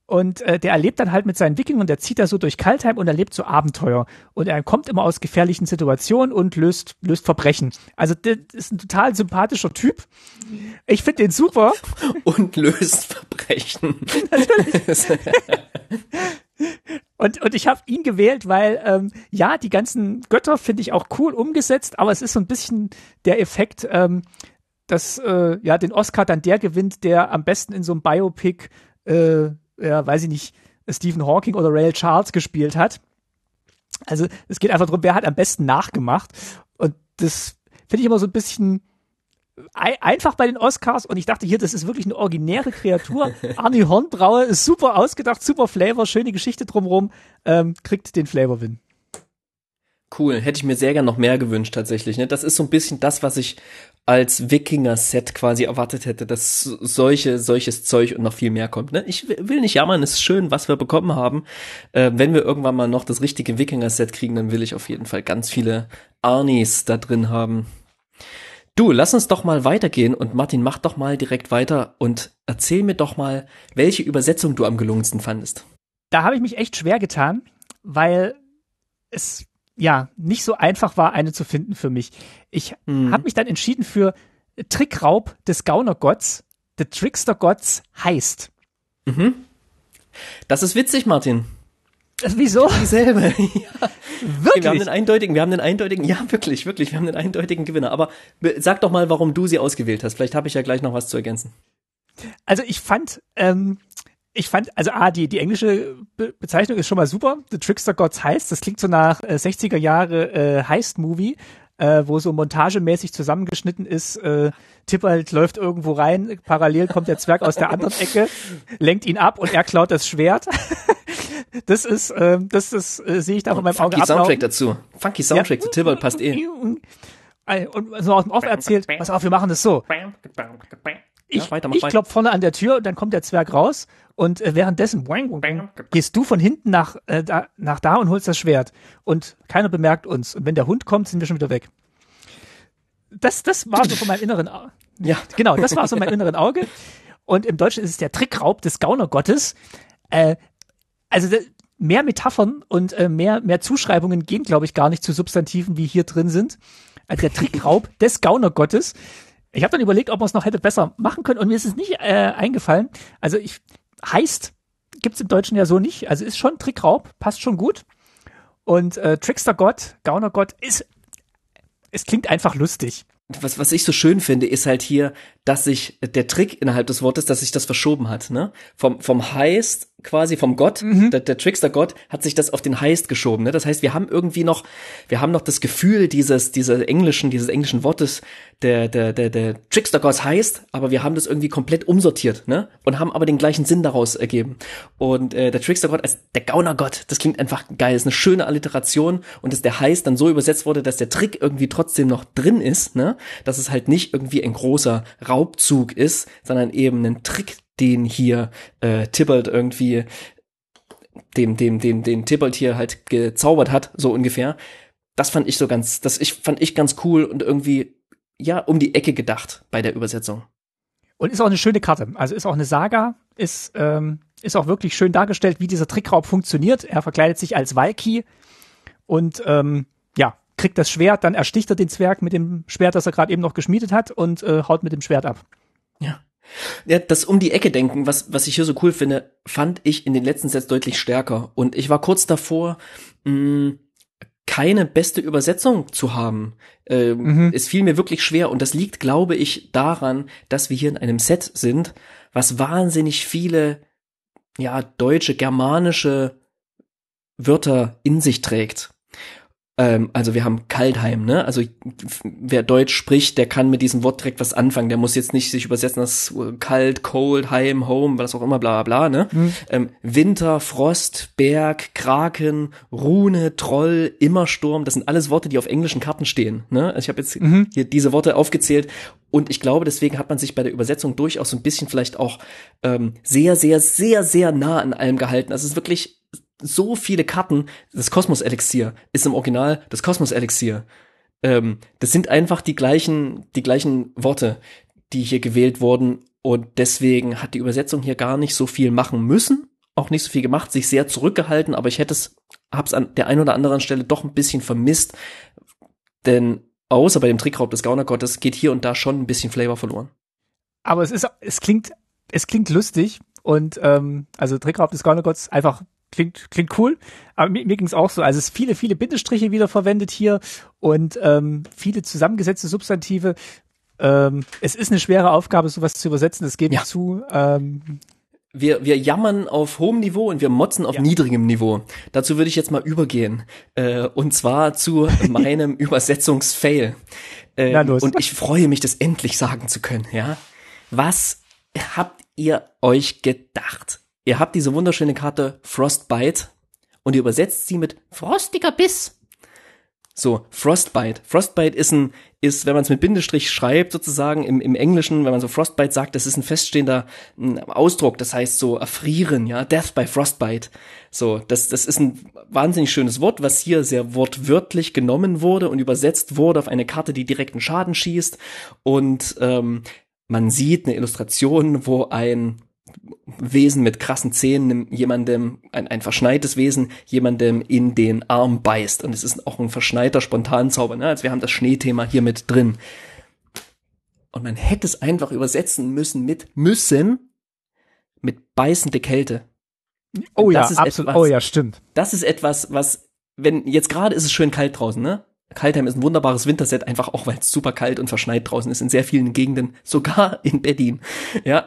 Und äh, der erlebt dann halt mit seinen Wikingern, der zieht da so durch Kaltheim und erlebt so Abenteuer. Und er kommt immer aus gefährlichen Situationen und löst, löst Verbrechen. Also der ist ein total sympathischer Typ. Ich finde den super. Und löst Verbrechen. Und, und ich habe ihn gewählt, weil ähm, ja, die ganzen Götter finde ich auch cool umgesetzt, aber es ist so ein bisschen der Effekt, ähm, dass äh, ja den Oscar dann der gewinnt, der am besten in so einem Biopic, äh, ja, weiß ich nicht, Stephen Hawking oder Ray Charles gespielt hat. Also es geht einfach darum, wer hat am besten nachgemacht. Und das finde ich immer so ein bisschen ei- einfach bei den Oscars. Und ich dachte hier, das ist wirklich eine originäre Kreatur. Arnie Hornbrauer ist super ausgedacht, super Flavor, schöne Geschichte drumherum, ähm, kriegt den Flavor-Win. Cool, hätte ich mir sehr gern noch mehr gewünscht tatsächlich. Ne? Das ist so ein bisschen das, was ich als Wikinger-Set quasi erwartet hätte, dass solche, solches Zeug und noch viel mehr kommt. Ne? Ich will nicht jammern, es ist schön, was wir bekommen haben. Äh, wenn wir irgendwann mal noch das richtige Wikinger-Set kriegen, dann will ich auf jeden Fall ganz viele Arnis da drin haben. Du, lass uns doch mal weitergehen und Martin, mach doch mal direkt weiter und erzähl mir doch mal, welche Übersetzung du am gelungensten fandest. Da habe ich mich echt schwer getan, weil es ja nicht so einfach war, eine zu finden für mich. Ich Mhm. habe mich dann entschieden für Trickraub des Gaunergotts. The Trickster Gods heißt. Das ist witzig, Martin. Äh, Wieso? Dieselbe. ja. Wir haben Wirklich? den eindeutigen, wir haben den eindeutigen, ja wirklich, wirklich, wir haben den eindeutigen Gewinner. Aber be- sag doch mal, warum du sie ausgewählt hast. Vielleicht habe ich ja gleich noch was zu ergänzen. Also ich fand, ähm, ich fand, also A, die, die englische Be Bezeichnung ist schon mal super. The Trickster Gods heißt, das klingt so nach äh, 60er Jahre äh, Heist-Movie, äh, wo so montagemäßig zusammengeschnitten ist, äh, Tippelt läuft irgendwo rein, parallel kommt der Zwerg aus der anderen Ecke, lenkt ihn ab und er klaut das Schwert. das ist, ähm, das ist, äh, sehe ich da von meinem Auge Funky ablaufen. Soundtrack dazu. Funky Soundtrack zu Tybalt passt eh. Äh, Und so aus dem Off erzählt, pass auf, wir machen das so. Ich, Ja, weiter, ich weiter. klopf vorne an der Tür und dann kommt der Zwerg raus und äh, währenddessen gehst du von hinten nach, äh, da, nach da und holst das Schwert und keiner bemerkt uns und wenn der Hund kommt, sind wir schon wieder weg. Das, das war so von meinem inneren Auge. Ja. Genau, das war so mein inneren Auge. Und im Deutschen ist es der Trickraub des Gaunergottes. Äh, also mehr Metaphern und äh, mehr, mehr Zuschreibungen gehen, glaube ich, gar nicht zu Substantiven, wie hier drin sind. Also der Trickraub des Gaunergottes. Ich habe dann überlegt, ob man es noch hätte besser machen können und mir ist es nicht äh, eingefallen. Also ich heißt gibt's im Deutschen ja so nicht. Also ist schon Trickraub, passt schon gut. Und äh, Trickstergott, Gaunergott ist es klingt einfach lustig. Was, was ich so schön finde, ist halt hier, dass sich der Trick innerhalb des Wortes, dass sich das verschoben hat, ne? Vom, vom Heist, quasi vom Gott, der, der Trickster Gott, hat sich das auf den Heist geschoben, ne? Das heißt, wir haben irgendwie noch, wir haben noch das Gefühl dieses, dieser englischen, dieses englischen Wortes, der, der, der, der Trickster Gott heißt, aber wir haben das irgendwie komplett umsortiert, ne? Und haben aber den gleichen Sinn daraus ergeben. Und äh, der Trickster Gott als der Gauner Gott, das klingt einfach geil, ist eine schöne Alliteration und dass der Heist dann so übersetzt wurde, dass der Trick irgendwie trotzdem noch drin ist, ne? Dass es halt nicht irgendwie ein großer Raubzug ist, sondern eben ein Trick, den hier äh, Tybalt irgendwie dem, dem, dem, den Tybalt hier halt gezaubert hat, so ungefähr. Das fand ich so ganz, das ich, fand ich ganz cool und irgendwie ja um die Ecke gedacht bei der Übersetzung. Und ist auch eine schöne Karte. Also ist auch eine Saga, ist, ähm, ist auch wirklich schön dargestellt, wie dieser Trickraub funktioniert. Er verkleidet sich als Valky und ähm, kriegt das Schwert, dann ersticht er den Zwerg mit dem Schwert, das er gerade eben noch geschmiedet hat und äh, haut mit dem Schwert ab. Ja. Ja, das um die Ecke denken, was, was ich hier so cool finde, fand ich in den letzten Sets deutlich stärker. Und ich war kurz davor, mh, keine beste Übersetzung zu haben. Ähm, mhm. Es fiel mir wirklich schwer und das liegt, glaube ich, daran, dass wir hier in einem Set sind, was wahnsinnig viele, ja, deutsche, germanische Wörter in sich trägt. Ähm, also wir haben Kaltheim, ne? Also wer Deutsch spricht, der kann mit diesem Wort direkt was anfangen. Der muss jetzt nicht sich übersetzen, das kalt, cold, heim, home, was auch immer, bla bla bla, ne? Mhm. Ähm, Winter, Frost, Berg, Kraken, Rune, Troll, Immersturm, das sind alles Worte, die auf englischen Karten stehen, ne? Also ich habe jetzt mhm. hier diese Worte aufgezählt und ich glaube, deswegen hat man sich bei der Übersetzung durchaus so ein bisschen vielleicht auch ähm, sehr, sehr, sehr, sehr nah an allem gehalten. Also es ist wirklich so viele Karten. Das Kosmos-Elixier ist im Original das Kosmos-Elixier. Ähm, das sind einfach die gleichen, die gleichen Worte, die hier gewählt wurden. Und deswegen hat die Übersetzung hier gar nicht so viel machen müssen, auch nicht so viel gemacht, sich sehr zurückgehalten, aber ich hätte es, hab's an der einen oder anderen Stelle doch ein bisschen vermisst, denn außer bei dem Trickraub des Gaunergottes geht hier und da schon ein bisschen Flavor verloren. Aber es ist, es klingt, es klingt lustig und ähm, also Trickraub des Gaunergottes einfach klingt, klingt cool. Aber mir, mir ging es auch so. Also es ist viele, viele Bindestriche wieder verwendet hier und ähm, viele zusammengesetzte Substantive. Ähm, es ist eine schwere Aufgabe, sowas zu übersetzen, das gebe ich zu. Ähm, wir, wir jammern auf hohem Niveau und wir motzen auf ja. niedrigem Niveau. Dazu würde ich jetzt mal übergehen. Äh, und zwar zu meinem Übersetzungsfail. Äh, und ich freue mich, das endlich sagen zu können, ja. Was habt ihr euch gedacht? Ihr habt diese wunderschöne Karte Frostbite und ihr übersetzt sie mit frostiger Biss. So, Frostbite. Frostbite ist ein, ist, wenn man es mit Bindestrich schreibt, sozusagen im, im Englischen, wenn man so Frostbite sagt, das ist ein feststehender ein Ausdruck, das heißt so erfrieren, ja, Death by Frostbite. So, das, das ist ein wahnsinnig schönes Wort, was hier sehr wortwörtlich genommen wurde und übersetzt wurde auf eine Karte, die direkten Schaden schießt. Und ähm, man sieht eine Illustration, wo ein Wesen mit krassen Zähnen jemandem, ein, ein verschneites Wesen, jemandem in den Arm beißt. Und es ist auch ein verschneiter Spontanzauber. Ne? Also wir haben das Schneethema hier mit drin. Und man hätte es einfach übersetzen müssen mit müssen, mit beißende Kälte. Oh ja, absolut. Etwas, oh ja, stimmt. Das ist etwas, was, wenn, jetzt gerade ist es schön kalt draußen, ne? Kaltheim ist ein wunderbares Winterset, einfach auch weil es super kalt und verschneit draußen ist in sehr vielen Gegenden, sogar in Berlin. Ja.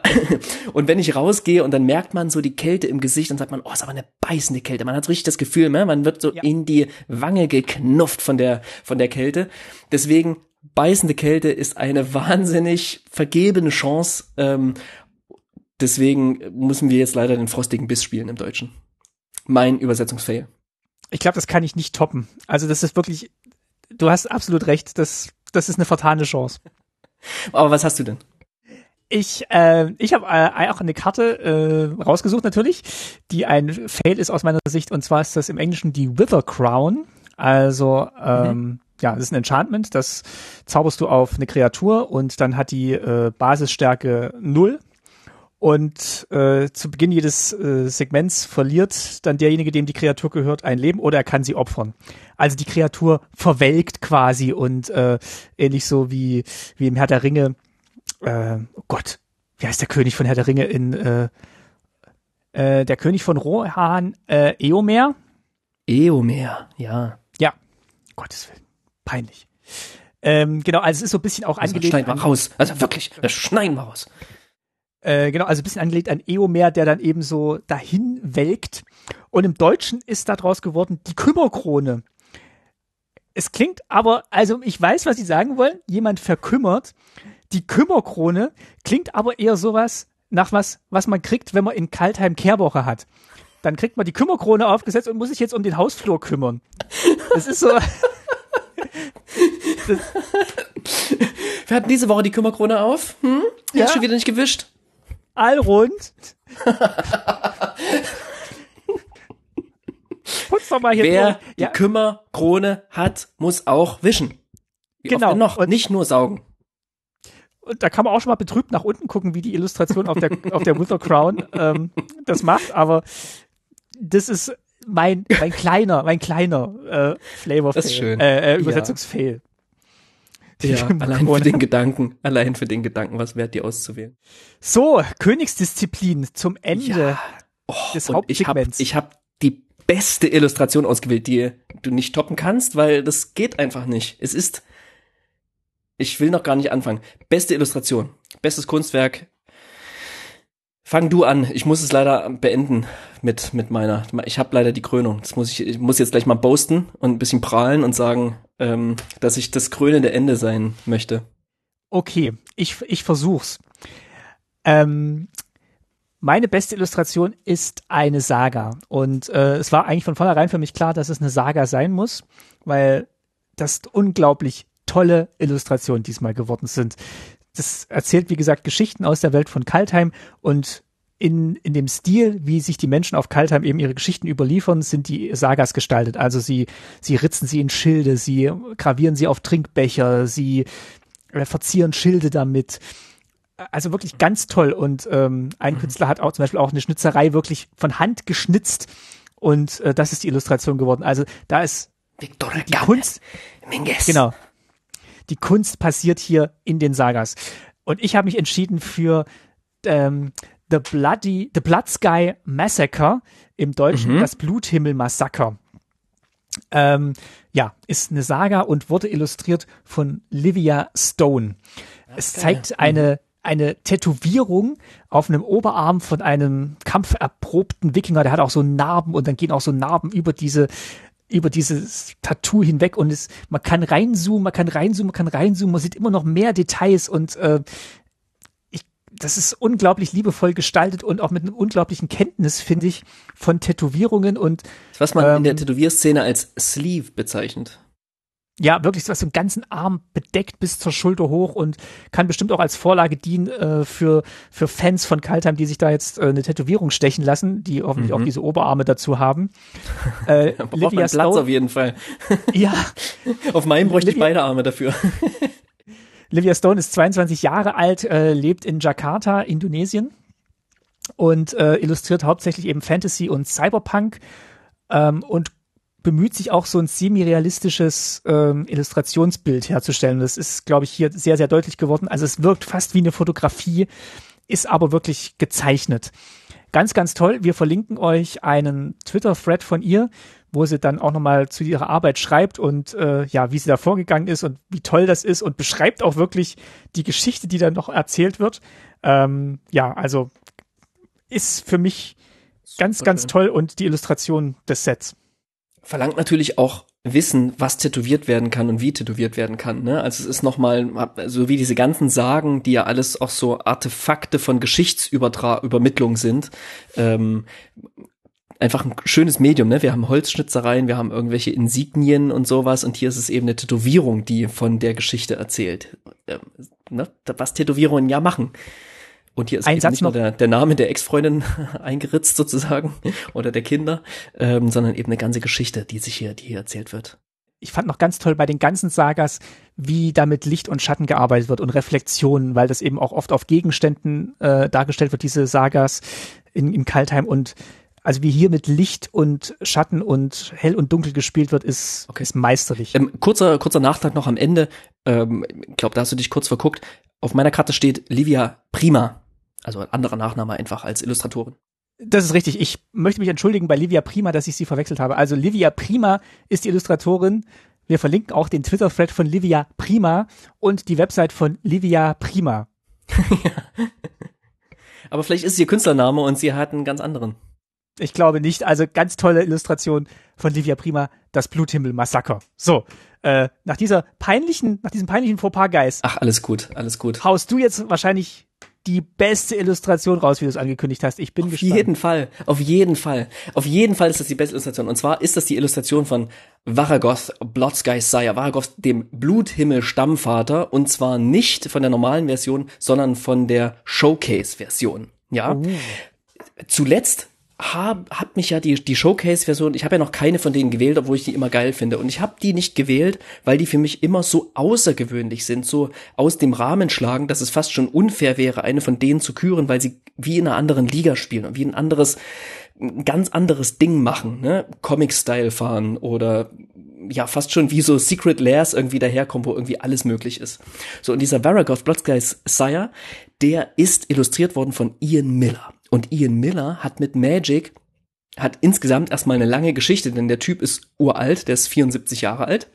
Und wenn ich rausgehe und dann merkt man so die Kälte im Gesicht, dann sagt man, oh, ist aber eine beißende Kälte. Man hat richtig das Gefühl, ne? man wird so ja. in die Wange geknufft von der von der Kälte. Deswegen beißende Kälte ist eine wahnsinnig vergebene Chance. Ähm, deswegen müssen wir jetzt leider den frostigen Biss spielen im Deutschen. Mein Übersetzungsfail. Ich glaube, das kann ich nicht toppen. Also das ist wirklich du hast absolut recht. Das, das ist eine vertane Chance. Aber was hast du denn? Ich, äh, ich habe äh, auch eine Karte äh, rausgesucht natürlich, die ein Fail ist aus meiner Sicht. Und zwar ist das im Englischen die Wither Crown. Also ähm, mhm. ja, das ist ein Enchantment. Das zauberst du auf eine Kreatur und dann hat die äh, Basisstärke null und äh, zu Beginn jedes äh, Segments verliert dann derjenige, dem die Kreatur gehört, ein Leben oder er kann sie opfern. Also die Kreatur verwelkt quasi und äh, ähnlich so wie, wie im Herr der Ringe. Äh, oh Gott, wie heißt der König von Herr der Ringe in äh, äh, der König von Rohan, äh, Eomer? Eomer, ja. Ja, Gottes Willen, peinlich. Ähm, genau, also es ist so ein bisschen auch also angelegt. Schneiden wir raus. Also wirklich, das schneiden wir raus. Äh, genau, also ein bisschen angelegt an Eomer, der dann eben so dahin welkt. Und im Deutschen ist daraus geworden die Kümmerkrone. Es klingt aber, also ich weiß, was Sie sagen wollen, jemand verkümmert. Die Kümmerkrone klingt aber eher sowas nach was, was man kriegt, wenn man in Kaltheim Kehrwoche hat. Dann kriegt man die Kümmerkrone aufgesetzt und muss sich jetzt um den Hausflur kümmern. Das ist so. Wir hatten diese Woche die Kümmerkrone auf. Hm? Ja. Hast schon wieder nicht gewischt allrund. Putz doch mal hier Wer drin. die ja. Kümmerkrone hat, muss auch wischen. Wie genau. noch? Und nicht nur saugen. Und da kann man auch schon mal betrübt nach unten gucken, wie die Illustration auf der, auf der Wither Crown ähm, das macht. Aber das ist mein, mein kleiner, mein kleiner äh, Flavor Das ist schön. Äh, äh, Übersetzungsfail. Ja, allein für den Gedanken, allein für den Gedanken, was wert, die auszuwählen. So, Königsdisziplin zum Ende Oh, des und ich habe Hauptsegments. ich hab die beste Illustration ausgewählt, die du nicht toppen kannst, weil das geht einfach nicht. Es ist, ich will noch gar nicht anfangen. Beste Illustration, bestes Kunstwerk. Fang du an. Ich muss es leider beenden mit mit meiner. Ich habe leider die Krönung. Das muss ich. Ich muss jetzt gleich mal boasten und ein bisschen prahlen und sagen, ähm, dass ich das krönende Ende sein möchte. Okay, ich, ich versuch's. Ähm, meine beste Illustration ist eine Saga. Und äh, es war eigentlich von vornherein für mich klar, dass es eine Saga sein muss, weil das unglaublich tolle Illustrationen diesmal geworden sind. Das erzählt, wie gesagt, Geschichten aus der Welt von Kaltheim und in, in dem Stil, wie sich die Menschen auf Kaltheim eben ihre Geschichten überliefern, sind die Sagas gestaltet. Also sie, sie ritzen sie in Schilde, sie gravieren sie auf Trinkbecher, sie äh, verzieren Schilde damit. Also wirklich ganz toll. Und ähm, ein Künstler hat auch zum Beispiel auch eine Schnitzerei wirklich von Hand geschnitzt. Und äh, das ist die Illustration geworden. Also da ist Victor die Kunst, Minges. genau. Die Kunst passiert hier in den Sagas. Und ich habe mich entschieden für ähm, The Bloody, The Blood Sky Massacre, im Deutschen das Bluthimmel-Massaker. Ähm, ja, ist eine Saga und wurde illustriert von Livia Stone. Es zeigt eine, eine Tätowierung auf einem Oberarm von einem kampferprobten Wikinger. Der hat auch so Narben und dann gehen auch so Narben über diese über dieses Tattoo hinweg und es, man kann reinzoomen, man kann reinzoomen, man kann reinzoomen, man sieht immer noch mehr Details und äh, das ist unglaublich liebevoll gestaltet und auch mit einem unglaublichen Kenntnis, finde ich, von Tätowierungen und Was man in der Ähm, Tätowierszene als Sleeve bezeichnet. ja, wirklich was den ganzen Arm bedeckt bis zur Schulter hoch und kann bestimmt auch als Vorlage dienen äh, für, für Fans von Kaltheim, die sich da jetzt äh, eine Tätowierung stechen lassen, die hoffentlich auch diese Oberarme dazu haben. Äh, Da braucht man Livia Platz auf Stone, jeden Fall. ja, Auf meinem bräuchte ich Livia- beide Arme dafür. Livia Stone ist 22 Jahre alt, äh, lebt in Jakarta, Indonesien und äh, illustriert hauptsächlich eben Fantasy und Cyberpunk ähm, und bemüht sich auch so ein semi-realistisches ähm, Illustrationsbild herzustellen. Das ist, glaube ich, hier sehr, sehr deutlich geworden. Also es wirkt fast wie eine Fotografie, ist aber wirklich gezeichnet. Ganz, ganz toll. Wir verlinken euch einen Twitter-Thread von ihr, wo sie dann auch nochmal zu ihrer Arbeit schreibt und äh, ja, wie sie da vorgegangen ist und wie toll das ist und beschreibt auch wirklich die Geschichte, die dann noch erzählt wird. Ähm, ja, also ist für mich ganz, ganz toll und die Illustration des Sets. Verlangt natürlich auch Wissen, was tätowiert werden kann und wie tätowiert werden kann. Ne? Also es ist nochmal, so wie diese ganzen Sagen, die ja alles auch so Artefakte von Geschichtsübermittlung sind, ähm, einfach ein schönes Medium. Ne? Wir haben Holzschnitzereien, wir haben irgendwelche Insignien und sowas und hier ist es eben eine Tätowierung, die von der Geschichte erzählt. Ähm, ne? Was Tätowierungen ja machen. Und hier ist Ein Satz nicht nur noch. der, der Name der Ex-Freundin eingeritzt sozusagen oder der Kinder, ähm, sondern eben eine ganze Geschichte, die sich hier, die hier erzählt wird. ich fand noch ganz toll bei den ganzen Sagas, wie da mit Licht und Schatten gearbeitet wird und Reflexionen, weil das eben auch oft auf Gegenständen äh, dargestellt wird, diese Sagas in, in Kaltheim und also wie hier mit Licht und Schatten und hell und dunkel gespielt wird, ist, Okay. ist meisterlich. Ähm, kurzer, kurzer Nachtrag noch am Ende. Ähm, ich glaube, da hast du dich kurz verguckt. Auf meiner Karte steht Livia Prima. Also ein anderer Nachname einfach als Illustratorin. Das ist richtig. Ich möchte mich entschuldigen bei Livia Prima, dass ich sie verwechselt habe. Also Livia Prima ist die Illustratorin. Wir verlinken auch den Twitter-Thread von Livia Prima und die Website von Livia Prima. Aber vielleicht ist es ihr Künstlername und sie hat einen ganz anderen. Ich glaube nicht. Also ganz tolle Illustration von Livia Prima, das Bluthimmel-Massaker. So, äh, nach dieser peinlichen, nach diesem peinlichen Fauxpas, Geist, Ach, alles gut, alles gut. haust du jetzt wahrscheinlich die beste Illustration raus, wie du es angekündigt hast. Ich bin Auf gespannt. jeden Fall, auf jeden Fall. Auf jeden Fall ist das die beste Illustration. Und zwar ist das die Illustration von Varagoth Blood-Sky Sire, Varagoth, dem Bluthimmel-Stammvater. Und zwar nicht von der normalen Version, sondern von der Showcase-Version. Ja. Zuletzt hab, hab mich ja die, die Showcase-Version, ich habe ja noch keine von denen gewählt, obwohl ich die immer geil finde. Und ich habe die nicht gewählt, weil die für mich immer so außergewöhnlich sind, so aus dem Rahmen schlagen, dass es fast schon unfair wäre, eine von denen zu küren, weil sie wie in einer anderen Liga spielen und wie ein anderes, ein ganz anderes Ding machen, ne? Comic-Style fahren oder ja, fast schon wie so Secret Lairs irgendwie daherkommen, wo irgendwie alles möglich ist. So, und dieser Varagoth Bloodskies Sire, der ist illustriert worden von Ian Miller. Und Ian Miller hat mit Magic, hat insgesamt erstmal eine lange Geschichte, denn der Typ ist uralt, der ist 74 Jahre alt.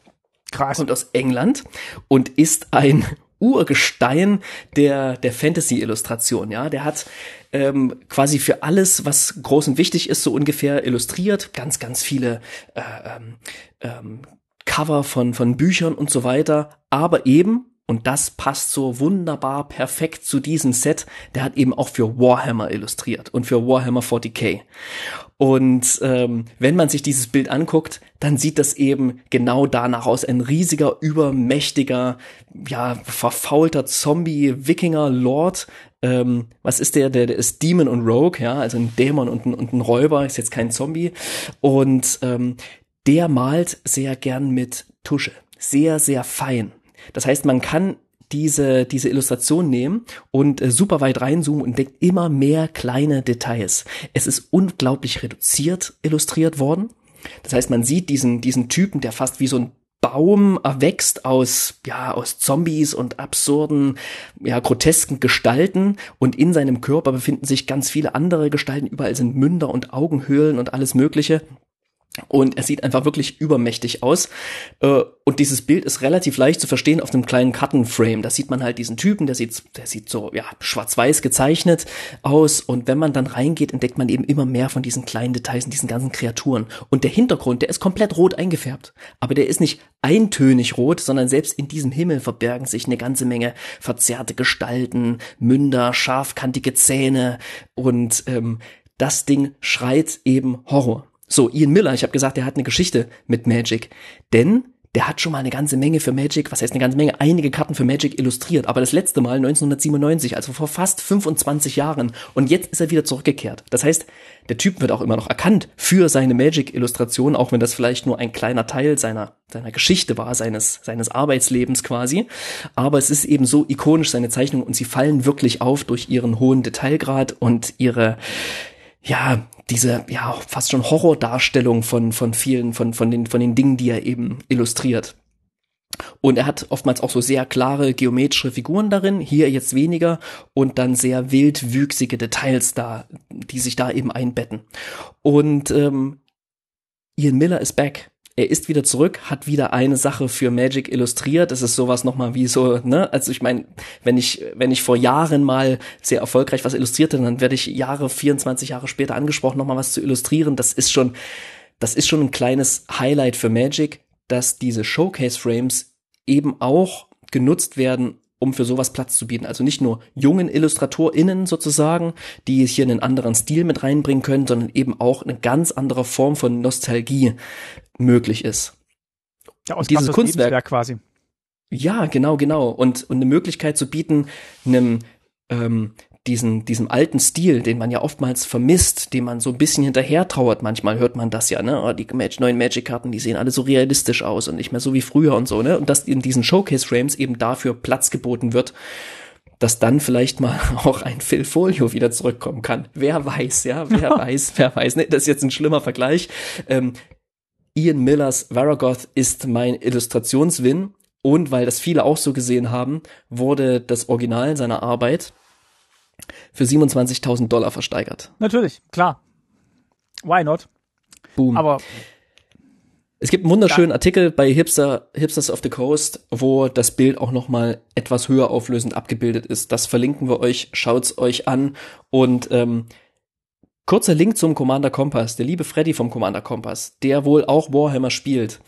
Krass. Kommt aus England und ist ein Urgestein der, der Fantasy-Illustration, ja. Der hat ähm, quasi für alles, was groß und wichtig ist, so ungefähr illustriert. Ganz, ganz viele äh, ähm, ähm, Cover von, von Büchern und so weiter. Aber eben, und das passt so wunderbar perfekt zu diesem Set. Der hat eben auch für Warhammer illustriert und für Warhammer 40k. Und ähm, wenn man sich dieses Bild anguckt, dann sieht das eben genau danach aus. Ein riesiger, übermächtiger, ja, verfaulter Zombie-Wikinger-Lord. Ähm, was ist der? der? Der ist Demon und Rogue, ja, also ein Dämon und ein, und ein Räuber, ist jetzt kein Zombie. Und ähm, der malt sehr gern mit Tusche. Sehr, sehr fein. Das heißt, man kann diese, diese Illustration nehmen und äh, super weit reinzoomen und entdeckt immer mehr kleine Details. Es ist unglaublich reduziert illustriert worden. Das heißt, man sieht diesen, diesen Typen, der fast wie so ein Baum erwächst aus, ja, aus Zombies und absurden, ja, grotesken Gestalten und in seinem Körper befinden sich ganz viele andere Gestalten. Überall sind Münder und Augenhöhlen und alles Mögliche. Und er sieht einfach wirklich übermächtig aus. Äh, und dieses Bild ist relativ leicht zu verstehen auf einem kleinen Kartenframe. Da sieht man halt diesen Typen, der sieht, der sieht so, ja, schwarz-weiß gezeichnet aus. Und wenn man dann reingeht, entdeckt man eben immer mehr von diesen kleinen Details und diesen ganzen Kreaturen. Und der Hintergrund, der ist komplett rot eingefärbt. Aber der ist nicht eintönig rot, sondern selbst in diesem Himmel verbergen sich eine ganze Menge verzerrte Gestalten, Münder, scharfkantige Zähne und ähm, das Ding schreit eben Horror. So, Ian Miller, ich habe gesagt, er hat eine Geschichte mit Magic. Denn der hat schon mal eine ganze Menge für Magic, was heißt eine ganze Menge, einige Karten für Magic illustriert. Aber das letzte Mal 1997, also vor fast 25 Jahren. Und jetzt ist er wieder zurückgekehrt. Das heißt, der Typ wird auch immer noch erkannt für seine Magic-Illustration, auch wenn das vielleicht nur ein kleiner Teil seiner, seiner Geschichte war, seines, seines Arbeitslebens quasi. Aber es ist eben so ikonisch, seine Zeichnungen, und sie fallen wirklich auf durch ihren hohen Detailgrad und ihre, ja, diese, ja, fast schon Horrordarstellung von, von vielen, von, von den, von den Dingen, die er eben illustriert. Und er hat oftmals auch so sehr klare geometrische Figuren darin, hier jetzt weniger und dann sehr wildwüchsige Details da, die sich da eben einbetten. Und ähm, Ian Miller ist back er ist wieder zurück, hat wieder eine Sache für Magic illustriert. Das ist sowas nochmal wie so, ne? Also ich meine, wenn ich, wenn ich vor Jahren mal sehr erfolgreich was illustrierte, dann werde ich Jahre, 24 Jahre später angesprochen, nochmal was zu illustrieren. Das ist schon, das ist schon ein kleines Highlight für Magic, dass diese Showcase-Frames eben auch genutzt werden, um für sowas Platz zu bieten. Also nicht nur jungen IllustratorInnen sozusagen, die hier einen anderen Stil mit reinbringen können, sondern eben auch eine ganz andere Form von Nostalgie möglich ist. Ja, aus dieses Kunstwerk quasi. Ja, genau, genau. Und, und eine Möglichkeit zu bieten, einem ähm, diesen, diesem alten Stil, den man ja oftmals vermisst, dem man so ein bisschen hinterher trauert. Manchmal hört man das ja, ne? Oh, die Mag neuen Magic-Karten, die sehen alle so realistisch aus und nicht mehr so wie früher und so, ne? Und dass in diesen Showcase-Frames eben dafür Platz geboten wird, dass dann vielleicht mal auch ein Phil Folio wieder zurückkommen kann. Wer weiß, ja, wer weiß, wer weiß. Ne, das ist jetzt ein schlimmer Vergleich. Ähm, Ian Millers Varagoth ist mein Illustrationswin und weil das viele auch so gesehen haben, wurde das Original seiner Arbeit für 27.000 Dollar versteigert. Natürlich, klar. Why not? Boom. Aber es gibt einen wunderschönen ja. Artikel bei Hipster, Hipsters of the Coast, wo das Bild auch noch mal etwas höher auflösend abgebildet ist. Das verlinken wir euch, schaut's euch an und ähm, kurzer Link zum Commander Kompass. Der liebe Freddy vom Commander Kompass, der wohl auch Warhammer spielt,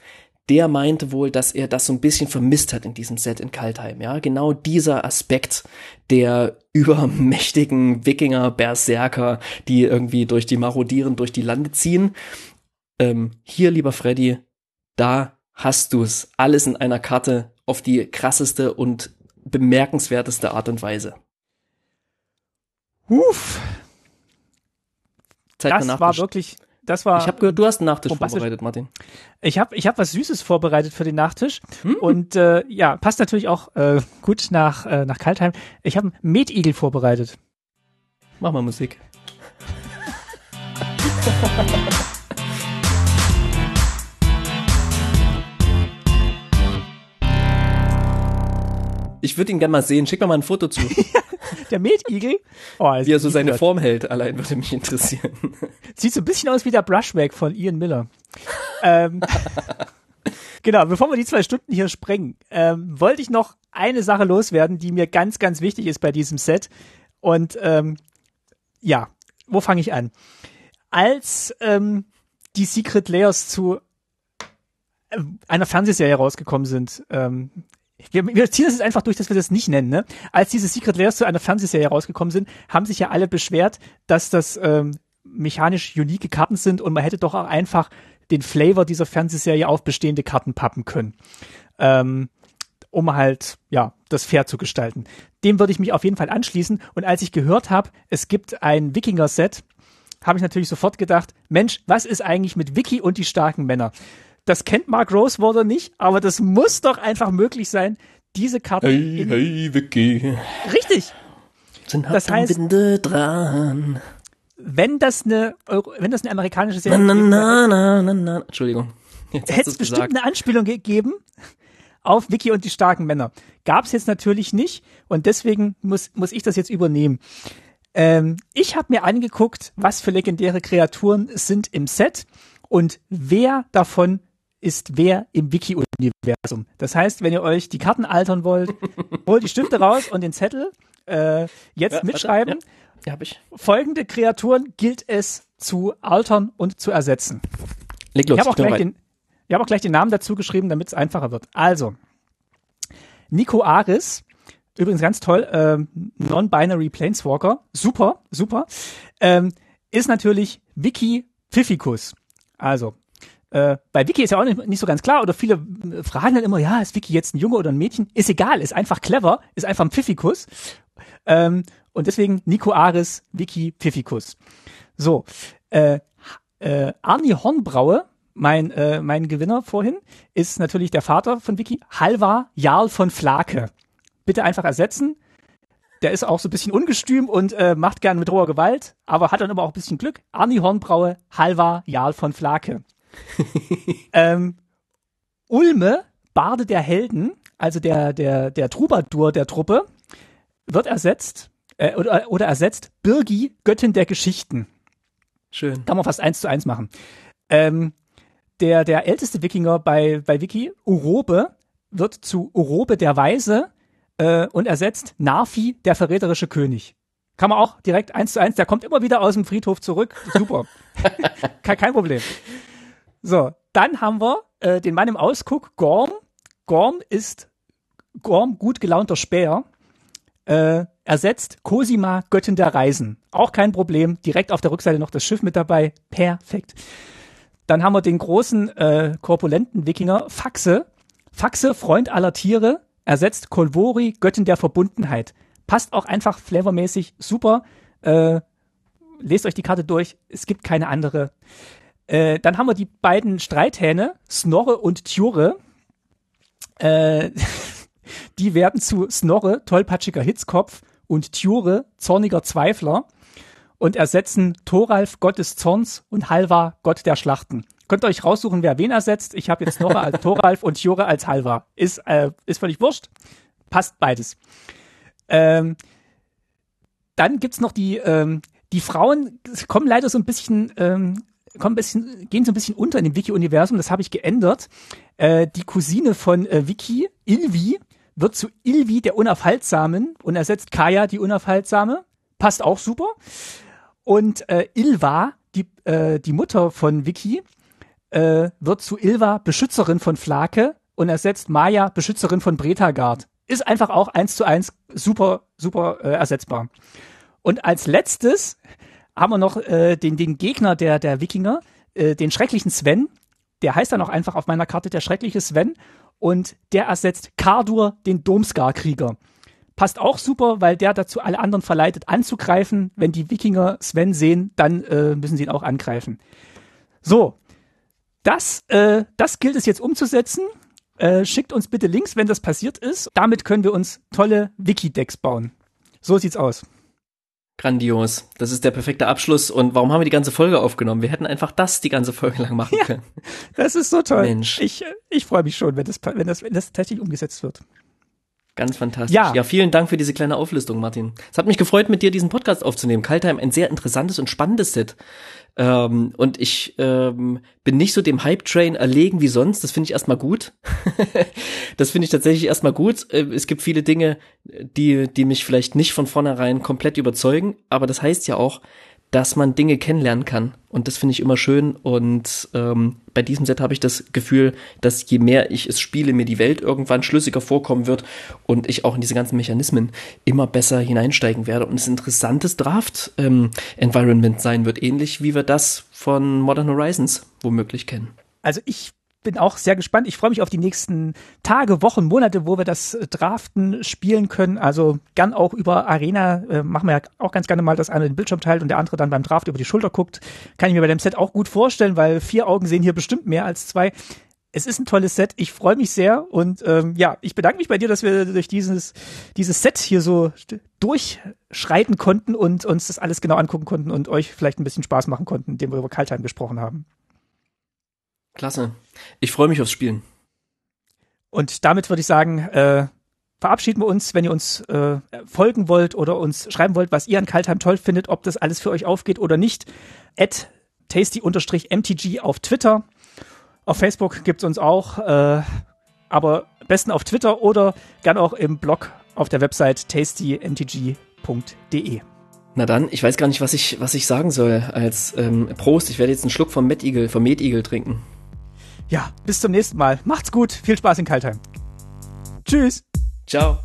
der meinte wohl, dass er das so ein bisschen vermisst hat in diesem Set in Kaltheim. Ja, genau dieser Aspekt der übermächtigen Wikinger, Berserker, die irgendwie durch die Marodieren durch die Lande ziehen. Ähm, hier, lieber Freddy, da hast du's. Alles in einer Karte auf die krasseste und bemerkenswerteste Art und Weise. Uff. Zeit das war wirklich, das war. Ich habe gehört, du hast einen Nachtisch vorbereitet, Martin. Ich habe ich hab was Süßes vorbereitet für den Nachtisch. Hm? Und äh, ja, passt natürlich auch äh, gut nach, äh, nach Kaltheim. Ich habe einen Metigel vorbereitet. Mach mal Musik. Ich würde ihn gerne mal sehen. Schick mir mal ein Foto zu, Der Metigel, oh, wie er so seine Form. Form hält. Allein würde mich interessieren. Sieht so ein bisschen aus wie der Brushback von Ian Miller. ähm, genau, bevor wir die zwei Stunden hier sprengen, ähm, wollte ich noch eine Sache loswerden, die mir ganz, ganz wichtig ist bei diesem Set. Und ähm, ja, wo fange ich an? Als ähm, die Secret Layers zu äh, einer Fernsehserie rausgekommen sind, ähm, wir, wir ziehen das jetzt einfach durch, dass wir das nicht nennen. Ne? Als diese Secret Layers zu einer Fernsehserie rausgekommen sind, haben sich ja alle beschwert, dass das ähm, mechanisch unique Karten sind und man hätte doch auch einfach den Flavor dieser Fernsehserie auf bestehende Karten pappen können. Ähm, um halt, ja, das fair zu gestalten. Dem würde ich mich auf jeden Fall anschließen. Und als ich gehört habe, es gibt ein Wikinger-Set, habe ich natürlich sofort gedacht, Mensch, was ist eigentlich mit Wiki und die starken Männer? Das kennt Mark Rosewater nicht, aber das muss doch einfach möglich sein, diese Karten Hey, hey, Vicky. richtig, Sind Das heißt- Winde dran. wenn das eine, wenn das eine amerikanische Na, Serie na, gewesen wäre, na, na, na, na. Entschuldigung. Hätte es es bestimmt eine Anspielung gegeben auf Vicky und die starken Männer. Gab es jetzt natürlich nicht und deswegen muss, muss ich das jetzt übernehmen. Ähm, ich habe mir angeguckt, was für legendäre Kreaturen sind im Set und wer davon ist wer im Wiki-Universum. Das heißt, wenn ihr euch die Karten altern wollt, holt die Stifte raus und den Zettel äh, jetzt Ja, warte, mitschreiben. Ja, hab ich. Folgende Kreaturen gilt es zu altern und zu ersetzen. Leg los. Ich habe auch, bin gleich bereit. den- ich hab auch gleich den Namen dazu geschrieben, damit es einfacher wird. Also, Nico Aris, übrigens ganz toll, ähm, Non-Binary Planeswalker, super, super, ähm, ist natürlich Wiki Pfiffikus. Also, äh, bei Wiki ist ja auch nicht, nicht so ganz klar, oder viele fragen dann immer, ja, ist Wiki jetzt ein Junge oder ein Mädchen? Ist egal, ist einfach clever, ist einfach ein Pfiffikus. Ähm, und deswegen Nico Aris, Wiki Pfiffikus. So, äh, äh, Arni Hornbraue, mein, äh, mein Gewinner vorhin, ist natürlich der Vater von Vicky, Halvar Jarl von Flake. Bitte einfach ersetzen. Der ist auch so ein bisschen ungestüm und äh, macht gern mit roher Gewalt, aber hat dann immer auch ein bisschen Glück. Arni Hornbraue, Halvar Jarl von Flake. ähm, Ulme, Barde der Helden, also der, der, der Troubadour der Truppe, wird ersetzt, äh, oder, oder ersetzt Birgi, Göttin der Geschichten. Schön. Kann man fast eins zu eins machen. Ähm, der, der älteste Wikinger bei, bei Wiki, Urobe, wird zu Urobe der Weise äh, und ersetzt Narfi, der verräterische König. Kann man auch direkt eins zu eins, der kommt immer wieder aus dem Friedhof zurück. Super. kein, kein Problem. So, dann haben wir äh, den Mann im Ausguck, Gorm. Gorm ist Gorm, gut gelaunter Späher. Äh, ersetzt Cosima, Göttin der Reisen. Auch kein Problem. Direkt auf der Rückseite noch das Schiff mit dabei. Perfekt. Dann haben wir den großen, äh, korpulenten Wikinger Faxe. Faxe, Freund aller Tiere, ersetzt Kolvori, Göttin der Verbundenheit. Passt auch einfach flavormäßig super. Äh, lest euch die Karte durch. Es gibt keine andere. Äh, dann haben wir die beiden Streithähne, Snorre und Tjure. Äh, die werden zu Snorre, tollpatschiger Hitzkopf, und Tjure, zorniger Zweifler, und ersetzen Thoralf, Gott des Zorns, und Halvar, Gott der Schlachten. Könnt ihr euch raussuchen, wer wen ersetzt. Ich habe jetzt Snorre als Thoralf und Tjure als Halvar. Ist, äh, ist völlig wurscht. Passt beides. Ähm, dann gibt's noch die, ähm, die Frauen, kommen leider so ein bisschen, ähm, kommen bisschen, gehen so ein bisschen unter in dem Wiki-Universum. Das habe ich geändert. Äh, die Cousine von äh, Wiki, Ilvi, wird zu Ilvi der Unaufhaltsamen und ersetzt Kaya die Unaufhaltsame. Passt auch super. Und äh, Ilva, die, äh, die Mutter von Vicky, äh, wird zu Ilva Beschützerin von Flake und ersetzt Maya Beschützerin von Bretagard. Ist einfach auch eins zu eins super, super äh, ersetzbar. Und als letztes haben wir noch äh, den, den Gegner der, der Wikinger, äh, den schrecklichen Sven. Der heißt dann auch einfach auf meiner Karte der schreckliche Sven. Und der ersetzt Kardur, den Domskar-Krieger. passt auch super, weil der dazu alle anderen verleitet anzugreifen. Wenn die Wikinger Sven sehen, dann äh, müssen sie ihn auch angreifen. So, das, äh, das gilt es jetzt umzusetzen. Äh, schickt uns bitte Links, wenn das passiert ist. Damit können wir uns tolle Wiki-Decks bauen. So sieht's aus. Grandios. Das ist der perfekte Abschluss. Und warum haben wir die ganze Folge aufgenommen? Wir hätten einfach das die ganze Folge lang machen können. das ist so toll. Mensch. Ich, ich freue mich schon, wenn das, wenn, das, wenn das tatsächlich umgesetzt wird. Ganz fantastisch. Ja. ja, vielen Dank für diese kleine Auflistung, Martin. Es hat mich gefreut, mit dir diesen Podcast aufzunehmen. Kaltheim, ein sehr interessantes und spannendes Set. Ähm, und ich ähm, bin nicht so dem Hype-Train erlegen wie sonst. Das finde ich erstmal gut. das finde ich tatsächlich erstmal gut. Äh, es gibt viele Dinge, die, die mich vielleicht nicht von vornherein komplett überzeugen. Aber das heißt ja auch, dass man Dinge kennenlernen kann. Und das finde ich immer schön. Und ähm, bei diesem Set habe ich das Gefühl, dass je mehr ich es spiele, mir die Welt irgendwann schlüssiger vorkommen wird und ich auch in diese ganzen Mechanismen immer besser hineinsteigen werde und es interessantes Draft-Environment ähm, sein wird, ähnlich wie wir das von Modern Horizons womöglich kennen. Also ich bin auch sehr gespannt. Ich freue mich auf die nächsten Tage, Wochen, Monate, wo wir das äh, Draften spielen können. Also gern auch über Arena. Äh, machen wir ja auch ganz gerne mal, dass einer den Bildschirm teilt und der andere dann beim Draft über die Schulter guckt. Kann ich mir bei dem Set auch gut vorstellen, weil vier Augen sehen hier bestimmt mehr als zwei. Es ist ein tolles Set. Ich freue mich sehr und ähm, ja, ich bedanke mich bei dir, dass wir durch dieses dieses Set hier so durchschreiten konnten und uns das alles genau angucken konnten und euch vielleicht ein bisschen Spaß machen konnten, indem wir über Kaltheim gesprochen haben. Klasse. Ich freue mich aufs Spielen. Und damit würde ich sagen, äh, verabschieden wir uns, wenn ihr uns äh, folgen wollt oder uns schreiben wollt, was ihr an Kaltheim toll findet, ob das alles für euch aufgeht oder nicht. At tasty-mtg auf Twitter. Auf Facebook gibt's uns auch, äh, aber besten auf Twitter oder gern auch im Blog auf der Website tastymtg.de. Na dann, ich weiß gar nicht, was ich, was ich sagen soll als ähm, Prost. Ich werde jetzt einen Schluck vom Met Eagle, vom Met Eagle trinken. Ja, bis zum nächsten Mal. Macht's gut. Viel Spaß in Kaltheim. Tschüss. Ciao.